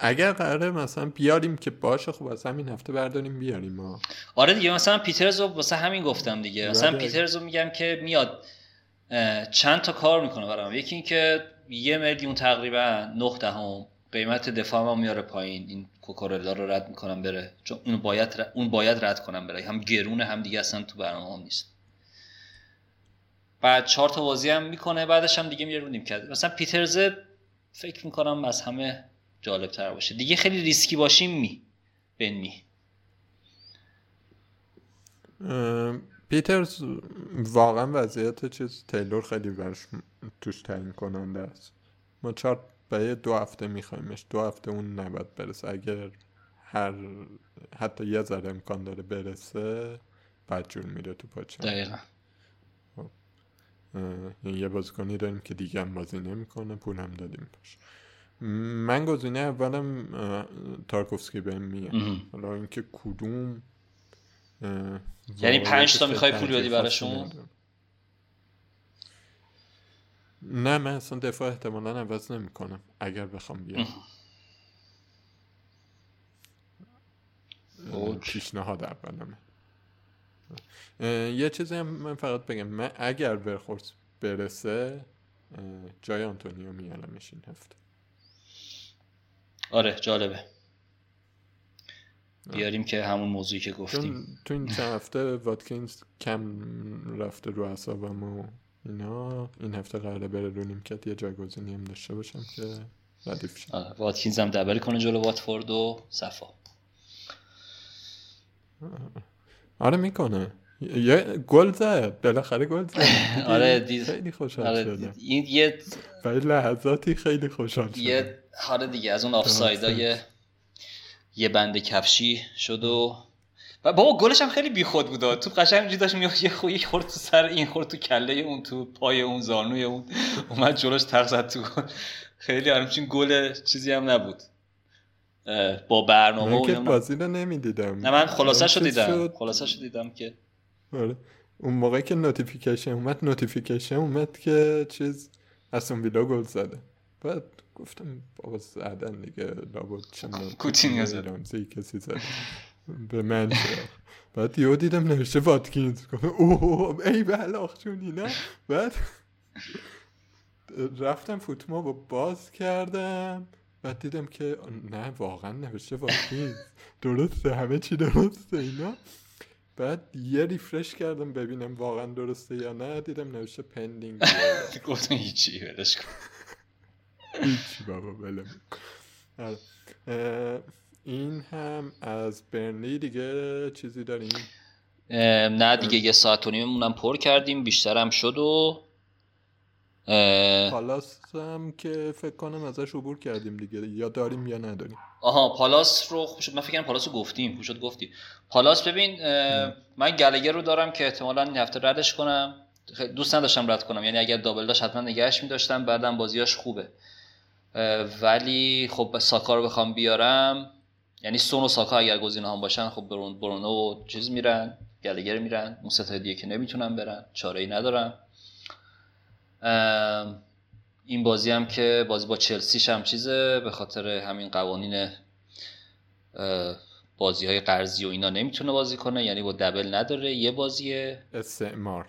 اگر قراره مثلا بیاریم که باشه خب از همین هفته برداریم بیاریم ها. آره دیگه مثلا پیترز رو واسه همین گفتم دیگه. مثلا بله. پیترز رو میگم که میاد چند تا کار می‌کنه برام. یکی اینکه یه میلیون تقریبا نه دهم قیمت دفاع ما میاره پایین. این کوکورلا رو رد می‌کنم بره. چون اون باید ر- اون باید رد کنم بره. هم گرونه هم دیگه اصلا تو برنامه هم نیست. بعد چهار تا بازی هم می‌کنه بعدش هم دیگه میره رو نیمکت. مثلا پیترز فکر می‌کنم از همه جالب تر باشه. دیگه خیلی ریسکی باشیم می. بن می. پیترز واقعا وضعیت چیز تیلور خیلی برش توش تعیین کننده است. ما چهار برای دو هفته میخوایمش دو هفته اون نباید برسه. اگر هر حتی یه ذره امکان داره برسه بد جور میره تو پاچه. دقیقا. یعنی یه بازیکنی داریم که دیگه هم بازی نمی‌کنه پول هم دادیم باش من گزینه اولم تارکوفسکی بهم میه مهم. حالا اینکه کدوم یعنی پنج تا می‌خوای پول بدی براشون؟ خاصی ندارم. نه من اصلا دفاع احتمالا عوض نمی کنم اگر بخوام بیام. پیشنهاد اولمه. یه چیزی هم من فقط بگم. من اگر برخورد برسه جای آنتونیو میارمش این هفته. آره جالبه. بیاریم که همون موضوعی که گفتیم. تو این چند هفته واتکینز کم رفته رو اعصابم و اینا این هفته قراره بره رو نیمکت یه جایگزینی هم داشته باشم که ردیف شد آره واتکینز هم دبل کنه جلو واتفورد و صفا. آره می‌کنه. یه گل زد بالاخره گل زد. آره، دید- خیلی خوشحال آره شدم این یه برای لحظاتی خیلی خوشحال شدم یه آره دیگه از اون آفسایدای یه بند کفشی شد و و بابا گلش هم خیلی بیخود بود. تو قشنگ اینجوری داشت می‌گفت یه خو یک خورد تو سر این خورد تو کله اون تو پای اون زانوی اون. اومد جلوش تق زد تو گل. خیلی همچین گل چیزی هم نبود. با برنامه من که بازی رو نمی‌دیدم. نه من خلاصه شو دیدم. شد، خلاصه شو دیدم که آره. اون موقعی که notification اومد notification اومد که چیز استون ویلا گل زده. بعد گفتم بابا زدن دیگه. لابد چه می‌دونم، کوتینیو زد. رمزی کسی زده. به من بعد یهو دیدم نوشته واتکینز. گفتم اوه ای بلاخ جونی نه؟ بعد رفتم فوتما با باز کردم. بعد دیدم که نه واقعا نوشته واتکینز. درسته همه چی درسته اینا. بعد یه ریفرش کردم ببینم واقعا درسته یا نه. دیدم نوشته پندینگ گفتم هیچی ولش کن. هیچی بابا بله این هم از برنلی دیگه چیزی داریم. نه دیگه یه ساعت و نیممون هم پر کردیم بیشتر هم شد و پالاس هم که فکر کنم ازش عبور کردیم دیگه یا داریم یا نداریم. آها پالاس رو خوب شد من فکر کنم پالاس رو گفتیم خوب شد گفتی پالاس ببین من گلگر رو دارم که احتمالا این هفته ردش کنم. دوست نداشتم رد کنم یعنی اگر دابل داشت حتما نگهش میداشتم بعدم بازیاش خوبه. ولی خب ساکا رو بخوام بیارم. یعنی سون و ساکا اگر گزینه هم باشن خب برون برونو و چیز میرن گلگر میرن. اون ستای دیگه که نمی‌تونن برن چاره ای ندارم ام، این بازی هم که بازی با چلسیش هم چیزه به خاطر همین قوانین بازی های قرضی و اینا نمی‌تونه بازی کنه یعنی با دبل نداره یه بازیه. استعمار.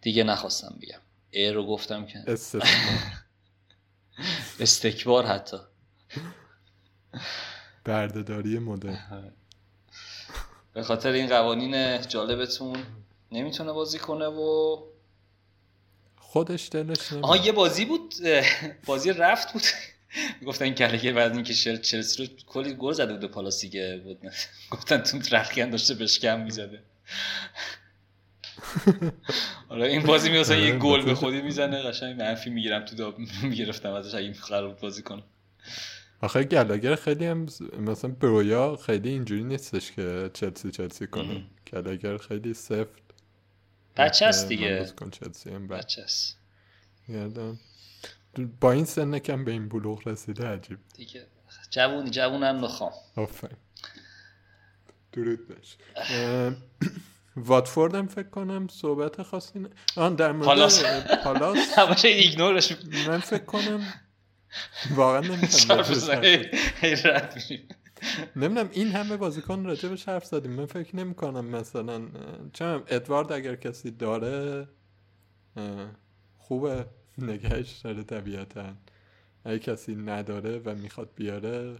دیگه نخواستم بگم. ای رو گفتم که. استثمار استکبار حتی. بردهداری مدرن به خاطر این قوانین جالبتون نمی‌تونه بازی کنه و خودش دلش آها نمیاد یه بازی بود بازی رفت بود. گفتن گلگر بعد اینکه شل چلسی رو کلی گل زده بود به پالاس دیگه. بود گفتن تو رخکن داشته بشکم می‌زده. آره این بازی میاسن یه آره، گل به خودی می‌زنه قشنگ منفی می‌گیرم تو داب می‌گرفتم ازش اگه قرار بازی کنم آخه گلاگر خیلی هم مثلا برویا خیلی اینجوری نیستش که چلسی چلسی کنه. گلاگر خیلی سفت. بچه من دیگه. چلسی هم بچه یادم. با این سن کم به این بلوغ رسیده عجیب. دیگه. جوونی جوونم بخوام آفرین. درود باش واتفورد هم فکر کنم صحبت خاصی نه آن در مورد پالاس. من فکر کنم واقعا نمی‌تونم. نمی‌دونم این همه بازیکن راجبش حرف زدیم. من فکر نمی کنم مثلا چون ادوارد اگر کسی داره خوبه. نگهش داره طبیعتا. اگه کسی نداره و می‌خواد بیاره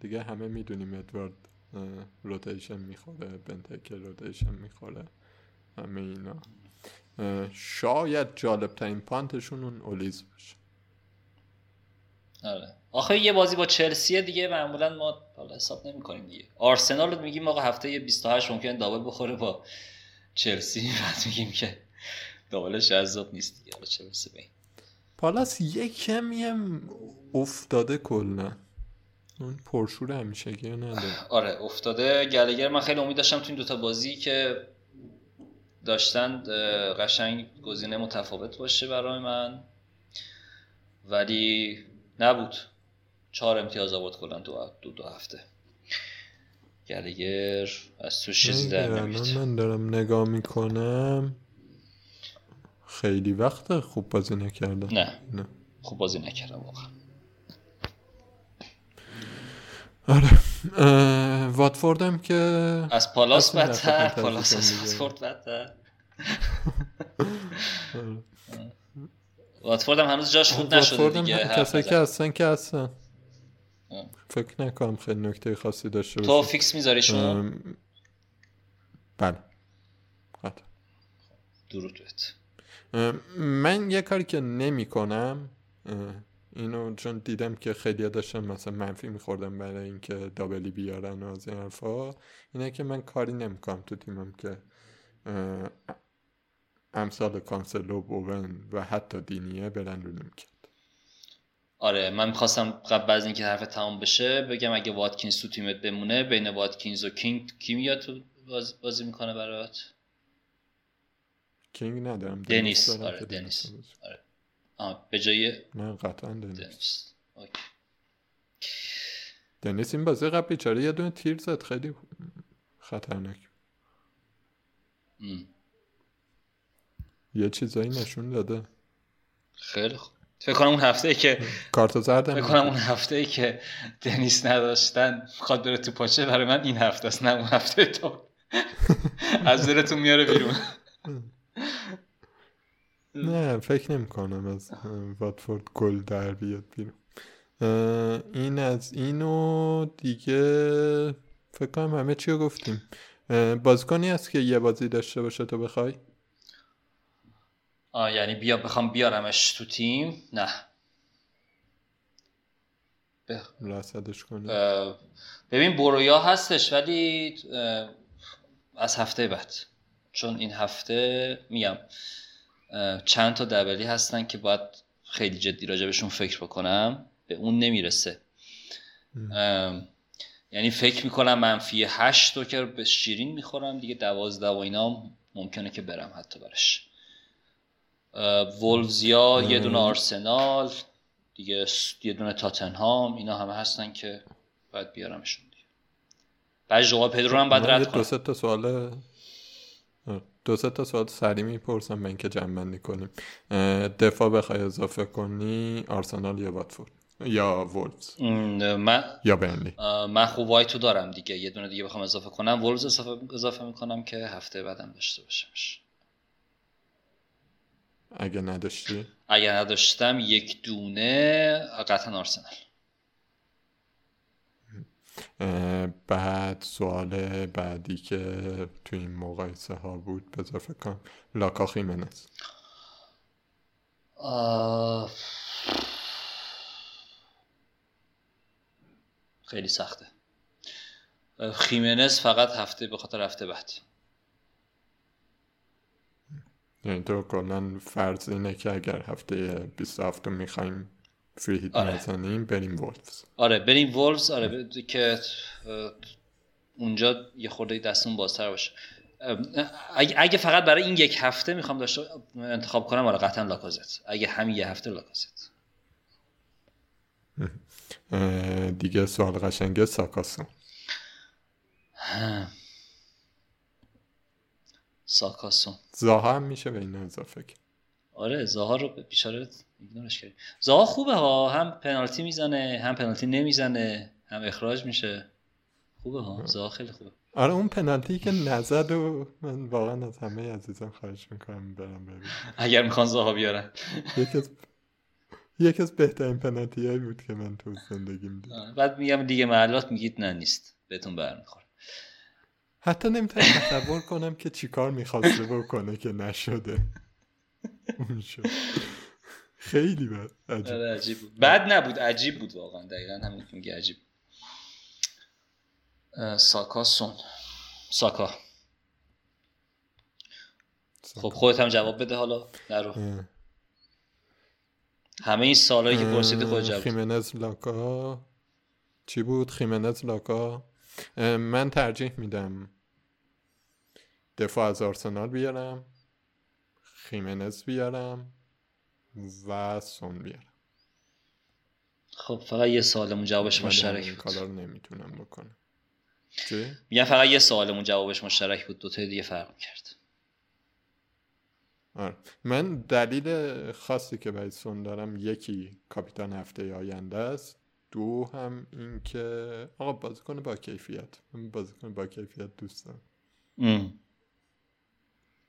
دیگه همه می‌دونیم ادوارد روتیشن می‌خوره بنتکه روتیشن می‌خوره. همه اینا. شاید جالب ترین پانتشون اون اولیز باشه. آره. آخه یه بازی با چلسیه دیگه معمولا ما حالا حساب نمی کنیم دیگه. آرسنال رو میگیم آقا هفته 28 ممکن دابل بخوره با چلسی. بعد میگیم که دابلش جذاب نیست دیگه. حالا چه برسه به پالاس یه کمی هم افتاده کلا. اون پرشور همیشگی رو نداره. آره افتاده. گلگر من خیلی امید داشتم تو این دوتا بازی که داشتن قشنگ گزینه متفاوت باشه برای من. ولی نبود. چهار امتیاز آورد کلا دو, دو, دو هفته. گلگر از توش چیزی در من دارم نگاه می‌کنم. خیلی وقت خوب بازی نکردم. نه. نه. خوب بازی نکردم واقعا. آره. واتفورد هم که از پالاس بدتر. پالاس از. واتفورد بدتر. واتفورد هم هنوز جاش خوب نشده دیگه کسایی. که هستن که هستن. فکر نکنم خیلی نکته خاصی داشته تو باشه فیکس میذاریشون بله قطعا. درود بهت من یه کاری که نمی کنم اینو چون دیدم که خیلی داشتن مثلا منفی میخوردم برای اینکه دابلی بیارن و از این حرفا اینه که من کاری نمی کنم تو تیمم که امثال کانسلو بوون و حتی دینیه برن رو نمی‌کرد آره من می‌خواستم قبل از اینکه حرف تمام بشه بگم اگه واتکینز تو تیمت بمونه بین واتکینز و کینگ کی میاد تو باز- بازی می‌کنه برات کینگ ندارم دنیس، آره، دنیس. باشه. آه به جای نه قطعا دنیس دنیس اوکی. دنیس این بازی قبل بیچاره یه دونه تیر زد خیلی خطرناک ام. یه چیزایی نشون داده. خیلی خوب. فکر کنم اون هفته ای که کارت زردم فکر کنم اون هفته ای که دنیس نداشتن می‌خواد بره تو پاچه برای من این هفته است نه اون هفته تو. از دلتون میاره بیرون. نه فکر نمی کنم از واتفورد گل در بیاد بیرون. این از اینو دیگه فکر کنم همه چی رو گفتیم. بازیکنی هست که یه بازی داشته باشه تو بخوای؟ یعنی بیا بخوام بیارمش تو تیم؟ نه. کنی اه، ببین برویا هستش ولی از هفته بعد. چون این هفته میگم چند تا دبلی هستن که باید خیلی جدی راجبشون فکر بکنم. به اون نمی‌رسه. یعنی فکر می‌کنم منفی هشت رو که به شیرین می‌خورم دیگه دوازده و اینا ممکنه که برم حتی برش اه، وولزیا یه دونه. آرسنال دیگه یه دونه تاتنهام اینا همه هستن که باید بیارمشون دیگه. بعد ژوآ پدرو هم باید رد دو کنم. سه تا سوال دو سه تا سوال سریع می‌پرسم به اینکه جمع بندی کنیم. دفاع بخوای اضافه کنی آرسنال یا واتفورد؟ یا وولفز؟ من یا برنلی؟ اه، من خوب وایتو دارم دیگه. یه دونه دیگه بخوام اضافه کنم. وولز اضافه, اضافه می‌کنم که هفته بعدم داشته باشمش. اگه نداشتی؟ اگر نداشتم یک دونه قطعا آرسنال. بعد سوال بعدی که تو این مقایسه ها بود بذار فکر کنم. لاکا خیمنز. خیلی سخته. خیمنز فقط هفته به خاطر هفته بعد. یعنی تو کلا فرض اینه که اگر هفته 27 می‌خوایم فری هیت آره. نزنیم بریم وولفز آره بریم وولفز آره ب- که اونجا یه خورده دستون بازتر باشه. اگه, اگه فقط برای این یک هفته می‌خوام داشته انتخاب کنم آره قطعا لاکازت. اگه همین یه هفته لاکازت. دیگه سوال قشنگه ساکاسون ساکاسون. زاها هم میشه به این اضافه کرد. آره زاها رو بیچاره ایگنورش کردیم. زاها خوبه ها هم پنالتی می‌زنه هم پنالتی نمی‌زنه هم اخراج میشه. خوبه ها زاها خیلی خوبه. آره اون پنالتی که نزد و من واقعا از همه عزیزان خواهش می‌کنم برم ببینم. اگر می‌خوان زاها بیارن. یکی از یکی از بهترین پنالتی هایی بود که من تو زندگیم دیدم. بعد میگم دیگه محلات میگید نه نیست. بهتون برمیخوره. حتی نمی‌تونم تصور کنم که چیکار می‌خواسته بکنه که نشده. اون شد. خیلی بد. عجیب. آره عجیب بود. بد نبود عجیب بود واقعا. دقیقا همین میگه عجیب. ساکا سون. ساکا. خب خودت هم جواب بده حالا. نرو. همه این سالهایی که پرسیدی خود جواب. خیمنز لاکا. چی بود؟ خیمنز لاکا. من ترجیح میدم. دفاع از آرسنال بیارم خیمنز بیارم و سون بیارم. خب فقط یه سالمون جوابش مشترک بود. کارا رو نمی‌تونم بکنم؟ میگم فقط یه سالمون جوابش مشترک بود. دوتای دیگه فرق کرد آره. من دلیل خاصی که برای سون دارم یکی کاپیتان هفته آینده است. دو هم این که آقا بازیکن با کیفیت. من بازیکن با کیفیت دوست دارم.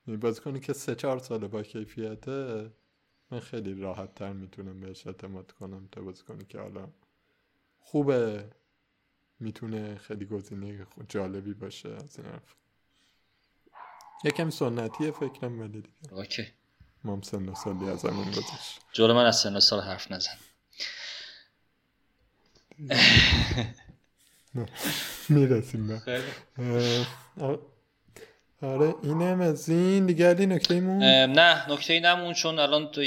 بازیکنی که سه چهار سال با کیفیته من خیلی راحت تر می‌تونم بهش اعتماد کنم تا بازیکنی که حالا خوبه می‌تونه خیلی گزینه جالبی باشه از این حرف. یکم سنتیه فکرم ولی دیگه. اوکی. ما هم سن سالی از همون گذشت. جلو من از سن سال حرف نزن. می‌رسیم به. آره اینم از این. دیگه علی نکته ایمون نه نکته ای نمون چون الان تو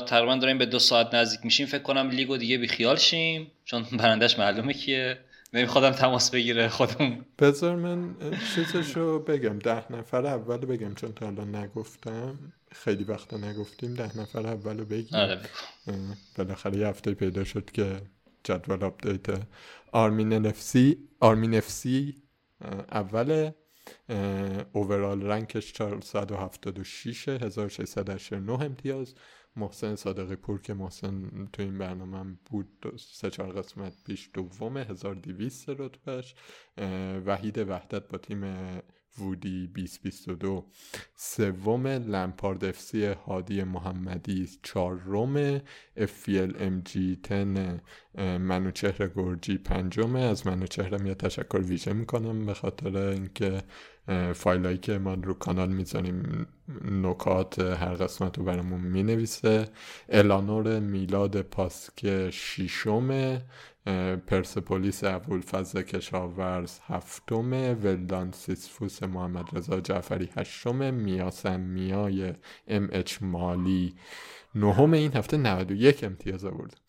تقریبا داریم به دو ساعت نزدیک میشیم. فکر کنم لیگو دیگه بیخیال شیم چون برندش معلومه کیه. نمیخوادم تماس بگیره خودم بذار من چیزشو بگم. ده نفر اول بگم چون تا الان نگفتم. خیلی وقتا نگفتیم ده نفر اول بگیم. آره بالاخره یه هفته پیدا شد که جدول update آرمین نفسی آرمین FC اول overall rank ش 476 1689 امتیاز. محسن صادقی پور که محسن تو این برنامه هم بود سه چهار قسمت پیش دومه 1200 رتبهش. وحید وحدت با تیم وودی 2022 سوم لمپارد FC هادی محمدی. چهارم FPL MG 10 اه، منوچهر گرجی پنجمه از منوچهرم یه تشکر ویژه می‌کنم به خاطر اینکه فایلایی که ما رو کانال می‌ذاریم نکات هر قسمت رو برامون می‌نویسه. الانور میلاد پاسک اه، پرسپولیس ابوالفضل کشاورز هفتمه ولدان سیسفوس محمد رضا جعفری هشتمه میاسم میای MH مالی نهم. این هفته 91 امتیاز آورد.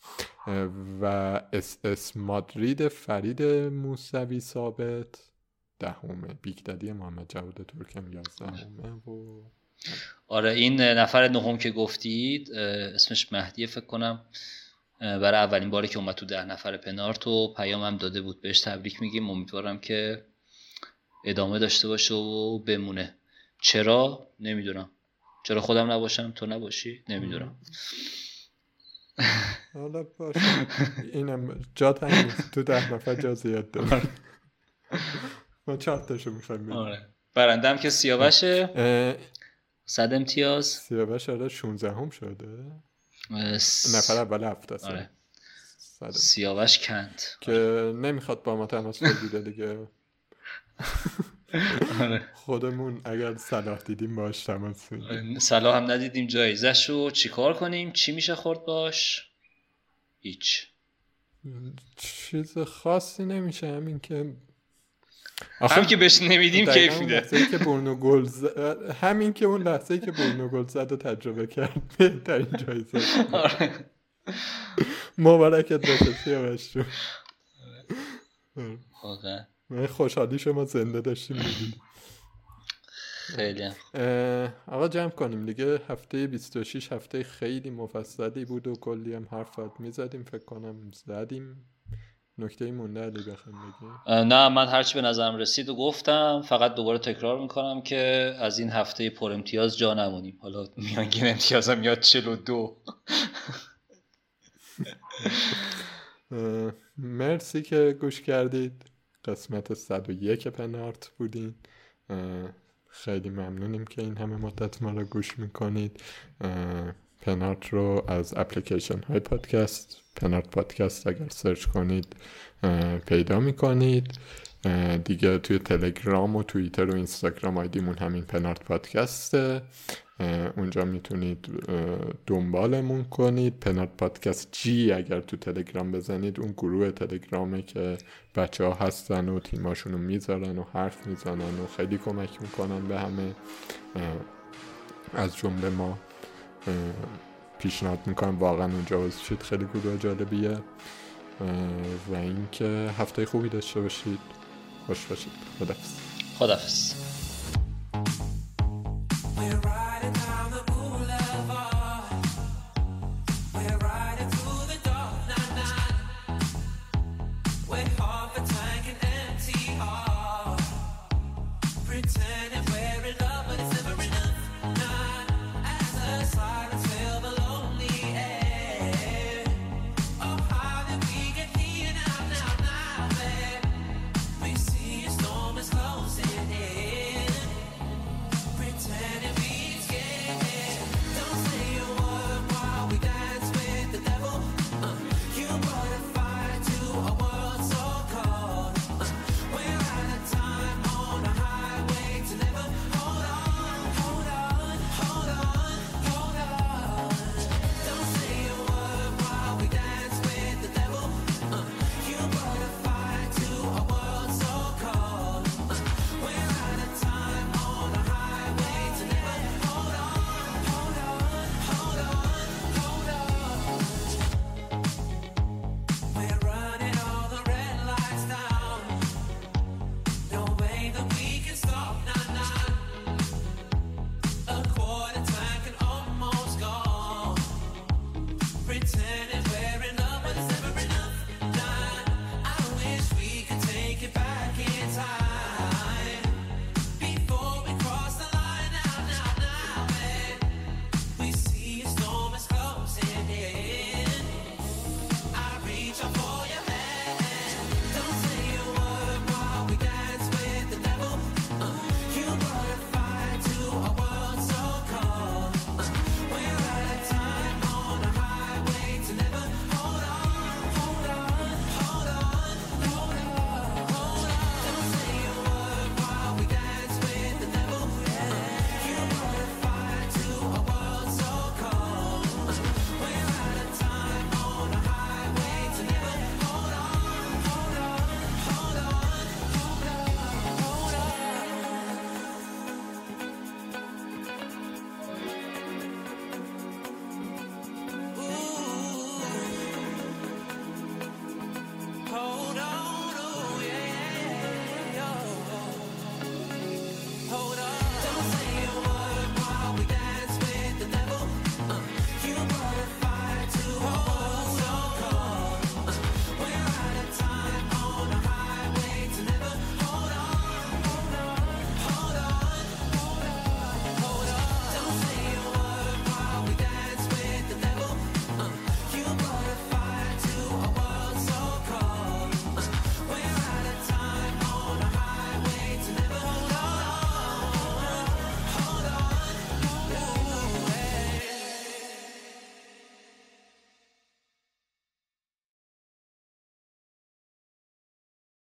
و SS مادرید فرید موسوی ثابت دهمه Big Daddy محمد جواد ترکم یازدهمه و آره این نفر نهم که گفتید اسمش مهدیه فکر کنم. برای اولین باری که اومد تو ده نفر پنارت و پیام هم داده بود بهش تبریک میگیم. امیدوارم که ادامه داشته باشه و بمونه. چرا؟ نمی‌دونم. چرا خودم نباشم؟ تو نباشی؟ نمی‌دونم. حالا باشه. اینم جا نیست. تو ده نفر جا زیاد داره ما چهار تاشو می‌خوایم آره. برندم که سیاوشه. صد امتیاز. سیاوش آره 16 هم شده. س- نفر اول هفته است. آره. سیاوش کند. که نمی‌خواد با ما تماس بگیره دیگه. آره. خودمون اگر صلاح دیدیم باش تماس می‌گیریم صلاح هم ندیدیم جایزش رو. چیکار کنیم؟ چی میشه خورد باش؟ هیچ. چیز خاصی نمیشه. همین که هم که بهش نمیدیم کیف میده. که برنو گل زد همین که اون لحظه که برنو گل زد و تجربه کرد بهترین جایزه. مبارکت باشه سیاوش واقعا. من خوشحالی شما زنده داشتیم می‌دونیم خیلی. آقا جمع کنیم دیگه. هفته 26 هفته خیلی مفصلی بود و کلی هم حرف می‌زدیم. فکر کنم زدیم. نکته مونده علی بخوام بگیم اه، نه من هرچی به نظرم رسید و گفتم فقط دوباره تکرار می‌کنم که از این هفته پر امتیاز جا نمونیم. حالا میانگین امتیازم میاد 42 اه، مرسی که گوش کردید. قسمت 101 پنارت بودین. خیلی ممنونیم که این همه مدت ما رو گوش می‌کنید. پنارت رو از اپلیکیشن های پادکست پنارت پادکست اگر سرچ کنید پیدا می‌کنید. دیگه توی تلگرام و توییتر و اینستاگرام آیدیمون همین پنارت پادکسته. اونجا می‌تونید دنبالمون کنید. پنارت پادکست جی اگر تو تلگرام بزنید اون گروه تلگرامه که بچه ها هستن و تیماشون رو می‌ذارن و حرف می‌زنن و خیلی کمک می‌کنن به همه. از جمله ما. پیشنهاد می‌کنم واقعا اونجا عضو شید خیلی گروه جالبیه. و اینکه هفته خوبی داشته باشید. خوش باشید. خدافظ خدافز